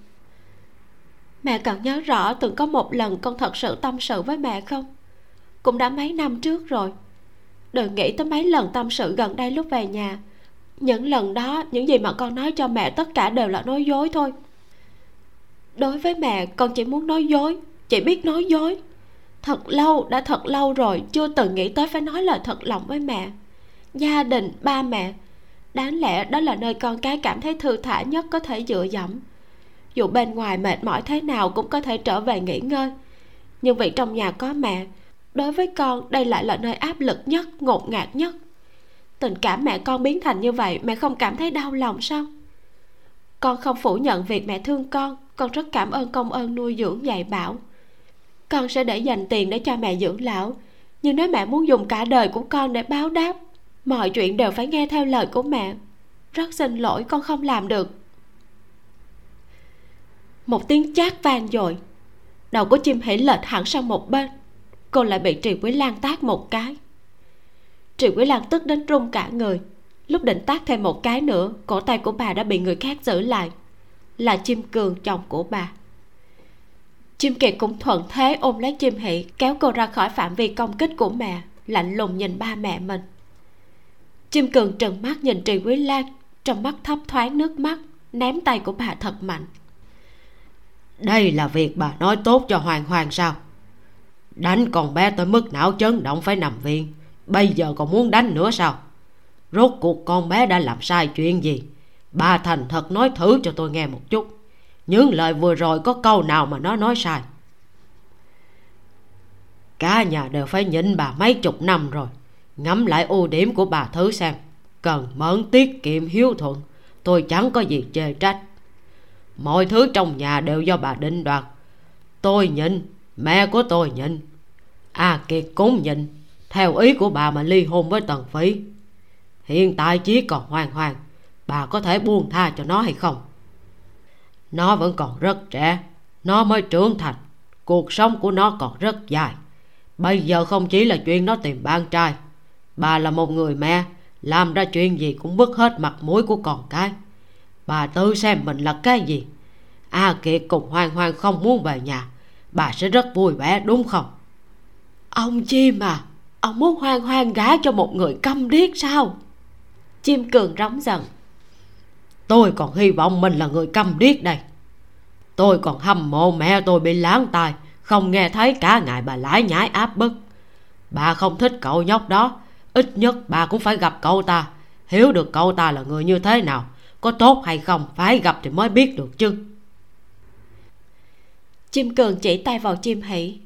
mẹ còn nhớ rõ từng có một lần con thật sự tâm sự với mẹ không? Cũng đã mấy năm trước rồi. Đừng nghĩ tới mấy lần tâm sự gần đây lúc về nhà. Những lần đó, những gì mà con nói cho mẹ tất cả đều là nói dối thôi. Đối với mẹ, con chỉ muốn nói dối, chỉ biết nói dối. Thật lâu, đã thật lâu rồi, chưa từng nghĩ tới phải nói lời thật lòng với mẹ. Gia đình, ba mẹ, đáng lẽ đó là nơi con cái cảm thấy thư thả nhất có thể dựa dẫm dù bên ngoài mệt mỏi thế nào cũng có thể trở về nghỉ ngơi. Nhưng vì trong nhà có mẹ, đối với con, đây lại là nơi áp lực nhất, ngột ngạt nhất. Tình cảm mẹ con biến thành như vậy, mẹ không cảm thấy đau lòng sao? Con không phủ nhận việc mẹ thương con con rất cảm ơn công ơn nuôi dưỡng dạy bảo. Con sẽ để dành tiền để cho mẹ dưỡng lão, nhưng nếu mẹ muốn dùng cả đời của con để báo đáp, mọi chuyện đều phải nghe theo lời của mẹ. Rất xin lỗi, con không làm được một tiếng chát vang dội. Đầu của chim hỉ lệch hẳn sang một bên. Cô lại bị trì quý lan tát một cái. Trì quý lan tức đến run cả người. Lúc định tát thêm một cái nữa, cổ tay của bà đã bị người khác giữ lại. Là chim cường chồng của bà. Chim kiệt cũng thuận thế ôm lấy chim hỷ kéo cô ra khỏi phạm vi công kích của mẹ, lạnh lùng nhìn ba mẹ mình. Chim cường trừng mắt nhìn trì quý lan, trong mắt thấp thoáng nước mắt, ném tay của bà thật mạnh đây là việc bà nói tốt cho hoàng hoàng sao? Đánh con bé tới mức não chấn động phải nằm viện. Bây giờ còn muốn đánh nữa sao? Rốt cuộc con bé đã làm sai chuyện gì? Bà thành thật nói thử cho tôi nghe một chút. Những lời vừa rồi có câu nào mà nó nói sai? Cả nhà đều phải nhịn bà mấy chục năm rồi. Ngắm lại ưu điểm của bà thứ xem. Cần mẫn tiết kiệm hiếu thuận. Tôi chẳng có gì chê trách mọi thứ trong nhà đều do bà định đoạt. Tôi nhịn mẹ của tôi nhịn a kiệt cũng nhịn theo ý của bà mà ly hôn với tần phí. Hiện tại chỉ còn hoang hoang, bà có thể buông tha cho nó hay không? Nó vẫn còn rất trẻ, nó mới trưởng thành, cuộc sống của nó còn rất dài. Bây giờ không chỉ là chuyện nó tìm bạn trai, bà là một người mẹ, làm ra chuyện gì cũng bứt hết mặt mũi của con cái bà tự xem mình là cái gì? A kiệt cùng hoang hoang không muốn về nhà, bà sẽ rất vui vẻ, đúng không? Ông chim à ông muốn hoang hoang gả cho một người câm điếc sao? Chim cường rống giận. Tôi còn hy vọng mình là người câm điếc đây. Tôi còn hâm mộ mẹ tôi bị láng tai không nghe thấy cả ngày bà lái nhái áp bức. Bà không thích cậu nhóc đó, ít nhất bà cũng phải gặp cậu ta, hiểu được cậu ta là người như thế nào có tốt hay không phải gặp thì mới biết được chứ. Chim cường chỉ tay vào chim hỷ.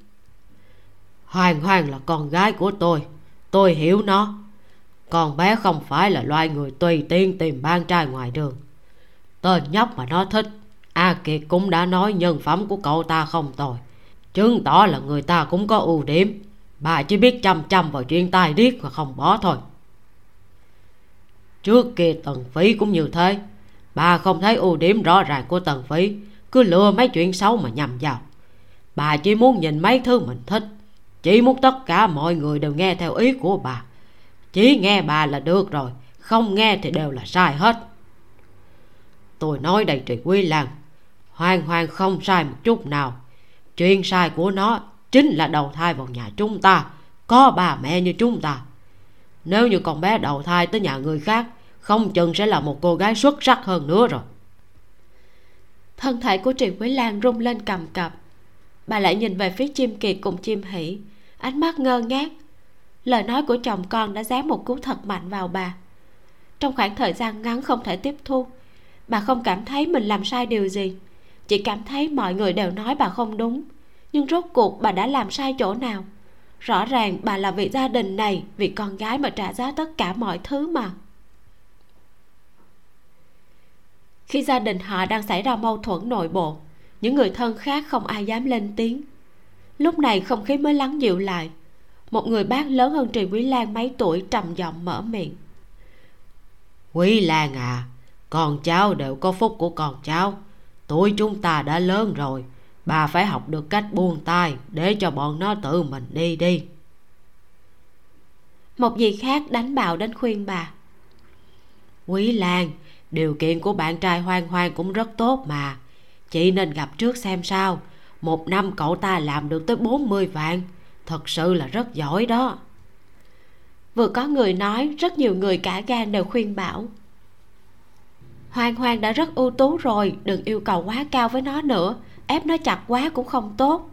Hoàng hoàng là con gái của tôi. Tôi hiểu nó. Con bé không phải là loài người tùy tiện tìm ban trai ngoài đường. Tên nhóc mà nó thích a kiệt cũng đã nói nhân phẩm của cậu ta không tồi. Chứng tỏ là người ta cũng có ưu điểm. Bà chỉ biết chăm chăm vào chuyện tai điếc mà không bỏ thôi trước kia tần phí cũng như thế. Bà không thấy ưu điểm rõ ràng của tần phí cứ lừa mấy chuyện xấu mà nhầm vào. Bà chỉ muốn nhìn mấy thứ mình thích chỉ muốn tất cả mọi người đều nghe theo ý của bà. Chỉ nghe bà là được rồi không nghe thì đều là sai hết. Tôi nói đầy trì quy làng, hoàn hoàn không sai một chút nào. Chuyện sai của nó chính là đầu thai vào nhà chúng ta có bà mẹ như chúng ta. Nếu như con bé đầu thai tới nhà người khác không chừng sẽ là một cô gái xuất sắc hơn nữa rồi. Thân thể của trì Quế lan rung lên cầm cập. Bà lại nhìn về phía chim kiệt cùng chim Hỉ ánh mắt ngơ ngác. Lời nói của chồng con đã dán một cú thật mạnh vào bà. Trong khoảng thời gian ngắn không thể tiếp thu, bà không cảm thấy mình làm sai điều gì. Chỉ cảm thấy mọi người đều nói bà không đúng. Nhưng rốt cuộc bà đã làm sai chỗ nào? Rõ ràng bà là vì gia đình này vì con gái mà trả giá tất cả mọi thứ mà. Khi gia đình họ đang xảy ra mâu thuẫn nội bộ những người thân khác không ai dám lên tiếng. Lúc này không khí mới lắng dịu lại. Một người bác lớn hơn trì quý lan mấy tuổi trầm giọng mở miệng. Quý lan à con cháu đều có phúc của con cháu. Tuổi chúng ta đã lớn rồi bà phải học được cách buông tay để cho bọn nó tự mình đi đi. Một gì khác đánh bạo đến khuyên bà. Quý lan điều kiện của bạn trai hoang hoang cũng rất tốt mà. Chị nên gặp trước xem sao. Một năm cậu ta làm được tới 40 vạn. Thật sự là rất giỏi đó. Vừa có người nói, rất nhiều người cả gan đều khuyên bảo. Hoang hoang đã rất ưu tú rồi, đừng yêu cầu quá cao với nó nữa. Ép nó chặt quá cũng không tốt.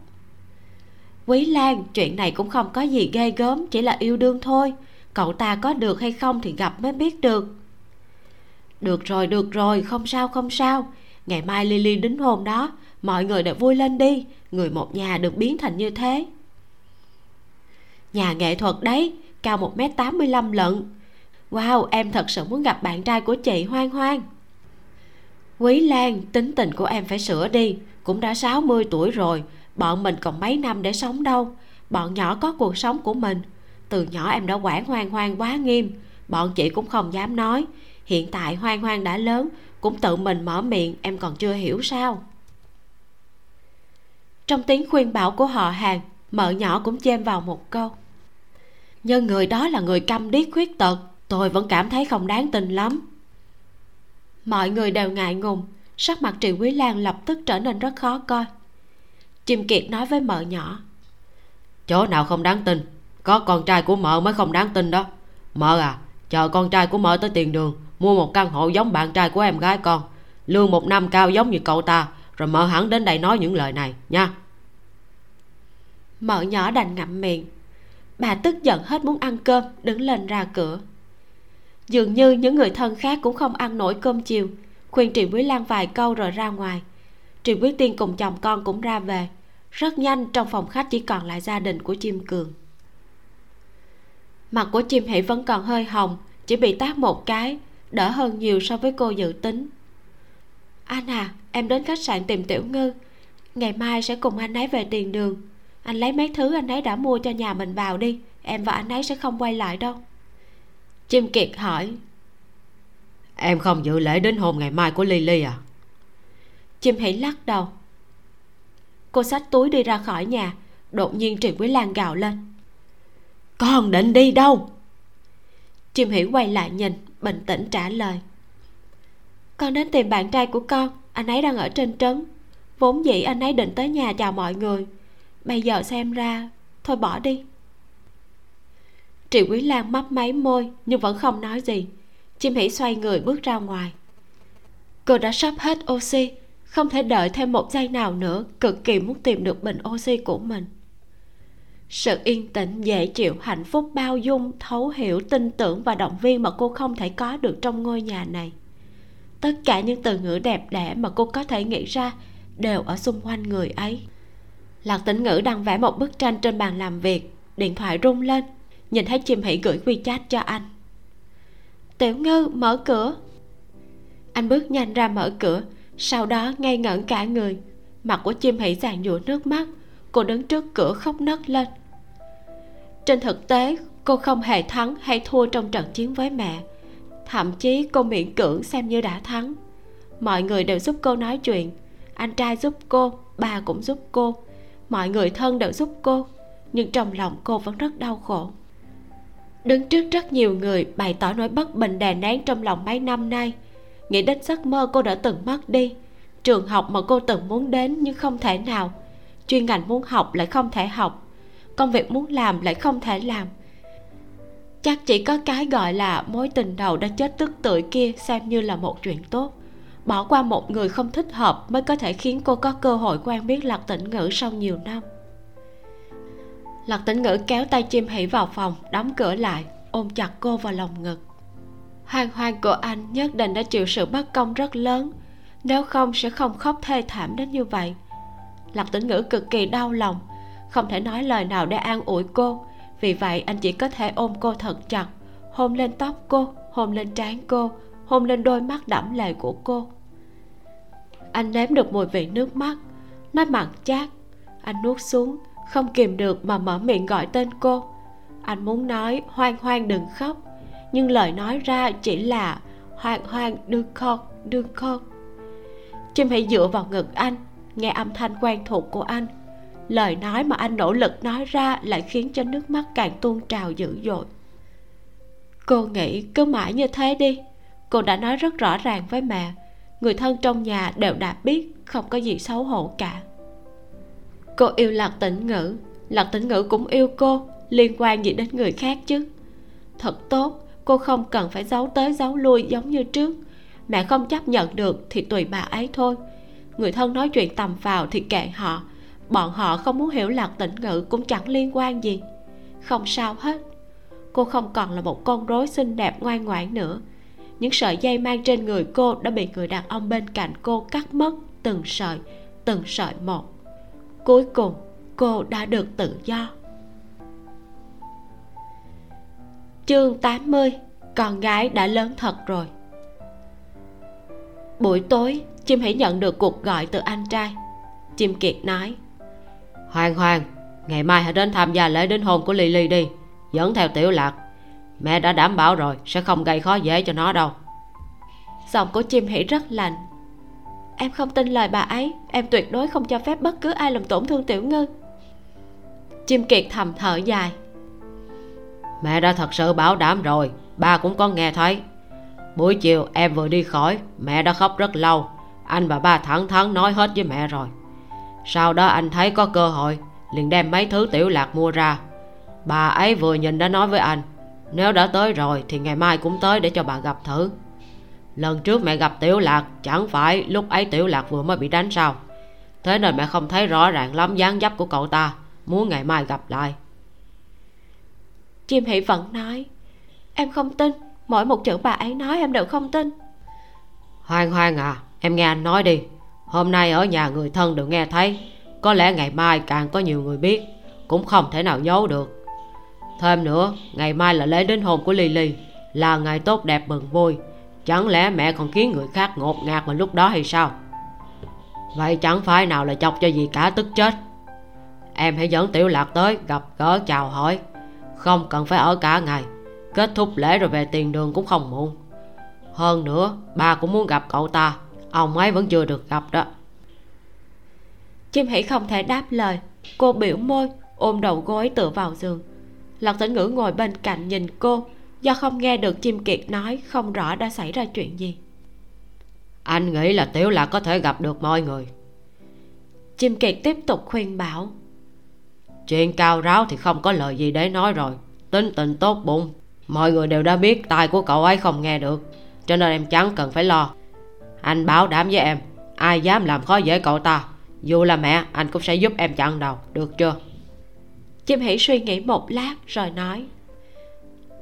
Quý lan, chuyện này cũng không có gì ghê gớm, chỉ là yêu đương thôi. Cậu ta có được hay không thì gặp mới biết được được rồi được rồi, không sao không sao. Ngày mai lily đính hôn đó. Mọi người đều vui lên đi. Người một nhà được biến thành như thế. Nhà nghệ thuật đấy, cao một m tám mươi lăm lận. Wow, em thật sự muốn gặp bạn trai của chị hoang hoang. Quý lan, tính tình của em phải sửa đi. Cũng đã 60 tuổi rồi. Bọn mình còn mấy năm để sống đâu. Bọn nhỏ có cuộc sống của mình. Từ nhỏ em đã quản hoang hoang quá nghiêm. Bọn chị cũng không dám nói hiện tại hoang hoang đã lớn, cũng tự mình mở miệng, em còn chưa hiểu sao? Trong tiếng khuyên bảo của họ hàng, mợ nhỏ cũng chêm vào một câu. Nhưng người đó là người câm điếc khuyết tật, tôi vẫn cảm thấy không đáng tin lắm. Mọi người đều ngại ngùng, sắc mặt triệu quý lan lập tức trở nên rất khó coi. Chim kiệt nói với mợ nhỏ, chỗ nào không đáng tin? Có con trai của mợ mới không đáng tin đó. Mợ à chờ con trai của mợ tới tiền đường mua một căn hộ giống bạn trai của em gái con. Lương một năm cao giống như cậu ta. Rồi mở hẳn đến đây nói những lời này, nha. Mợ nhỏ đành ngậm miệng. Bà tức giận hết muốn ăn cơm, đứng lên ra cửa. Dường như những người thân khác cũng không ăn nổi cơm chiều. Khuyên trì quý lan vài câu rồi ra ngoài. Trì quý tiên cùng chồng con cũng ra về. Rất nhanh, trong phòng khách chỉ còn lại gia đình của chim cường. Mặt của chim hỷ vẫn còn hơi hồng, chỉ bị tát một cái đỡ hơn nhiều so với cô dự tính. Anh à em đến khách sạn tìm tiểu ngư. Ngày mai sẽ cùng anh ấy về tiền đường. Anh lấy mấy thứ anh ấy đã mua cho nhà mình vào đi. Em và anh ấy sẽ không quay lại đâu. Chim kiệt hỏi. Em không dự lễ đến hôn ngày mai của lily à? Chim hỉ lắc đầu. Cô xách túi đi ra khỏi nhà đột nhiên trì quý lan gào lên. Con định đi đâu? Chim hỉ quay lại nhìn bình tĩnh trả lời. Con đến tìm bạn trai của con, anh ấy đang ở trên trấn. Vốn dĩ anh ấy định tới nhà chào mọi người. Bây giờ xem ra, thôi bỏ đi. Triệu quý lan mấp máy môi, nhưng vẫn không nói gì. Chim hỉ xoay người bước ra ngoài. Cô đã sắp hết oxy, không thể đợi thêm một giây nào nữa, cực kỳ muốn tìm được bình oxy của mình sự yên tĩnh, dễ chịu, hạnh phúc bao dung, thấu hiểu, tin tưởng và động viên mà cô không thể có được trong ngôi nhà này. Tất cả những từ ngữ đẹp đẽ mà cô có thể nghĩ ra đều ở xung quanh người ấy. Lạc tĩnh ngữ đang vẽ một bức tranh trên bàn làm việc, điện thoại rung lên, nhìn thấy chim hỉ gửi quy chat cho anh. Tiểu ngư, mở cửa. Anh bước nhanh ra mở cửa, sau đó ngây ngẩn cả người. Mặt của chim hỉ giàn dụa nước mắt, cô đứng trước cửa khóc nấc lên trên thực tế, cô không hề thắng hay thua trong trận chiến với mẹ. Thậm chí cô miễn cưỡng xem như đã thắng. Mọi người đều giúp cô nói chuyện. Anh trai giúp cô, bà cũng giúp cô. Mọi người thân đều giúp cô, nhưng trong lòng cô vẫn rất đau khổ. Đứng trước rất nhiều người bày tỏ nỗi bất bình đè nén trong lòng mấy năm nay. Nghĩ đến giấc mơ cô đã từng mất đi. Trường học mà cô từng muốn đến nhưng không thể nào. Chuyên ngành muốn học lại không thể học công việc muốn làm lại không thể làm. Chắc chỉ có cái gọi là mối tình đầu đã chết tức tưởi kia xem như là một chuyện tốt. Bỏ qua một người không thích hợp mới có thể khiến cô có cơ hội quen biết lạc tĩnh ngữ sau nhiều năm. Lạc tĩnh ngữ kéo tay chim hỉ vào phòng, đóng cửa lại, ôm chặt cô vào lòng ngực. Hoang hoang của anh nhất định đã chịu sự bất công rất lớn, nếu không sẽ không khóc thê thảm đến như vậy. Lạc tĩnh ngữ cực kỳ đau lòng không thể nói lời nào để an ủi cô. Vì vậy, anh chỉ có thể ôm cô thật chặt, hôn lên tóc cô, hôn lên trán cô, hôn lên đôi mắt đẫm lệ của cô. Anh nếm được mùi vị nước mắt nó mặn chát. Anh nuốt xuống, không kìm được mà mở miệng gọi tên cô. Anh muốn nói, hoang hoang đừng khóc. Nhưng lời nói ra chỉ là, hoang hoang đừng khóc đừng khóc. Chim hãy dựa vào ngực anh, nghe âm thanh quen thuộc của anh lời nói mà anh nỗ lực nói ra lại khiến cho nước mắt càng tuôn trào dữ dội. Cô nghĩ cứ mãi như thế đi. Cô đã nói rất rõ ràng với mẹ. Người thân trong nhà đều đã biết, không có gì xấu hổ cả. Cô yêu lạc tĩnh ngữ. Lạc tĩnh ngữ cũng yêu cô, liên quan gì đến người khác chứ? Thật tốt, cô không cần phải giấu tới giấu lui giống như trước. Mẹ không chấp nhận được thì tùy bà ấy thôi. Người thân nói chuyện tầm vào thì kệ họ bọn họ không muốn hiểu lạc tĩnh ngữ cũng chẳng liên quan gì. Không sao hết. Cô không còn là một con rối xinh đẹp ngoan ngoãn nữa. Những sợi dây mang trên người cô đã bị người đàn ông bên cạnh cô cắt mất từng sợi từng sợi một. Cuối cùng, cô đã được tự do. Chương 80 con gái đã lớn thật rồi. Buổi tối, chim hãy nhận được cuộc gọi từ anh trai. Chim kiệt nói hoàng hoàng ngày mai hãy đến tham gia lễ đính hôn của lily đi dẫn theo tiểu lạc. Mẹ đã đảm bảo rồi sẽ không gây khó dễ cho nó đâu. Giọng của chim hỉ rất lạnh. Em không tin lời bà ấy em tuyệt đối không cho phép bất cứ ai làm tổn thương tiểu ngư chim kiệt thầm thở dài. Mẹ đã thật sự bảo đảm rồi ba cũng có nghe thấy. Buổi chiều em vừa đi khỏi mẹ đã khóc rất lâu. Anh và ba thẳng thắn nói hết với mẹ rồi sau đó anh thấy có cơ hội liền đem mấy thứ tiểu lạc mua ra. Bà ấy vừa nhìn đã nói với anh nếu đã tới rồi thì ngày mai cũng tới để cho bà gặp thử. Lần trước mẹ gặp tiểu lạc chẳng phải lúc ấy tiểu lạc vừa mới bị đánh sao? Thế nên mẹ không thấy rõ ràng lắm dáng dấp của cậu ta muốn ngày mai gặp lại. Chim hỷ vẫn nói em không tin mỗi một chữ bà ấy nói em đều không tin. Hoang hoang à em nghe anh nói đi hôm nay ở nhà người thân đều nghe thấy. Có lẽ ngày mai càng có nhiều người biết. Cũng không thể nào giấu được. Thêm nữa, ngày mai là lễ đính hôn của lily. Là ngày tốt đẹp mừng vui chẳng lẽ mẹ còn khiến người khác ngột ngạt vào lúc đó hay sao? Vậy chẳng phải nào là chọc cho gì cả tức chết. Em hãy dẫn tiểu lạc tới gặp gỡ chào hỏi. Không cần phải ở cả ngày. Kết thúc lễ rồi về tiền đường cũng không muộn. Hơn nữa, ba cũng muốn gặp cậu ta ông ấy vẫn chưa được gặp đó. Chim hỷ không thể đáp lời. Cô biểu môi ôm đầu gối tựa vào giường. Lật tĩnh ngữ ngồi bên cạnh nhìn cô. Do không nghe được chim kiệt nói không rõ đã xảy ra chuyện gì. Anh nghĩ là tiểu lạc có thể gặp được mọi người. Chim kiệt tiếp tục khuyên bảo. Chuyện cao ráo thì không có lời gì để nói rồi. Tính tình tốt bụng. Mọi người đều đã biết tai của cậu ấy không nghe được. Cho nên em chẳng cần phải lo anh bảo đảm với em. Ai dám làm khó dễ cậu ta dù là mẹ anh cũng sẽ giúp em chặn đầu được chưa? Chim hỷ suy nghĩ một lát rồi nói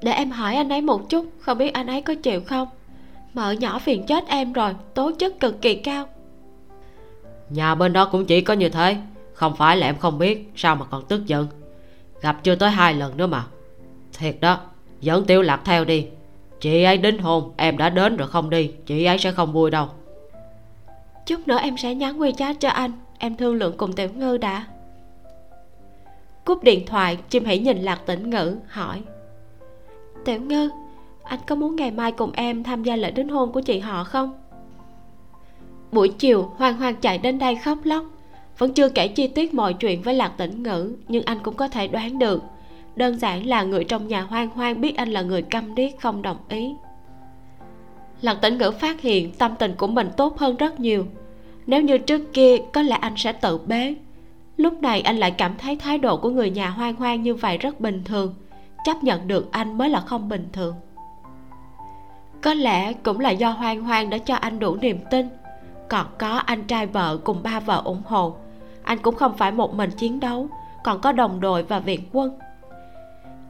để em hỏi anh ấy một chút không biết anh ấy có chịu không? Mợ nhỏ phiền chết em rồi tố chất cực kỳ cao. Nhà bên đó cũng chỉ có như thế không phải là em không biết sao mà còn tức giận? Gặp chưa tới hai lần nữa mà. Thiệt đó dẫn tiêu lạc theo đi chị ấy đính hôn, em đã đến rồi không đi, chị ấy sẽ không vui đâu. Chút nữa em sẽ nhắn wechat cho anh, em thương lượng cùng tiểu ngư đã. Cúp điện thoại, chim hãy nhìn lạc tĩnh ngữ, hỏi. Tiểu ngư, anh có muốn ngày mai cùng em tham gia lễ đính hôn của chị họ không? Buổi chiều hoang hoang chạy đến đây khóc lóc. Vẫn chưa kể chi tiết mọi chuyện với lạc tĩnh ngữ, nhưng anh cũng có thể đoán được đơn giản là người trong nhà hoang hoang biết anh là người câm điếc, không đồng ý. Lần tĩnh ngữ phát hiện tâm tình của mình tốt hơn rất nhiều. Nếu như trước kia, có lẽ anh sẽ tự bế. Lúc này anh lại cảm thấy thái độ của người nhà hoang hoang như vậy rất bình thường. Chấp nhận được anh mới là không bình thường. Có lẽ cũng là do hoang hoang đã cho anh đủ niềm tin. Còn có anh trai vợ cùng ba vợ ủng hộ. Anh cũng không phải một mình chiến đấu, còn có đồng đội và viện quân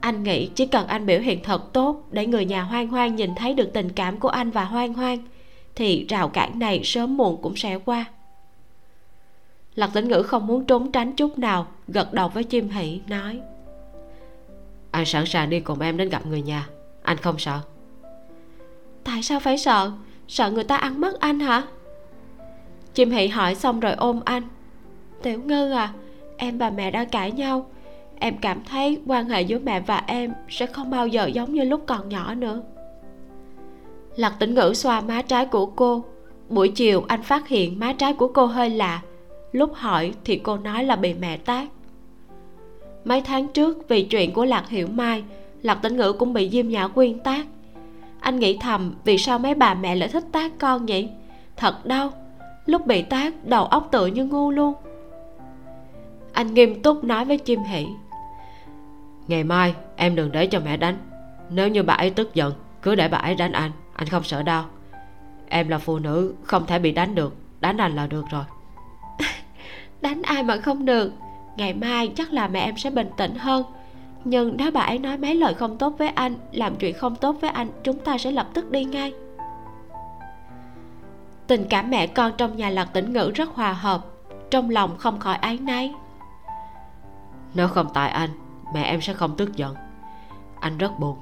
anh nghĩ chỉ cần anh biểu hiện thật tốt để người nhà hoang hoang nhìn thấy được tình cảm của anh và hoang hoang thì rào cản này sớm muộn cũng sẽ qua. Lạc tĩnh ngữ không muốn trốn tránh chút nào gật đầu với chim hỷ nói anh sẵn sàng đi cùng em đến gặp người nhà anh không sợ? Tại sao phải sợ? Sợ người ta ăn mất anh hả? Chim hỷ hỏi xong rồi ôm anh tiểu ngư à em và mẹ đã cãi nhau em cảm thấy quan hệ giữa mẹ và em sẽ không bao giờ giống như lúc còn nhỏ nữa. Lạc tĩnh ngữ xoa má trái của cô. Buổi chiều, anh phát hiện má trái của cô hơi lạ. Lúc hỏi thì cô nói là bị mẹ tát mấy tháng trước, vì chuyện của lạc hiểu mai, lạc tĩnh ngữ cũng bị diêm nhã quyên tát anh nghĩ thầm, vì sao mấy bà mẹ lại thích tát con nhỉ thật đau lúc bị tát đầu óc tự như ngu luôn. Anh nghiêm túc nói với chim hỷ ngày mai em đừng để cho mẹ đánh. Nếu như bà ấy tức giận cứ để bà ấy đánh anh. Anh không sợ đau. Em là phụ nữ không thể bị đánh được. Đánh anh là được rồi. Đánh ai mà không được. Ngày mai chắc là mẹ em sẽ bình tĩnh hơn. Nhưng nếu bà ấy nói mấy lời không tốt với anh làm chuyện không tốt với anh chúng ta sẽ lập tức đi ngay. Tình cảm mẹ con trong nhà lạc tĩnh ngữ rất hòa hợp. Trong lòng không khỏi áy náy. Nếu không tại anh mẹ em sẽ không tức giận. Anh rất buồn.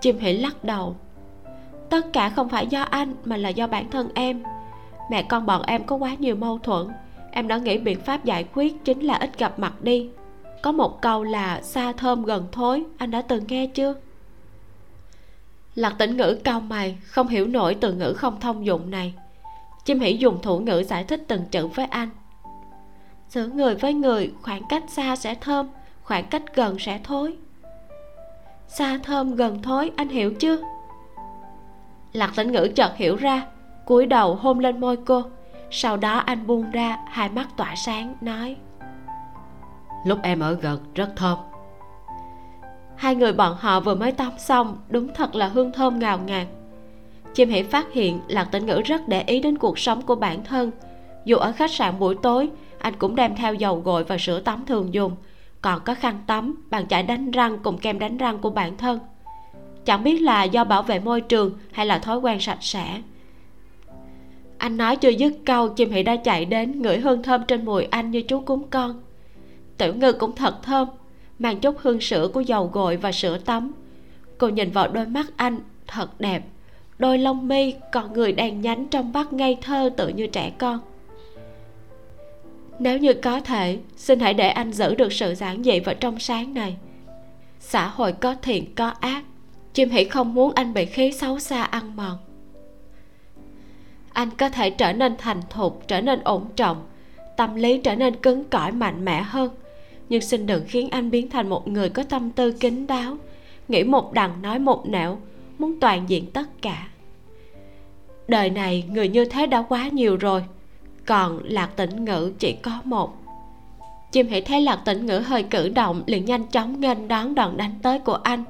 Chim hỉ lắc đầu. Tất cả không phải do anh mà là do bản thân em. Mẹ con bọn em có quá nhiều mâu thuẫn. Em đã nghĩ biện pháp giải quyết chính là ít gặp mặt đi. Có một câu là xa thơm gần thối anh đã từng nghe chưa? Lạc tĩnh ngữ cau mày, không hiểu nổi từ ngữ không thông dụng này. Chim hỉ dùng thủ ngữ giải thích từng chữ với anh. Giữa người với người, khoảng cách xa sẽ thơm khoảng cách gần sẽ thối. Xa thơm gần thối anh hiểu chưa lạc tĩnh ngữ chợt hiểu ra cúi đầu hôn lên môi cô. Sau đó anh buông ra hai mắt tỏa sáng nói lúc em ở gần rất thơm. Hai người bọn họ vừa mới tắm xong đúng thật là hương thơm ngào ngạt. Chim hỷ phát hiện lạc tĩnh ngữ rất để ý đến cuộc sống của bản thân. Dù ở khách sạn buổi tối anh cũng đem theo dầu gội và sữa tắm thường dùng còn có khăn tắm, bàn chải đánh răng cùng kem đánh răng của bản thân. Chẳng biết là do bảo vệ môi trường hay là thói quen sạch sẽ. Anh nói chưa dứt câu, chim hỉ đã chạy đến ngửi hương thơm trên mùi anh như chú cúng con. Tiểu ngư cũng thật thơm, mang chút hương sữa của dầu gội và sữa tắm. Cô nhìn vào đôi mắt anh, thật đẹp. Đôi lông mi còn người đèn nhánh trong mắt ngây thơ tự như trẻ con nếu như có thể, xin hãy để anh giữ được sự giản dị và trong sáng này. Xã hội có thiện, có ác. Chim hỉ không muốn anh bị khí xấu xa ăn mòn. Anh có thể trở nên thành thục, trở nên ổn trọng. Tâm lý trở nên cứng cỏi, mạnh mẽ hơn. Nhưng xin đừng khiến anh biến thành một người có tâm tư kín đáo. Nghĩ một đằng, nói một nẻo, muốn toàn diện tất cả. Đời này, người như thế đã quá nhiều rồi còn lạc tĩnh ngữ chỉ có một. Chim hãy thấy lạc tĩnh ngữ hơi cử động, liền nhanh chóng nghênh đón đòn đánh tới của anh.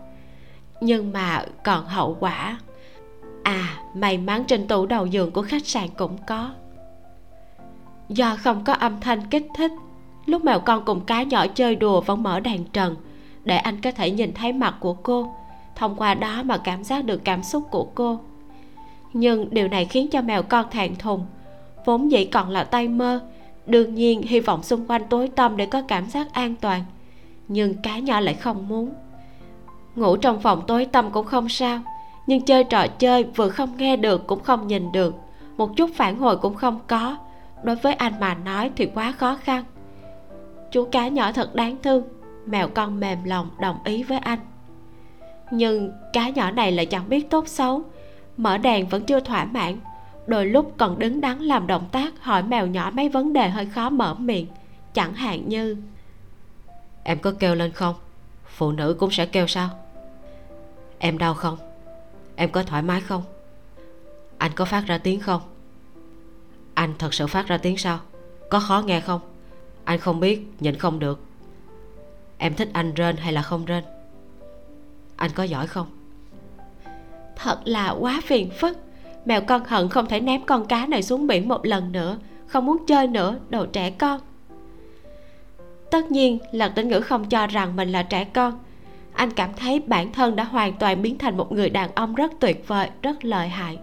Nhưng mà còn hậu quả. À may mắn trên tủ đầu giường của khách sạn cũng có. Do không có âm thanh kích thích, lúc mèo con cùng cá nhỏ chơi đùa vẫn mở đèn trần, để anh có thể nhìn thấy mặt của cô. Thông qua đó mà cảm giác được cảm xúc của cô. Nhưng điều này khiến cho mèo con thẹn thùng vốn dĩ còn là tay mơ, đương nhiên hy vọng xung quanh tối tăm để có cảm giác an toàn. Nhưng cá nhỏ lại không muốn. Ngủ trong phòng tối tăm cũng không sao, nhưng chơi trò chơi vừa không nghe được cũng không nhìn được. Một chút phản hồi cũng không có. Đối với anh mà nói thì quá khó khăn. Chú cá nhỏ thật đáng thương, mèo con mềm lòng đồng ý với anh. Nhưng cá nhỏ này lại chẳng biết tốt xấu, mở đèn vẫn chưa thỏa mãn đôi lúc còn đứng đắn làm động tác hỏi mèo nhỏ mấy vấn đề hơi khó mở miệng, chẳng hạn như, em có kêu lên không? Phụ nữ cũng sẽ kêu sao? Em đau không? Em có thoải mái không? Anh có phát ra tiếng không? Anh thật sự phát ra tiếng sao? Có khó nghe không? Anh không biết, nhịn không được. Em thích anh rên hay là không rên? Anh có giỏi không? Thật là quá phiền phức mèo con hận không thể ném con cá này xuống biển một lần nữa, không muốn chơi nữa, đồ trẻ con. Tất nhiên lạc tĩnh ngữ không cho rằng mình là trẻ con. Anh cảm thấy bản thân đã hoàn toàn biến thành một người đàn ông rất tuyệt vời, rất lợi hại.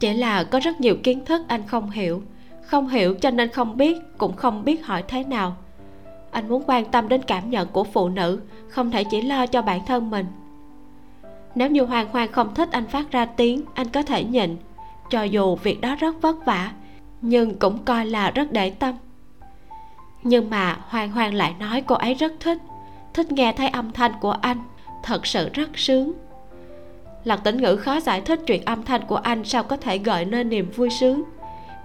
Chỉ là có rất nhiều kiến thức anh không hiểu không hiểu cho nên không biết, cũng không biết hỏi thế nào. Anh muốn quan tâm đến cảm nhận của phụ nữ, không thể chỉ lo cho bản thân mình nếu như hoàng hoàng không thích anh phát ra tiếng, anh có thể nhịn. Cho dù việc đó rất vất vả, nhưng cũng coi là rất để tâm. Nhưng mà hoàng hoàng lại nói cô ấy rất thích. Thích nghe thấy âm thanh của anh, thật sự rất sướng. Lạc tĩnh ngữ khó giải thích chuyện âm thanh của anh sao có thể gợi nên niềm vui sướng.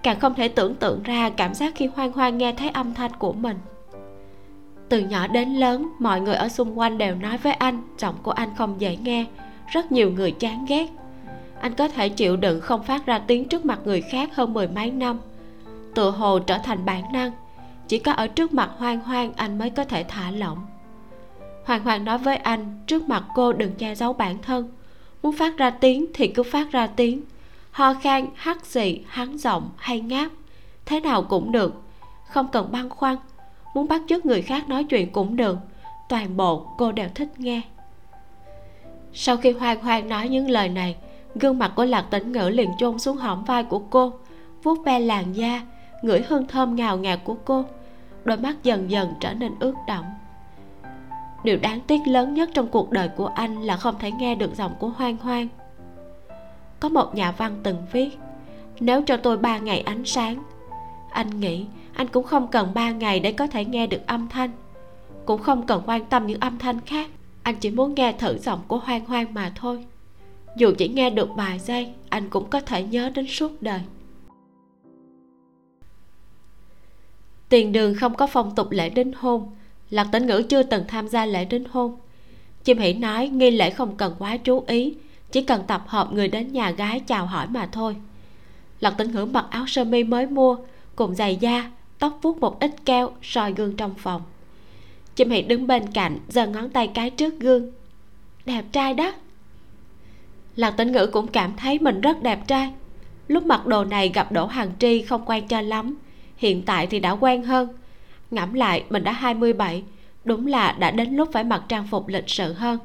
Càng không thể tưởng tượng ra cảm giác khi hoang hoang nghe thấy âm thanh của mình. Từ nhỏ đến lớn, mọi người ở xung quanh đều nói với anh, giọng của anh không dễ nghe rất nhiều người chán ghét. Anh có thể chịu đựng không phát ra tiếng trước mặt người khác hơn mười mấy năm. Tự hồ trở thành bản năng. Chỉ có ở trước mặt hoang hoang anh mới có thể thả lỏng. Hoàng hoàng nói với anh, trước mặt cô đừng che giấu bản thân. Muốn phát ra tiếng thì cứ phát ra tiếng. Ho khan, hắt xì, hắn giọng hay ngáp, thế nào cũng được. Không cần băn khoăn. Muốn bắt chước người khác nói chuyện cũng được. Toàn bộ cô đều thích nghe sau khi hoang hoang nói những lời này, gương mặt của lạc tĩnh ngữ liền chôn xuống hõm vai của cô, vuốt ve làn da, ngửi hương thơm ngào ngạt của cô. Đôi mắt dần dần trở nên ướt đẫm. Điều đáng tiếc lớn nhất trong cuộc đời của anh là không thể nghe được giọng của hoang hoang. Có một nhà văn từng viết, nếu cho tôi ba ngày ánh sáng. Anh nghĩ anh cũng không cần ba ngày để có thể nghe được âm thanh, cũng không cần quan tâm những âm thanh khác anh chỉ muốn nghe thử giọng của hoang hoang mà thôi. Dù chỉ nghe được vài giây, anh cũng có thể nhớ đến suốt đời. Tiền đường không có phong tục lễ đính hôn. Lạc tĩnh ngữ chưa từng tham gia lễ đính hôn. Chim Hỉ nói nghi lễ không cần quá chú ý, chỉ cần tập hợp người đến nhà gái chào hỏi mà thôi. Lạc tĩnh ngữ mặc áo sơ mi mới mua, cùng giày da, tóc vuốt một ít keo, soi gương trong phòng chim hỷ đứng bên cạnh, giơ ngón tay cái trước gương. Đẹp trai đó. Lạc tĩnh ngữ cũng cảm thấy mình rất đẹp trai. Lúc mặc đồ này gặp đỗ hàng tri không quen cho lắm. Hiện tại thì đã quen hơn. Ngẫm lại, mình đã 27 đúng là đã đến lúc phải mặc trang phục lịch sự hơn.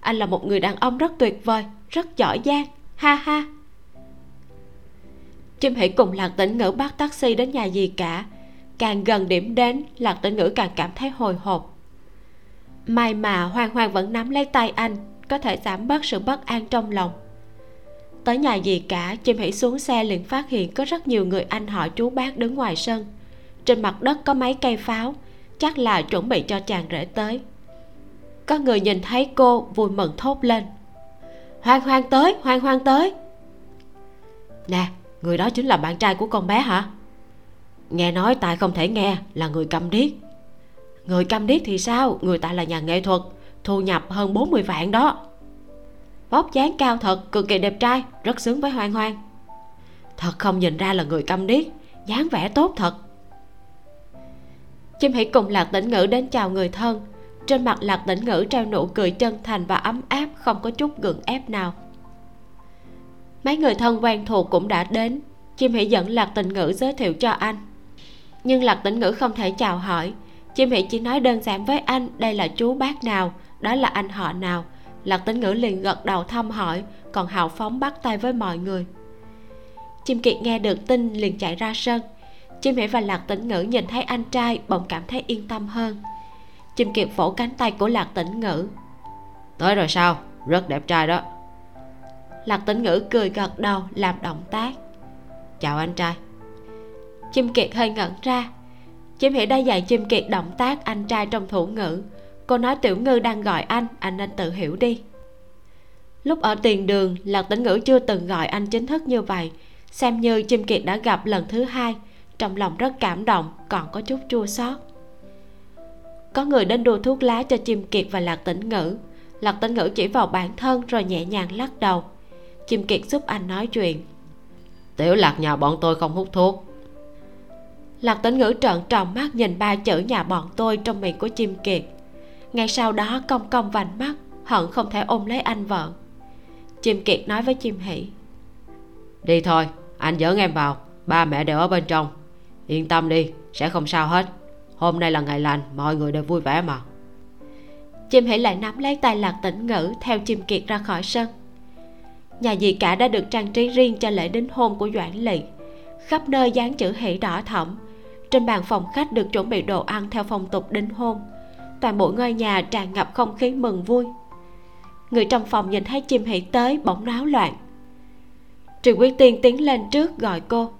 Anh là một người đàn ông rất tuyệt vời, rất giỏi giang. Ha ha. Chim hãy cùng lạc tĩnh ngữ bắt taxi đến nhà gì cả càng gần điểm đến, lạc tĩnh ngữ càng cảm thấy hồi hộp. May mà hoang hoang vẫn nắm lấy tay anh, có thể giảm bớt sự bất an trong lòng. Tới nhà gì cả chim hãy xuống xe liền phát hiện có rất nhiều người anh họ chú bác đứng ngoài sân. Trên mặt đất có mấy cây pháo, chắc là chuẩn bị cho chàng rể tới. Có người nhìn thấy cô, vui mừng thốt lên. Hoan hoan tới hoan hoan tới. Nè, người đó chính là bạn trai của con bé hả? Nghe nói tài không thể nghe, là người câm điếc. Người câm điếc thì sao? Người ta là nhà nghệ thuật, thu nhập hơn 40 vạn đó. Vóc dáng cao thật, cực kỳ đẹp trai, rất xứng với hoang hoang. Thật không nhìn ra là người câm điếc, dáng vẻ tốt thật. Chim hỉ cùng lạc tĩnh ngữ đến chào người thân. Trên mặt lạc tĩnh ngữ treo nụ cười chân thành và ấm áp, không có chút gượng ép nào. Mấy người thân quen thuộc cũng đã đến. Chim hỉ dẫn lạc tĩnh ngữ giới thiệu cho anh nhưng lạc tĩnh ngữ không thể chào hỏi. Chim hỷ chỉ nói đơn giản với anh đây là chú bác nào? Đó là anh họ nào? Lạc tĩnh ngữ liền gật đầu thăm hỏi còn hào phóng bắt tay với mọi người. Chim kiệt nghe được tin liền chạy ra sân. Chim hỷ và lạc tĩnh ngữ nhìn thấy anh trai bỗng cảm thấy yên tâm hơn. Chim kiệt vỗ cánh tay của lạc tĩnh ngữ. Tới rồi sao? Rất đẹp trai đó. Lạc tĩnh ngữ cười gật đầu làm động tác. Chào anh trai chim kiệt hơi ngẩn ra. Chim Hỉ đã dạy chim kiệt động tác anh trai trong thủ ngữ. Cô nói tiểu ngư đang gọi anh anh nên tự hiểu đi. Lúc ở tiền đường lạc tĩnh ngữ chưa từng gọi anh chính thức như vậy. Xem như chim kiệt đã gặp lần thứ hai. Trong lòng rất cảm động, còn có chút chua xót. Có người đến đưa thuốc lá cho chim kiệt và lạc tĩnh ngữ. Lạc tĩnh ngữ chỉ vào bản thân rồi nhẹ nhàng lắc đầu. Chim kiệt giúp anh nói chuyện. Tiểu lạc nhà bọn tôi không hút thuốc lạc tĩnh ngữ trợn tròn mắt nhìn ba chữ nhà bọn tôi trong miệng của chim kiệt. Ngay sau đó cong cong vành mắt hận không thể ôm lấy anh vợ. Chim kiệt nói với chim hỷ đi thôi anh dẫn em vào ba mẹ đều ở bên trong. Yên tâm đi sẽ không sao hết. Hôm nay là ngày lành mọi người đều vui vẻ mà. Chim hỷ lại nắm lấy tay lạc tĩnh ngữ theo chim kiệt ra khỏi sân. Nhà dì cả đã được trang trí riêng cho lễ đính hôn của doãn lỵ khắp nơi dán chữ hỷ đỏ thẫm trên bàn phòng khách được chuẩn bị đồ ăn theo phong tục đính hôn. Toàn bộ ngôi nhà tràn ngập không khí mừng vui. Người trong phòng nhìn thấy chim hỷ tới bỗng náo loạn. Trì Quý Tiên tiến lên trước gọi cô.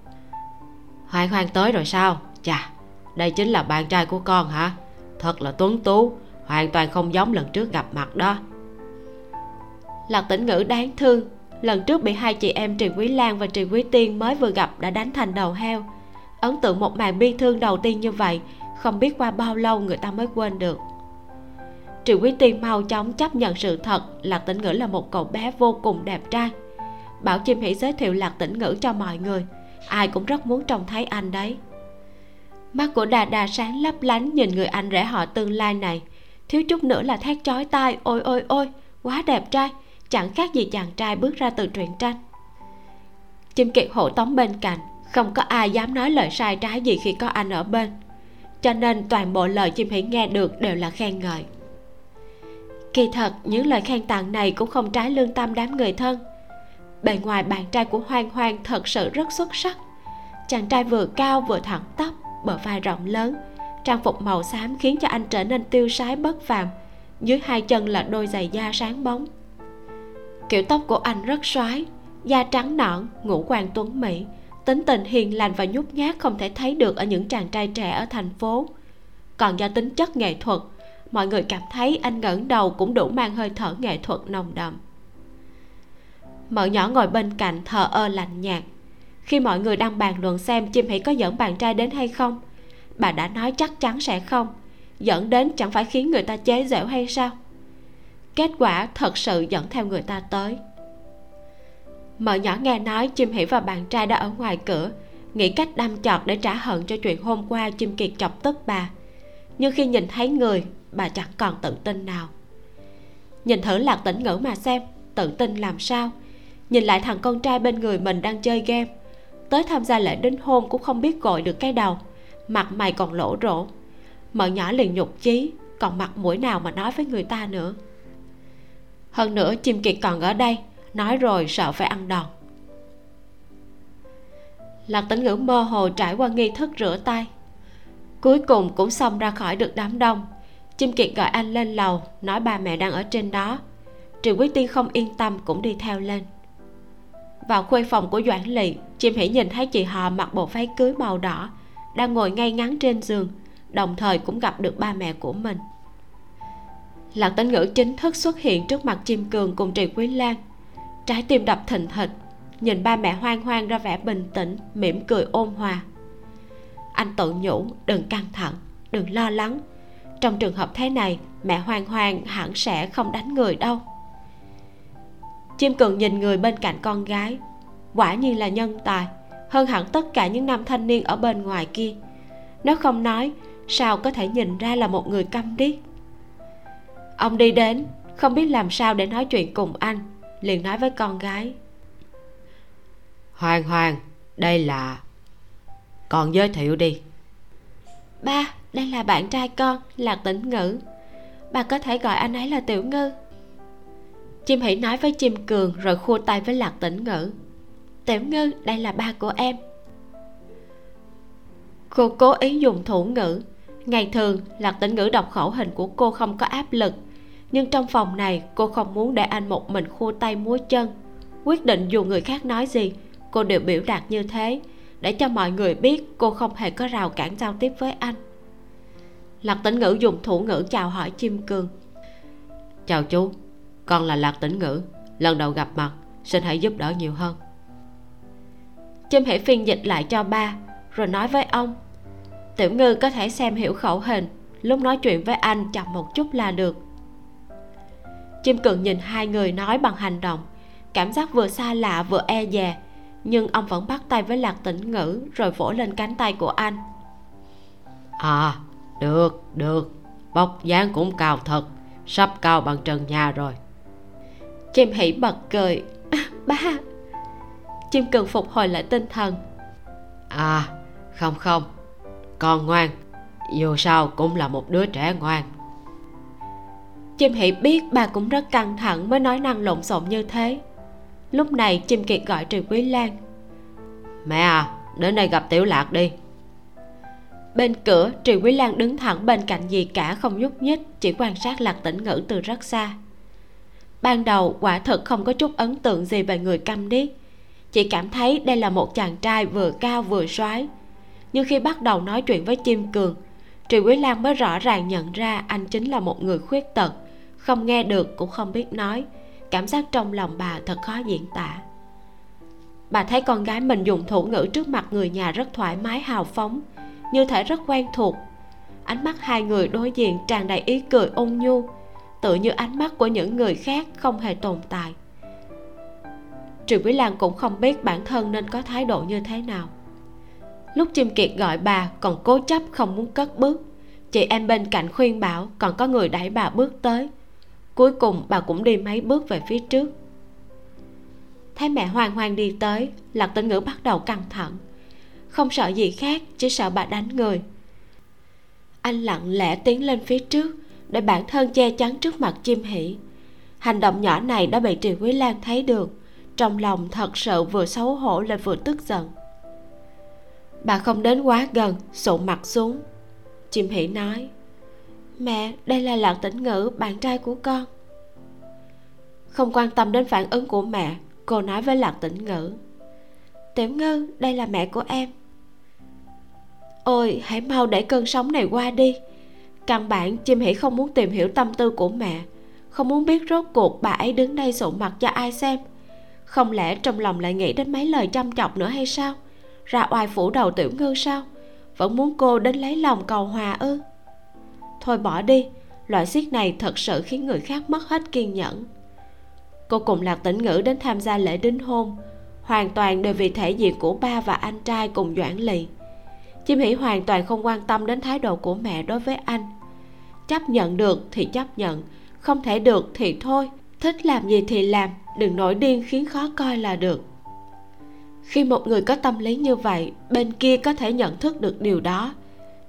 Hoan hoan tới rồi sao? Chà đây chính là bạn trai của con hả? Thật là tuấn tú Hoàn toàn không giống lần trước gặp mặt đó. Lạc tĩnh ngữ đáng thương. Lần trước bị hai chị em Trì Quý Lan và Trì Quý Tiên mới vừa gặp đã đánh thành đầu heo Ấn tượng một màn bi thương đầu tiên như vậy, Không biết qua bao lâu người ta mới quên được. Triệu Quý Tiên mau chóng chấp nhận sự thật, Lạc tĩnh ngữ là một cậu bé vô cùng đẹp trai. Bảo chim hỉ giới thiệu lạc tĩnh ngữ cho mọi người, ai cũng rất muốn trông thấy anh đấy. Mắt của đà đà sáng lấp lánh nhìn người anh rể họ tương lai này. Thiếu chút nữa là thét chói tai, ôi ôi ôi, quá đẹp trai, chẳng khác gì chàng trai bước ra từ truyện tranh. Chim kiệt hộ tống bên cạnh không có ai dám nói lời sai trái gì khi có anh ở bên. Cho nên toàn bộ lời chim hỉ nghe được đều là khen ngợi. Kỳ thật, những lời khen tặng này cũng không trái lương tâm đám người thân. Bề ngoài bạn trai của hoang hoang thật sự rất xuất sắc. Chàng trai vừa cao vừa thẳng tắp, bờ vai rộng lớn, trang phục màu xám khiến cho anh trở nên tiêu sái bất phàm, dưới hai chân là đôi giày da sáng bóng. Kiểu tóc của anh rất xoái da trắng nõn, ngũ quan tuấn mỹ tính tình hiền lành và nhút nhát không thể thấy được ở những chàng trai trẻ ở thành phố. Còn do tính chất nghệ thuật, mọi người cảm thấy anh ngẩng đầu cũng đủ mang hơi thở nghệ thuật nồng đậm. Mợ nhỏ ngồi bên cạnh thờ ơ lạnh nhạt. Khi mọi người đang bàn luận xem chim hỉ có dẫn bạn trai đến hay không, bà đã nói chắc chắn sẽ không. Dẫn đến chẳng phải khiến người ta chế giễu hay sao? Kết quả thật sự dẫn theo người ta tới mợ nhỏ nghe nói chim hỷ và bạn trai đã ở ngoài cửa. Nghĩ cách đâm chọt để trả hận cho chuyện hôm qua, chim kiệt chọc tức bà. Nhưng khi nhìn thấy người, bà chẳng còn tự tin nào. Nhìn thử lạc tĩnh ngữ mà xem, tự tin làm sao? Nhìn lại thằng con trai bên người mình đang chơi game. Tới tham gia lễ đính hôn cũng không biết gọi được cái đầu. Mặt mày còn lỗ rỗ. Mợ nhỏ liền nhục chí, còn mặt mũi nào mà nói với người ta nữa? Hơn nữa, chim kiệt còn ở đây nói rồi sợ phải ăn đòn. Lạc tĩnh ngữ mơ hồ trải qua nghi thức rửa tay. Cuối cùng cũng xong ra khỏi được đám đông. Chim kiệt gọi anh lên lầu, nói ba mẹ đang ở trên đó. Triệu quý tiên không yên tâm cũng đi theo lên. Vào khuê phòng của doãn lỵ chim hỉ nhìn thấy chị họ mặc bộ váy cưới màu đỏ, đang ngồi ngay ngắn trên giường, đồng thời cũng gặp được ba mẹ của mình. Lạc tĩnh ngữ chính thức xuất hiện trước mặt chim cường cùng trì quý lan trái tim đập thình thịch, nhìn ba mẹ hoang hoang ra vẻ bình tĩnh, mỉm cười ôn hòa. Anh tự nhủ, đừng căng thẳng, đừng lo lắng. Trong trường hợp thế này, mẹ hoang hoang hẳn sẽ không đánh người đâu. Chim cường nhìn người bên cạnh con gái. Quả nhiên là nhân tài, hơn hẳn tất cả những nam thanh niên ở bên ngoài kia. Nếu không nói, sao có thể nhìn ra là một người câm điếc? Ông đi đến, không biết làm sao để nói chuyện cùng anh liền nói với con gái. Hoàng hoàng đây là con giới thiệu đi. Ba đây là bạn trai con là tĩnh ngữ. Bà có thể gọi anh ấy là tiểu ngư. Chim hỉ nói với chim cường rồi khua tay với lạc tĩnh ngữ. Tiểu ngư đây là ba của em. Cô cố ý dùng thủ ngữ. Ngày thường lạc tĩnh ngữ đọc khẩu hình của cô không có áp lực nhưng trong phòng này cô không muốn để anh một mình khua tay múa chân. Quyết định dù người khác nói gì cô đều biểu đạt như thế để cho mọi người biết cô không hề có rào cản giao tiếp với anh. Lạc tĩnh ngữ dùng thủ ngữ chào hỏi chim cường. Chào chú con là lạc tĩnh ngữ lần đầu gặp mặt xin hãy giúp đỡ nhiều hơn. Chim hãy phiên dịch lại cho ba rồi nói với ông. Tiểu ngư có thể xem hiểu khẩu hình lúc nói chuyện với anh chậm một chút là được chim cường nhìn hai người nói bằng hành động. Cảm giác vừa xa lạ vừa e dè nhưng ông vẫn bắt tay với lạc tĩnh ngữ rồi vỗ lên cánh tay của anh. À được được. Bọc dáng cũng cao thật sắp cao bằng trần nhà rồi. Chim hỉ bật cười. Ba. Chim cường phục hồi lại tinh thần. À không không. Con ngoan. Dù sao cũng là một đứa trẻ ngoan chim hỉ biết bà cũng rất căng thẳng mới nói năng lộn xộn như thế. Lúc này chim kiệt gọi trừ quý lan. Mẹ à đến đây gặp tiểu lạc đi. Bên cửa trì quý lan đứng thẳng bên cạnh gì cả không nhúc nhích chỉ quan sát lạc tĩnh ngữ từ rất xa. Ban đầu quả thực không có chút ấn tượng gì về người câm điếc. Chỉ cảm thấy đây là một chàng trai vừa cao vừa soái. Nhưng khi bắt đầu nói chuyện với chim cường trì quý lan mới rõ ràng nhận ra anh chính là một người khuyết tật không nghe được cũng không biết nói. Cảm giác trong lòng bà thật khó diễn tả. Bà thấy con gái mình dùng thủ ngữ trước mặt người nhà rất thoải mái, hào phóng, như thể rất quen thuộc. Ánh mắt hai người đối diện tràn đầy ý cười ôn nhu tự như ánh mắt của những người khác không hề tồn tại. Triệu quý lan cũng không biết bản thân nên có thái độ như thế nào. Lúc chim kiệt gọi bà còn cố chấp không muốn cất bước, chị em bên cạnh khuyên bảo còn có người đẩy bà bước tới cuối cùng bà cũng đi mấy bước về phía trước. Thấy mẹ hoang hoang đi tới, lạc tĩnh ngữ bắt đầu căng thẳng. Không sợ gì khác, chỉ sợ bà đánh người. Anh lặng lẽ tiến lên phía trước, để bản thân che chắn trước mặt chim hỉ. Hành động nhỏ này đã bị triều quý lan thấy được, trong lòng thật sự vừa xấu hổ lại vừa tức giận. Bà không đến quá gần, sụ mặt xuống. Chim hỉ nói mẹ, đây là lạc tĩnh ngữ, bạn trai của con. Không quan tâm đến phản ứng của mẹ, cô nói với lạc tĩnh ngữ. Tiểu ngư, đây là mẹ của em. Ôi, hãy mau để cơn sóng này qua đi. Căn bản, chim hỉ không muốn tìm hiểu tâm tư của mẹ. Không muốn biết rốt cuộc bà ấy đứng đây sụ mặt cho ai xem. Không lẽ trong lòng lại nghĩ đến mấy lời chăm chọc nữa hay sao? Ra oai phủ đầu tiểu ngư sao? Vẫn muốn cô đến lấy lòng cầu hòa ư? Thôi bỏ đi. Loại xiết này thật sự khiến người khác mất hết kiên nhẫn. Cô cùng lạc tĩnh ngữ đến tham gia lễ đính hôn. Hoàn toàn đều vì thể diện của ba và anh trai cùng doãn lì chim hỉ hoàn toàn không quan tâm đến thái độ của mẹ đối với anh. Chấp nhận được thì chấp nhận, không thể được thì thôi. Thích làm gì thì làm, đừng nổi điên khiến khó coi là được. Khi một người có tâm lý như vậy, bên kia có thể nhận thức được điều đó.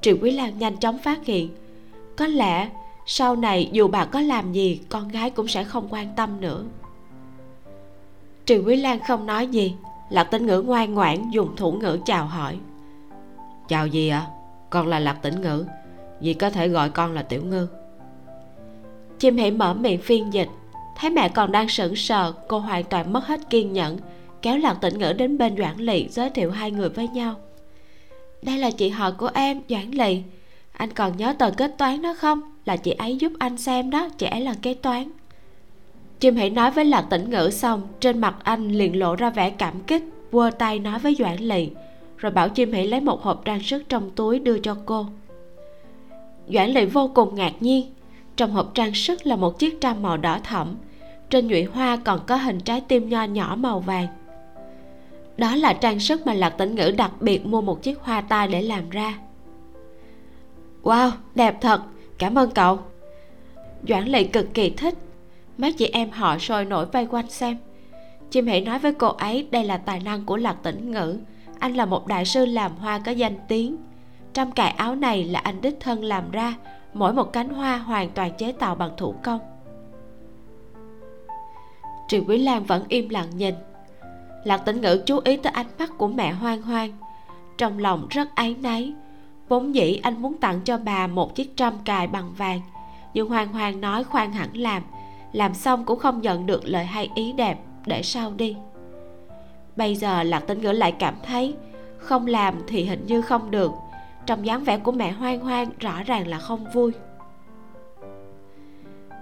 Triệu quý lan nhanh chóng phát hiện có lẽ sau này dù bà có làm gì con gái cũng sẽ không quan tâm nữa. Triệu quý lan không nói gì lạc tĩnh ngữ ngoan ngoãn dùng thủ ngữ chào hỏi. Chào gì ạ? À? con là lạc tĩnh ngữ dì có thể gọi con là tiểu ngư. Chim hỉ mở miệng phiên dịch. Thấy mẹ còn đang sững sờ cô hoàn toàn mất hết kiên nhẫn kéo lạc tĩnh ngữ đến bên doãn lị giới thiệu hai người với nhau. Đây là chị họ của em doãn lì anh còn nhớ tờ kết toán đó không? Là chị ấy giúp anh xem đó, chị ấy là kế toán. Chim hãy nói với lạc tĩnh ngữ xong, trên mặt anh liền lộ ra vẻ cảm kích quơ tay nói với doãn lì rồi bảo chim hãy lấy một hộp trang sức trong túi đưa cho cô. Doãn lì vô cùng ngạc nhiên, trong hộp trang sức là một chiếc trăm màu đỏ thẫm, trên nhụy hoa còn có hình trái tim nho nhỏ màu vàng. Đó là trang sức mà lạc tĩnh ngữ đặc biệt mua một chiếc hoa tai để làm ra wow, đẹp thật. Cảm ơn cậu. Doãn lệ cực kỳ thích. Mấy chị em họ sôi nổi vây quanh xem. Chim hãy nói với cô ấy, đây là tài năng của lạc tĩnh ngữ. Anh là một đại sư làm hoa có danh tiếng. Trăm cài áo này là anh đích thân làm ra. Mỗi một cánh hoa hoàn toàn chế tạo bằng thủ công. Triệu quý lan vẫn im lặng nhìn. Lạc tĩnh ngữ chú ý tới ánh mắt của mẹ hoang hoang. Trong lòng rất áy náy vốn dĩ anh muốn tặng cho bà một chiếc trâm cài bằng vàng. Nhưng hoang hoang nói khoan hẳn làm. Làm xong cũng không nhận được lời hay ý đẹp. Để sau đi. Bây giờ lạc tĩnh ngữ lại cảm thấy không làm thì hình như không được. Trong dáng vẻ của mẹ hoang hoang rõ ràng là không vui.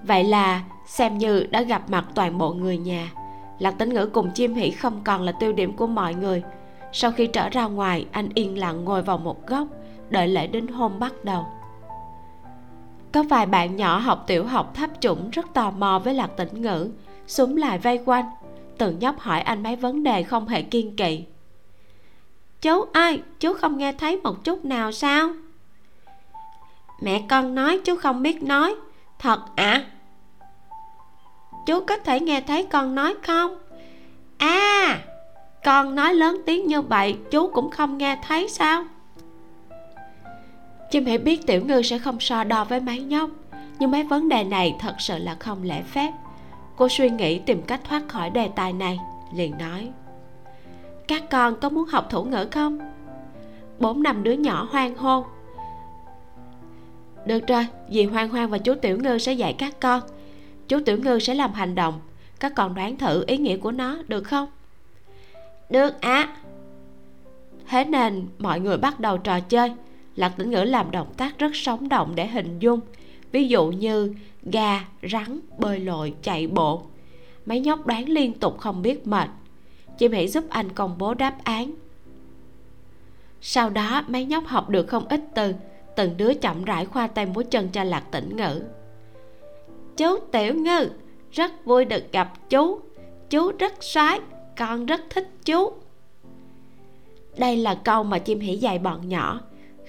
Vậy là xem như đã gặp mặt toàn bộ người nhà. Lạc tĩnh ngữ cùng chim hỉ không còn là tiêu điểm của mọi người. Sau khi trở ra ngoài, anh yên lặng ngồi vào một góc đợi lễ đính hôn bắt đầu. Có vài bạn nhỏ học tiểu học thấp chủng rất tò mò với lạc tĩnh ngữ, súng lại vây quanh từng nhóc hỏi anh mấy vấn đề không hề kiên kỵ. Chú ơi, chú không nghe thấy một chút nào sao? Mẹ con nói chú không biết nói, thật ạ. À? chú có thể nghe thấy con nói không? À con nói lớn tiếng như vậy, chú cũng không nghe thấy sao? Chim hãy biết tiểu ngư sẽ không so đo với mấy nhóc. Nhưng mấy vấn đề này thật sự là không lễ phép. Cô suy nghĩ tìm cách thoát khỏi đề tài này, liền nói. Các con có muốn học thủ ngữ không? Bốn năm đứa nhỏ hoang hôn được rồi, dì hoang hoang và chú tiểu ngư sẽ dạy các con. Chú tiểu ngư sẽ làm hành động. Các con đoán thử ý nghĩa của nó, được không? Được ạ. À. thế nên mọi người bắt đầu trò chơi lạc tĩnh ngữ làm động tác rất sống động để hình dung. Ví dụ như gà rắn, bơi lội, chạy bộ. Mấy nhóc đoán liên tục không biết mệt. Chim hãy giúp anh công bố đáp án. Sau đó mấy nhóc học được không ít từ. Từng đứa chậm rãi khoa tay múa chân cho lạc tĩnh ngữ. Chú tiểu ngư, rất vui được gặp chú. Chú rất soái, con rất thích chú. Đây là câu mà chim hỉ dạy bọn nhỏ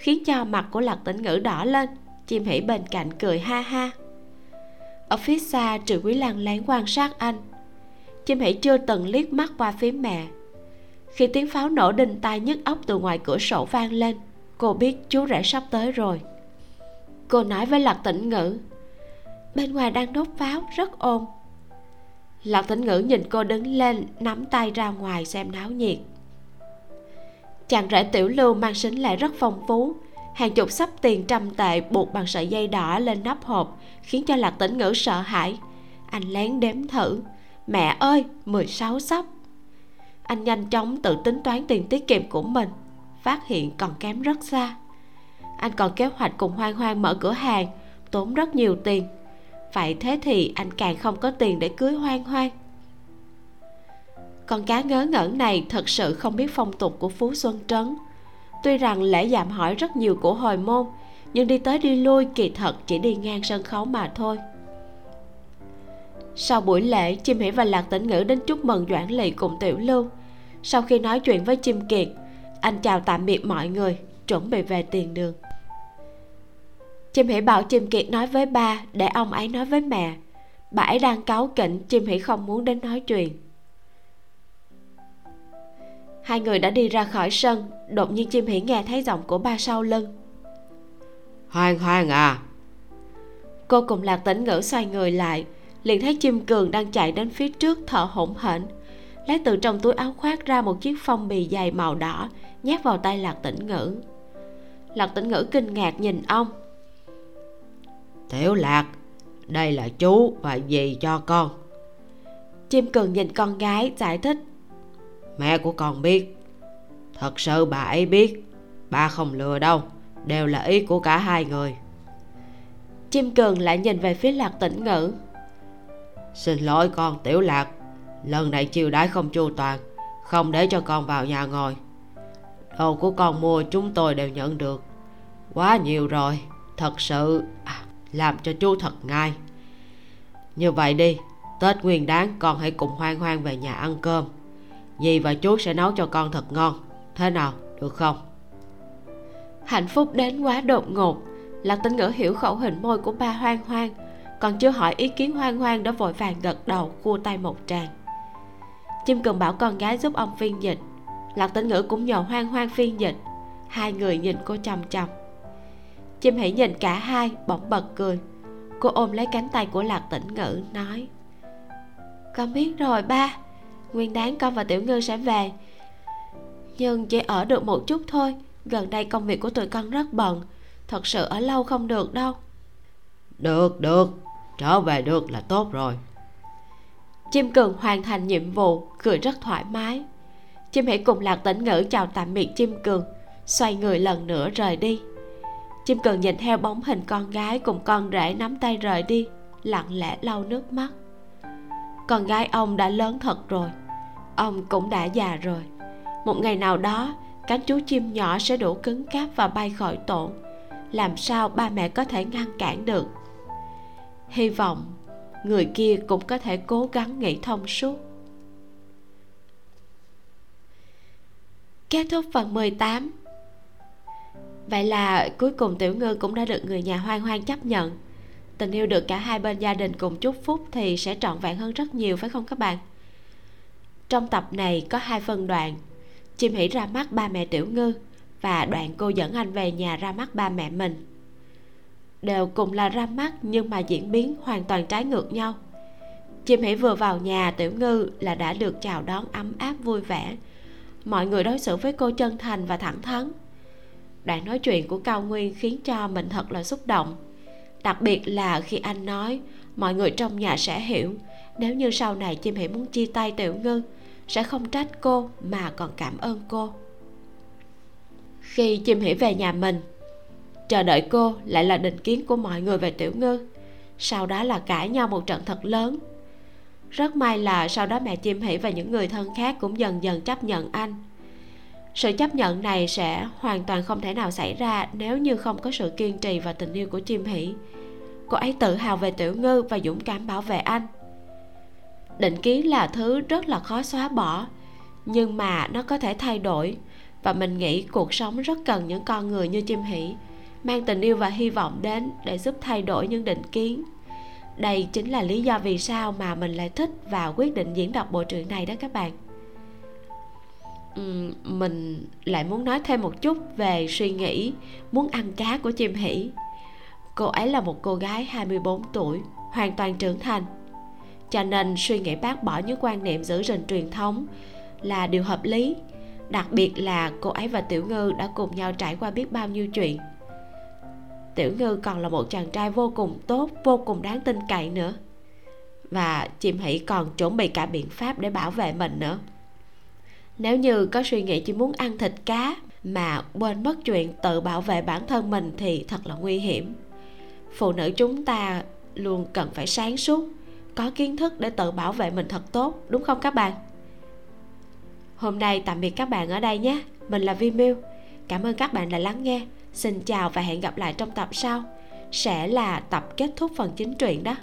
khiến cho mặt của lạc tĩnh ngữ đỏ lên, chim hỉ bên cạnh cười ha ha. Ở phía xa triệu quý lan lén quan sát anh. Chim hỉ chưa từng liếc mắt qua phía mẹ. Khi tiếng pháo nổ đinh tai nhức óc từ ngoài cửa sổ vang lên, cô biết chú rể sắp tới rồi. Cô nói với lạc tĩnh ngữ, bên ngoài đang đốt pháo, rất ồn. Lạc tĩnh ngữ nhìn cô đứng lên, nắm tay ra ngoài xem náo nhiệt chàng rể tiểu lưu mang sính lại rất phong phú. Hàng chục sắp tiền trăm tệ buộc bằng sợi dây đỏ lên nắp hộp, khiến cho lạc tĩnh ngữ sợ hãi. Anh lén đếm thử. Mẹ ơi 16 sắp. Anh nhanh chóng tự tính toán tiền tiết kiệm của mình, phát hiện còn kém rất xa. Anh còn kế hoạch cùng hoang hoang mở cửa hàng, tốn rất nhiều tiền. Vậy thế thì anh càng không có tiền để cưới hoang hoang con cá ngớ ngẩn này thật sự không biết phong tục của phú xuân trấn. Tuy rằng lễ dạm hỏi rất nhiều của hồi môn, nhưng đi tới đi lui kỳ thật chỉ đi ngang sân khấu mà thôi. Sau buổi lễ, chim hỉ và lạc tĩnh ngữ đến chúc mừng doãn lỵ cùng tiểu lưu. Sau khi nói chuyện với chim kiệt, anh chào tạm biệt mọi người, chuẩn bị về tiền đường. Chim hỉ bảo chim kiệt nói với ba để ông ấy nói với mẹ. Bà ấy đang cáu kỉnh, chim hỉ không muốn đến nói chuyện hai người đã đi ra khỏi sân đột nhiên chim hỉ nghe thấy giọng của ba sau lưng. Hoang hoang à. Cô cùng lạc tĩnh ngữ xoay người lại liền thấy chim cường đang chạy đến phía trước thở hổn hển lấy từ trong túi áo khoác ra một chiếc phong bì dày màu đỏ nhét vào tay lạc tĩnh ngữ. Lạc tĩnh ngữ kinh ngạc nhìn ông. Tiểu lạc đây là chú và dì cho con. Chim cường nhìn con gái giải thích mẹ của con biết. Thật sự bà ấy biết. Ba không lừa đâu. Đều là ý của cả hai người. Chim cường lại nhìn về phía lạc tĩnh ngữ. Xin lỗi con tiểu lạc. Lần này chiêu đãi không chu toàn. Không để cho con vào nhà ngồi. Đồ của con mua chúng tôi đều nhận được. Quá nhiều rồi. Thật sự à, làm cho chú thật ngay như vậy đi. Tết nguyên đáng con hãy cùng hoan hoan về nhà ăn cơm dì và chú sẽ nấu cho con thật ngon. Thế nào, được không? Hạnh phúc đến quá đột ngột. Lạc tinh ngữ hiểu khẩu hình môi của ba hoang hoang, còn chưa hỏi ý kiến hoang hoang đã vội vàng gật đầu cua tay một tràng. Chim cần bảo con gái giúp ông phiên dịch. Lạc tĩnh ngữ cũng nhờ hoang hoang phiên dịch. Hai người nhìn cô chằm chằm. Chim hãy nhìn cả hai, bỗng bật cười. Cô ôm lấy cánh tay của lạc tĩnh ngữ, nói, con biết rồi ba nguyên đáng con và tiểu ngư sẽ về. Nhưng chỉ ở được một chút thôi gần đây công việc của tụi con rất bận thật sự ở lâu không được đâu. Được được trở về được là tốt rồi. Chim cường hoàn thành nhiệm vụ cười rất thoải mái. Chim hãy cùng lạc tĩnh ngữ chào tạm biệt chim cường xoay người lần nữa rời đi. Chim cường nhìn theo bóng hình con gái cùng con rể nắm tay rời đi lặng lẽ lau nước mắt con gái ông đã lớn thật rồi. Ông cũng đã già rồi. Một ngày nào đó, cánh chú chim nhỏ sẽ đủ cứng cáp và bay khỏi tổ. Làm sao ba mẹ có thể ngăn cản được? Hy vọng người kia cũng có thể cố gắng nghĩ thông suốt. Kết thúc phần 18 Vậy là cuối cùng Tiểu Ngư cũng đã được người nhà hoang hoang chấp nhận. Tình yêu được cả hai bên gia đình cùng chúc phúc thì sẽ trọn vẹn hơn rất nhiều, phải không các bạn? Trong tập này có hai phân đoạn. Chim hỉ ra mắt ba mẹ Tiểu Ngư Và đoạn cô dẫn anh về nhà ra mắt ba mẹ mình. Đều cùng là ra mắt nhưng mà diễn biến hoàn toàn trái ngược nhau. Chim hỉ vừa vào nhà, Tiểu Ngư là đã được chào đón ấm áp, vui vẻ. Mọi người đối xử với cô chân thành và thẳng thắn. Đoạn nói chuyện của cao nguyên khiến cho mình thật là xúc động đặc biệt là khi anh nói, mọi người trong nhà sẽ hiểu. Nếu như sau này chim hỉ muốn chia tay tiểu ngư sẽ không trách cô mà còn cảm ơn cô. Khi chim hỉ về nhà mình, chờ đợi cô lại là định kiến của mọi người về tiểu ngư sau đó là cãi nhau một trận thật lớn. Rất may là sau đó mẹ chim hỉ và những người thân khác cũng dần dần chấp nhận anh sự chấp nhận này sẽ hoàn toàn không thể nào xảy ra nếu như không có sự kiên trì và tình yêu của chim hỷ. Cô ấy tự hào về tiểu ngư và dũng cảm bảo vệ anh. Định kiến là thứ rất là khó xóa bỏ, nhưng mà nó có thể thay đổi. Và mình nghĩ cuộc sống rất cần những con người như chim hỷ, mang tình yêu và hy vọng đến để giúp thay đổi những định kiến đây chính là lý do vì sao mà mình lại thích và quyết định diễn đọc bộ truyện này đó các bạn mình lại muốn nói thêm một chút về suy nghĩ muốn ăn cá của chim hỷ. Cô ấy là một cô gái 24 tuổi, hoàn toàn trưởng thành. Cho nên suy nghĩ bác bỏ những quan niệm giữ gìn truyền thống là điều hợp lý, đặc biệt là cô ấy và tiểu ngư đã cùng nhau trải qua biết bao nhiêu chuyện. Tiểu ngư còn là một chàng trai vô cùng tốt, vô cùng đáng tin cậy nữa. Và chim hỷ còn chuẩn bị cả biện pháp để bảo vệ mình nữa nếu như có suy nghĩ chỉ muốn ăn thịt cá mà quên mất chuyện tự bảo vệ bản thân mình thì thật là nguy hiểm. Phụ nữ chúng ta luôn cần phải sáng suốt, có kiến thức để tự bảo vệ mình thật tốt, đúng không các bạn? Hôm nay tạm biệt các bạn ở đây nhé. Mình là vi miu. Cảm ơn các bạn đã lắng nghe. Xin chào và hẹn gặp lại trong tập sau. Sẽ là tập kết thúc phần chính truyện đó.